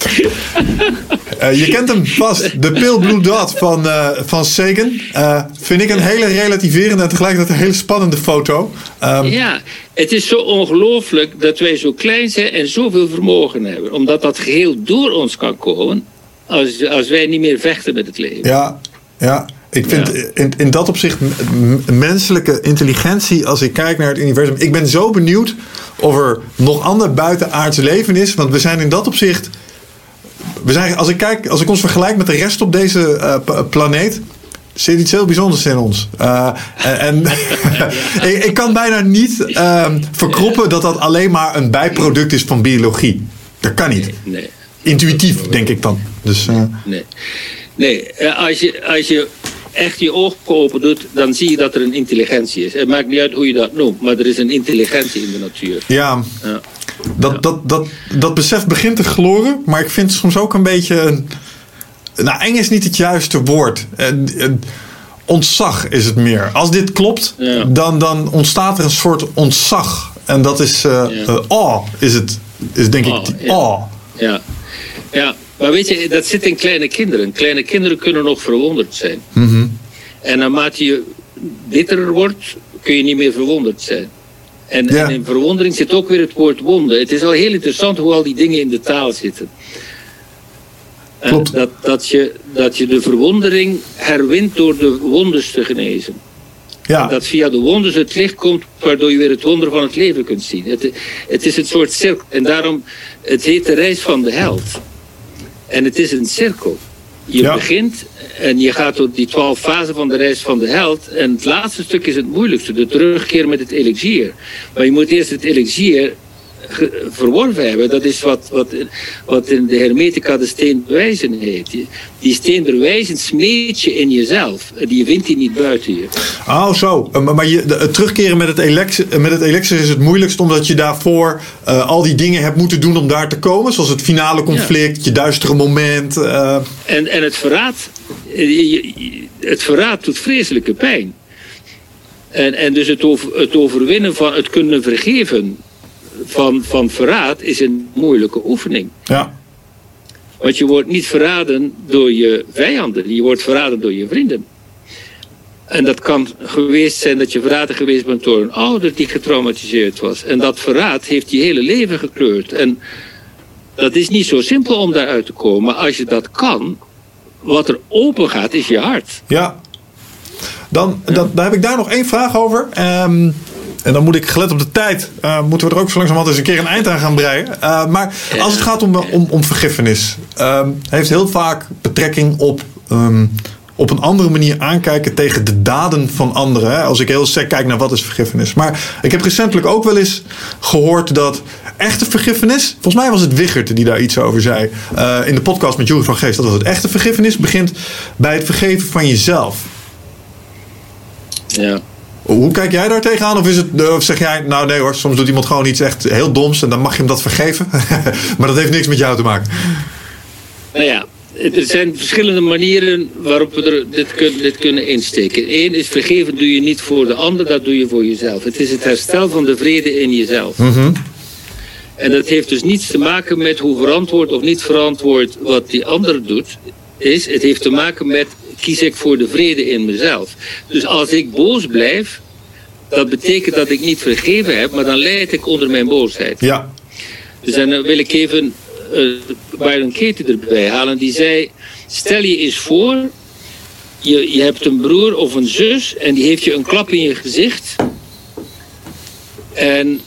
Eh, je kent hem vast. De Pale Blue Dot van, eh, van Sagan. Eh, vind ik een hele relativerende en tegelijkertijd een hele spannende foto. Ehm, Ja, het is zo ongelooflijk dat wij zo klein zijn en zoveel vermogen hebben. Omdat dat geheel door ons kan komen als, als wij niet meer vechten met het leven. ja, ja. Ik vind Ja. in, in dat opzicht menselijke intelligentie, als ik kijk naar het universum. Ik ben zo benieuwd of er nog ander buitenaards leven is. Want we zijn in dat opzicht. We zijn, als, ik kijk, als ik ons vergelijk met de rest op deze eh, p- planeet. Zit iets heel bijzonders in ons. Eh, en en ik, ik kan bijna niet ehm, verkroppen dat dat alleen maar een bijproduct is van biologie. Dat kan niet. Nee. Intuïtief, denk ik dan. Dus, eh, Nee, nee eh, als, je, als je echt je ogen open doet, dan zie je dat er een intelligentie is. Het maakt niet uit hoe je dat noemt, maar er is een intelligentie in de natuur. ja, Ja. Dat, dat, dat, dat besef begint te gloren, maar ik vind het soms ook een beetje. Een, nou, eng is niet het juiste woord. Een ontzag is het meer. Als dit klopt, Ja. dan, dan ontstaat er een soort ontzag. En dat is. Ja. awe is het. Is denk Awe, ik. die ja. awe. Ja. ja, maar weet je, dat zit in kleine kinderen. Kleine kinderen kunnen nog verwonderd zijn. Mhm. En naarmate je bitterer wordt, kun je niet meer verwonderd zijn. En, Ja. en in verwondering zit ook weer het woord wonde. Het is al heel interessant hoe al die dingen in de taal zitten. En. Dat, dat, je, dat je de verwondering herwint door de wonders te genezen. Ja, Dat via de wonders het licht komt, waardoor je weer het wonder van het leven kunt zien. Het, het is een soort cirkel. En daarom, het heet de reis van de held. En het is een cirkel. Je Ja. begint en je gaat door die twaalf fasen van de reis van de held. En het laatste stuk is het moeilijkste, de terugkeer met het elixier. Maar je moet eerst het elixier verworven hebben. Dat is wat, wat, wat in de hermetica de steen bewijzen heet. Die- steen bewijzen smeet je in jezelf. Die vindt die niet buiten je. oh zo. Eh, Maar, je, het terugkeren met het, elixir, met het elixir is het moeilijkst omdat je daarvoor eh, al die dingen hebt moeten doen om daar te komen. Zoals het finale conflict, je duistere moment. eh, En, en het verraad, eh, het verraad doet vreselijke pijn. En, en dus het, over, het overwinnen van het kunnen vergeven van, van verraad is een moeilijke oefening. ja. Want je wordt niet verraden door je vijanden, je wordt verraden door je vrienden. En dat kan geweest zijn dat je verraden geweest bent door een ouder die getraumatiseerd was. En dat verraad heeft je hele leven gekleurd. En dat is niet zo simpel om daaruit te komen. Maar als je dat kan, wat er open gaat, is je hart. Ja. Dan, dan, dan heb ik daar nog één vraag over. Ehm, en dan moet ik, gelet op de tijd, eh, moeten we er ook zo langzamerhand eens een keer een eind aan gaan breien. Eh, maar als het gaat om, om, om vergiffenis, ehm, heeft heel vaak betrekking op, ehm, op een andere manier aankijken tegen de daden van anderen. Hè? Als ik heel sec kijk naar wat is vergiffenis. Maar ik heb recentelijk ook wel eens gehoord dat echte vergiffenis, volgens mij was het Wichert die daar iets over zei eh, in de podcast met Jury van Geest, dat was het echte vergiffenis begint bij het vergeven van jezelf. Ja. Hoe kijk jij daar tegenaan? Of, is het, eh, of zeg jij, nou nee hoor, soms doet iemand gewoon iets echt heel doms en dan mag je hem dat vergeven. maar dat heeft niks met jou te maken. Nou ja, er zijn verschillende manieren waarop we er dit, kun- dit kunnen insteken. Eén is vergeven doe je niet voor de ander, dat doe je voor jezelf. Het is het herstel van de vrede in jezelf. En dat heeft dus niets te maken met hoe verantwoord of niet verantwoord wat die ander doet. Is, het heeft te maken met kies ik voor de vrede in mezelf. Dus als ik boos blijf, dat betekent dat ik niet vergeven heb, maar dan leid ik onder mijn boosheid. Ja, Dus en dan wil ik even uh, Byron Katie erbij halen. Die zei, stel je eens voor, je, je hebt een broer of een zus en die heeft je een klap in je gezicht. En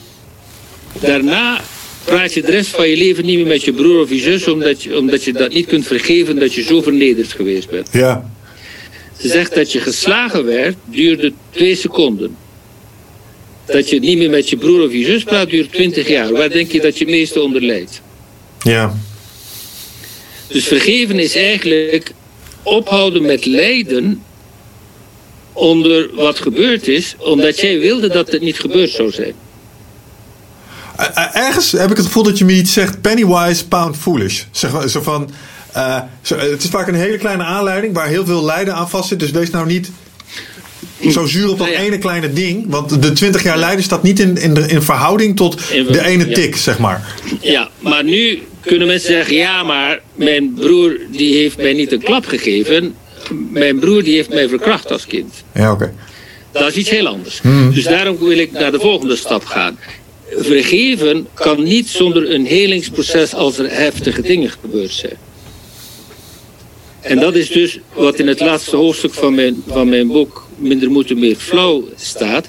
daarna praat je de rest van je leven niet meer met je broer of je zus, omdat je, omdat je dat niet kunt vergeven dat je zo vernederd geweest bent. ja, zegt dat je geslagen werd, duurde twee seconden. Dat je niet meer met je broer of je zus praat, duurt twintig jaar. Waar denk je dat je het meeste onder lijdt? ja. Dus vergeven is eigenlijk ophouden met lijden onder wat gebeurd is, omdat jij wilde dat het niet gebeurd zou zijn. Eh, eh, Ergens heb ik het gevoel dat je me iets zegt, pennywise, pound foolish. Zeg, zo van, eh, zo, het is vaak een hele kleine aanleiding waar heel veel lijden aan vastzit. Dus wees nou niet zo zuur op dat Nou ja. ene kleine ding. Want de 20 jaar lijden staat niet in, in, de, in verhouding tot de ene ja. tik, zeg maar. Ja, maar nu kunnen mensen zeggen, ja, maar mijn broer die heeft mij niet een klap gegeven. Mijn broer die heeft mij verkracht als kind. Ja, oké. Dat is iets heel anders. Dus daarom wil ik naar de volgende stap gaan. Vergeven kan niet zonder een helingsproces als er heftige dingen gebeurd zijn. En dat is dus wat in het laatste hoofdstuk van mijn, van mijn boek Minder moeten, meer flauw staat.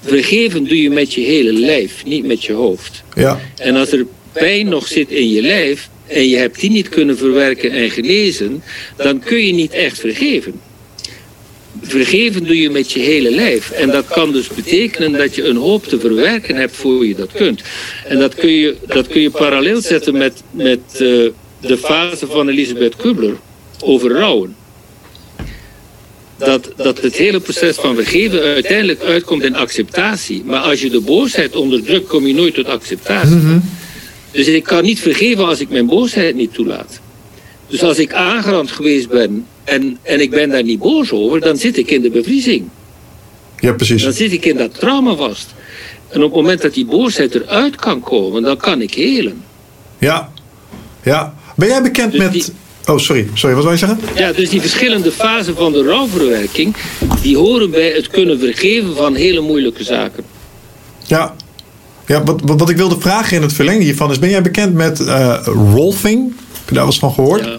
Vergeven doe je met je hele lijf, niet met je hoofd. Ja. En als er pijn nog zit in je lijf en je hebt die niet kunnen verwerken en genezen, dan kun je niet echt vergeven. Vergeven doe je met je hele lijf. En dat kan dus betekenen dat je een hoop te verwerken hebt voor je dat kunt. En dat kun je, dat kun je parallel zetten met, met uh, de fase van Elisabeth Kubler over rouwen. Dat, dat het hele proces van vergeven uiteindelijk uitkomt in acceptatie. Maar als je de boosheid onderdrukt, kom je nooit tot acceptatie. Mhm. Dus ik kan niet vergeven als ik mijn boosheid niet toelaat. Dus als ik aangerand geweest ben en, en ik ben daar niet boos over, dan zit ik in de bevriezing. Ja, precies. Dan zit ik in dat trauma vast. En op het moment dat die boosheid eruit kan komen, dan kan ik helen. Ja. Ja. Ben jij bekend Dus met... die- Oh, sorry. Sorry, wat wil je zeggen? Ja, dus die verschillende fasen van de rouwverwerking, die horen bij het kunnen vergeven van hele moeilijke zaken. Ja. Ja, wat, wat, wat ik wilde vragen in het verlengde hiervan is... Ben jij bekend met eh rolfing? Heb je daar wel eens van gehoord? Ja.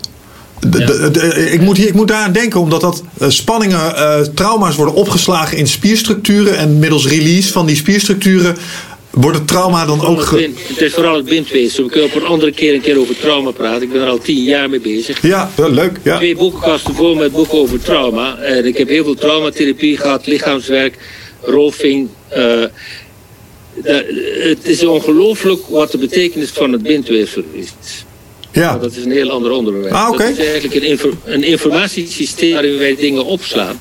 De- de- de- ik, moet hier, ik moet daaraan denken, omdat dat eh, spanningen, eh, trauma's worden opgeslagen in spierstructuren. En middels release van die spierstructuren wordt het trauma dan ook. Het, Ge- bin- het is vooral het bindweefsel. We kunnen op een andere keer een keer over trauma praten. Ik ben er al tien jaar mee bezig. ja, leuk. Ja. Twee boekenkasten vol met boeken over trauma. En ik heb heel veel traumatherapie gehad, lichaamswerk, rolfing. eh, het is ongelooflijk wat de betekenis van het bindweefsel is. ja. Dat is een heel ander onderwerp. Ah. Dat is eigenlijk een, een informatiesysteem waarin wij dingen opslaan.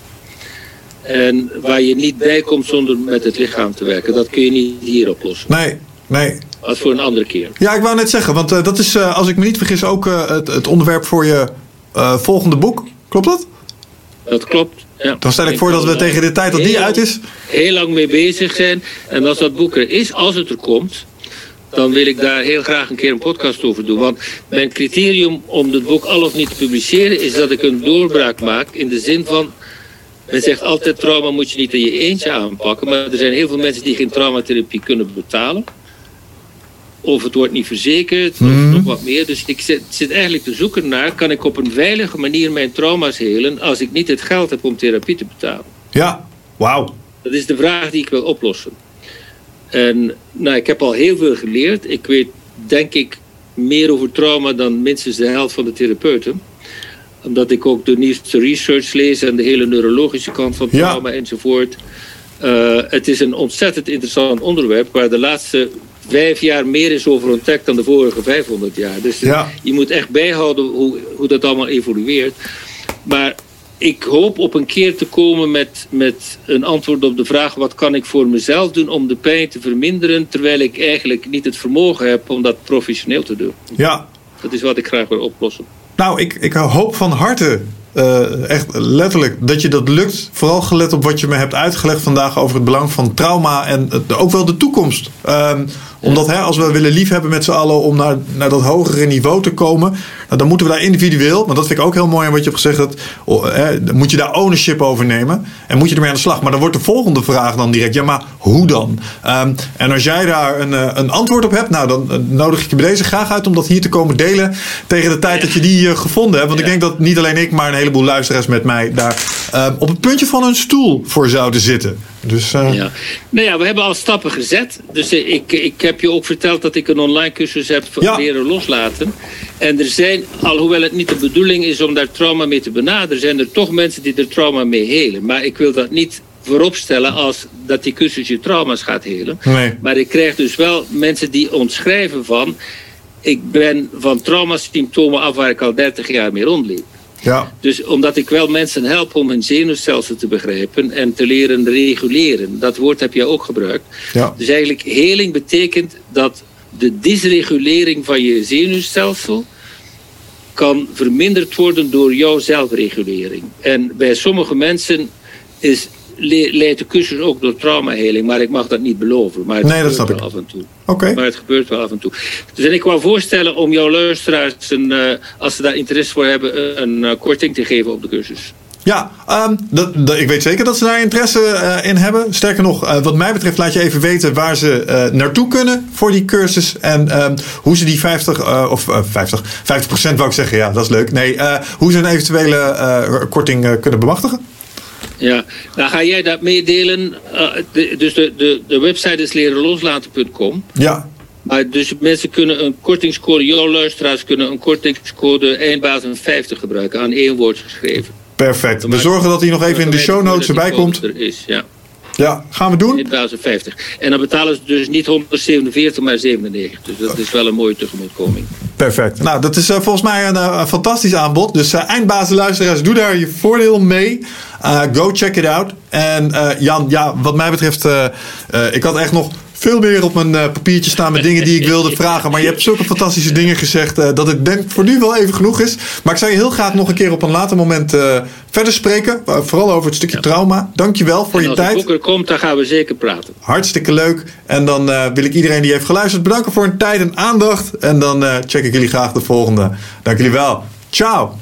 En waar je niet bij komt zonder met het lichaam te werken. Dat kun je niet hier oplossen. Nee, nee. Dat is voor een andere keer. Ja, ik wou net zeggen, want eh, dat is, eh, als ik me niet vergis, ook eh, het, het onderwerp voor je volgende boek. Klopt dat? Dat klopt. Ja. Dan stel ik voor dat we tegen de tijd dat die uit is. Heel lang mee bezig zijn. En als dat boek er is, als het er komt, dan wil ik daar heel graag een keer een podcast over doen. Want mijn criterium om het boek al of niet te publiceren is dat ik een doorbraak maak in de zin van. Men zegt altijd trauma moet je niet in je eentje aanpakken. Maar er zijn heel veel mensen die geen traumatherapie kunnen betalen. Of het wordt niet verzekerd, of nog wat meer. Dus ik zit, zit eigenlijk te zoeken naar... kan ik op een veilige manier mijn trauma's helen... als ik niet het geld heb om therapie te betalen. Ja, wauw. Dat is de vraag die ik wil oplossen. En nou, ik heb al heel veel geleerd. Ik weet, denk ik, meer over trauma dan minstens de helft van de therapeuten. Omdat ik ook de nieuwste research lees en de hele neurologische kant van Ja. trauma enzovoort. Eh, het is een ontzettend interessant onderwerp waar de laatste vijf jaar meer is over ontdekt dan de vorige 500 jaar. Dus Ja. je moet echt bijhouden hoe, hoe dat allemaal evolueert. Maar ik hoop op een keer te komen met, met een antwoord op de vraag: wat kan ik voor mezelf doen om de pijn te verminderen, terwijl ik eigenlijk niet het vermogen heb om dat professioneel te doen. Ja. Dat is wat ik graag wil oplossen. Nou, ik, ik hoop van harte, eh, echt letterlijk, dat je dat lukt. Vooral gelet op wat je me hebt uitgelegd vandaag over het belang van trauma en ook wel de toekomst. Ehm, omdat hè, als we willen liefhebben met z'n allen om naar, naar dat hogere niveau te komen, nou, dan moeten we daar individueel, want dat vind ik ook heel mooi aan wat je hebt gezegd, dat, oh, hè, moet je daar ownership over nemen en moet je ermee aan de slag. Maar dan wordt de volgende vraag dan direct, ja maar hoe dan? Ehm, en als jij daar een, eh, een antwoord op hebt, nou dan eh, nodig ik je bij deze graag uit om dat hier te komen delen tegen de tijd dat je die eh, gevonden hebt. Want ik denk dat niet alleen ik, maar een heleboel luisteraars met mij daar eh, op het puntje van hun stoel voor zouden zitten. Dus Ja. Nou ja, we hebben al stappen gezet. Dus ik, ik heb je ook verteld dat ik een online cursus heb van Ja. leren loslaten. En er zijn, alhoewel het niet de bedoeling is om daar trauma mee te benaderen, zijn er toch mensen die er trauma mee helen. Maar ik wil dat niet vooropstellen als dat die cursus je trauma's gaat helen. nee. Maar ik krijg dus wel mensen die ontschrijven van... ik ben van traumasymptomen af waar ik al 30 jaar mee rondliep. Ja, Dus omdat ik wel mensen help om hun zenuwstelsel te begrijpen en te leren reguleren. Dat woord heb je ook gebruikt. ja, Dus eigenlijk heling betekent dat de dysregulering van je zenuwstelsel kan verminderd worden door jouw zelfregulering. En bij sommige mensen is, leidt de cursus ook door traumaheling, maar ik mag dat niet beloven. Maar het Nee, dat gebeurt snap wel ik. af en toe. oké. Maar het gebeurt wel af en toe. Dus en ik wou voorstellen om jouw luisteraars, een, eh, als ze daar interesse voor hebben, een, eh, korting te geven op de cursus. Ja, um, dat, dat, ik weet zeker dat ze daar interesse uh, in hebben. Sterker nog, uh, wat mij betreft laat je even weten waar ze uh, naartoe kunnen voor die cursus. En um, hoe ze die 50, of 50, 50 procent wou ik zeggen. Ja, dat is leuk. Nee, hoe ze een eventuele korting kunnen bemachtigen. Ja, nou ga jij dat meedelen. De, dus de, de, de website is lerenloslaten.com. Ja. Maar dus mensen kunnen een kortingscode, jouw luisteraars kunnen een kortingscode eindbaas 50 gebruiken, aan één woord geschreven. Perfect. We zorgen dat hij nog even in de show notes erbij komt. Er is, ja. Ja, gaan we doen. 50. En dan betalen ze dus niet 147, maar 97. Dus dat is wel een mooie tegemoetkoming. Perfect. Nou, dat is uh, volgens mij een, uh, fantastisch aanbod. Dus uh, eindbazenluisteraars, doe daar je voordeel mee. Go check it out. En Jan, ja, wat mij betreft, ik had echt nog veel meer op mijn papiertje staan met dingen die ik wilde vragen. Maar je hebt zulke fantastische dingen gezegd uh, dat ik denk voor nu wel even genoeg is. Maar ik zou je heel graag nog een keer op een later moment uh, verder spreken. vooral over het stukje ja. trauma. Dankjewel voor en je als tijd. Als er komt, dan gaan we zeker praten. Hartstikke leuk. En dan wil ik iedereen die heeft geluisterd bedanken voor hun tijd en aandacht. En dan check ik jullie graag de volgende. Dank jullie wel. Ciao.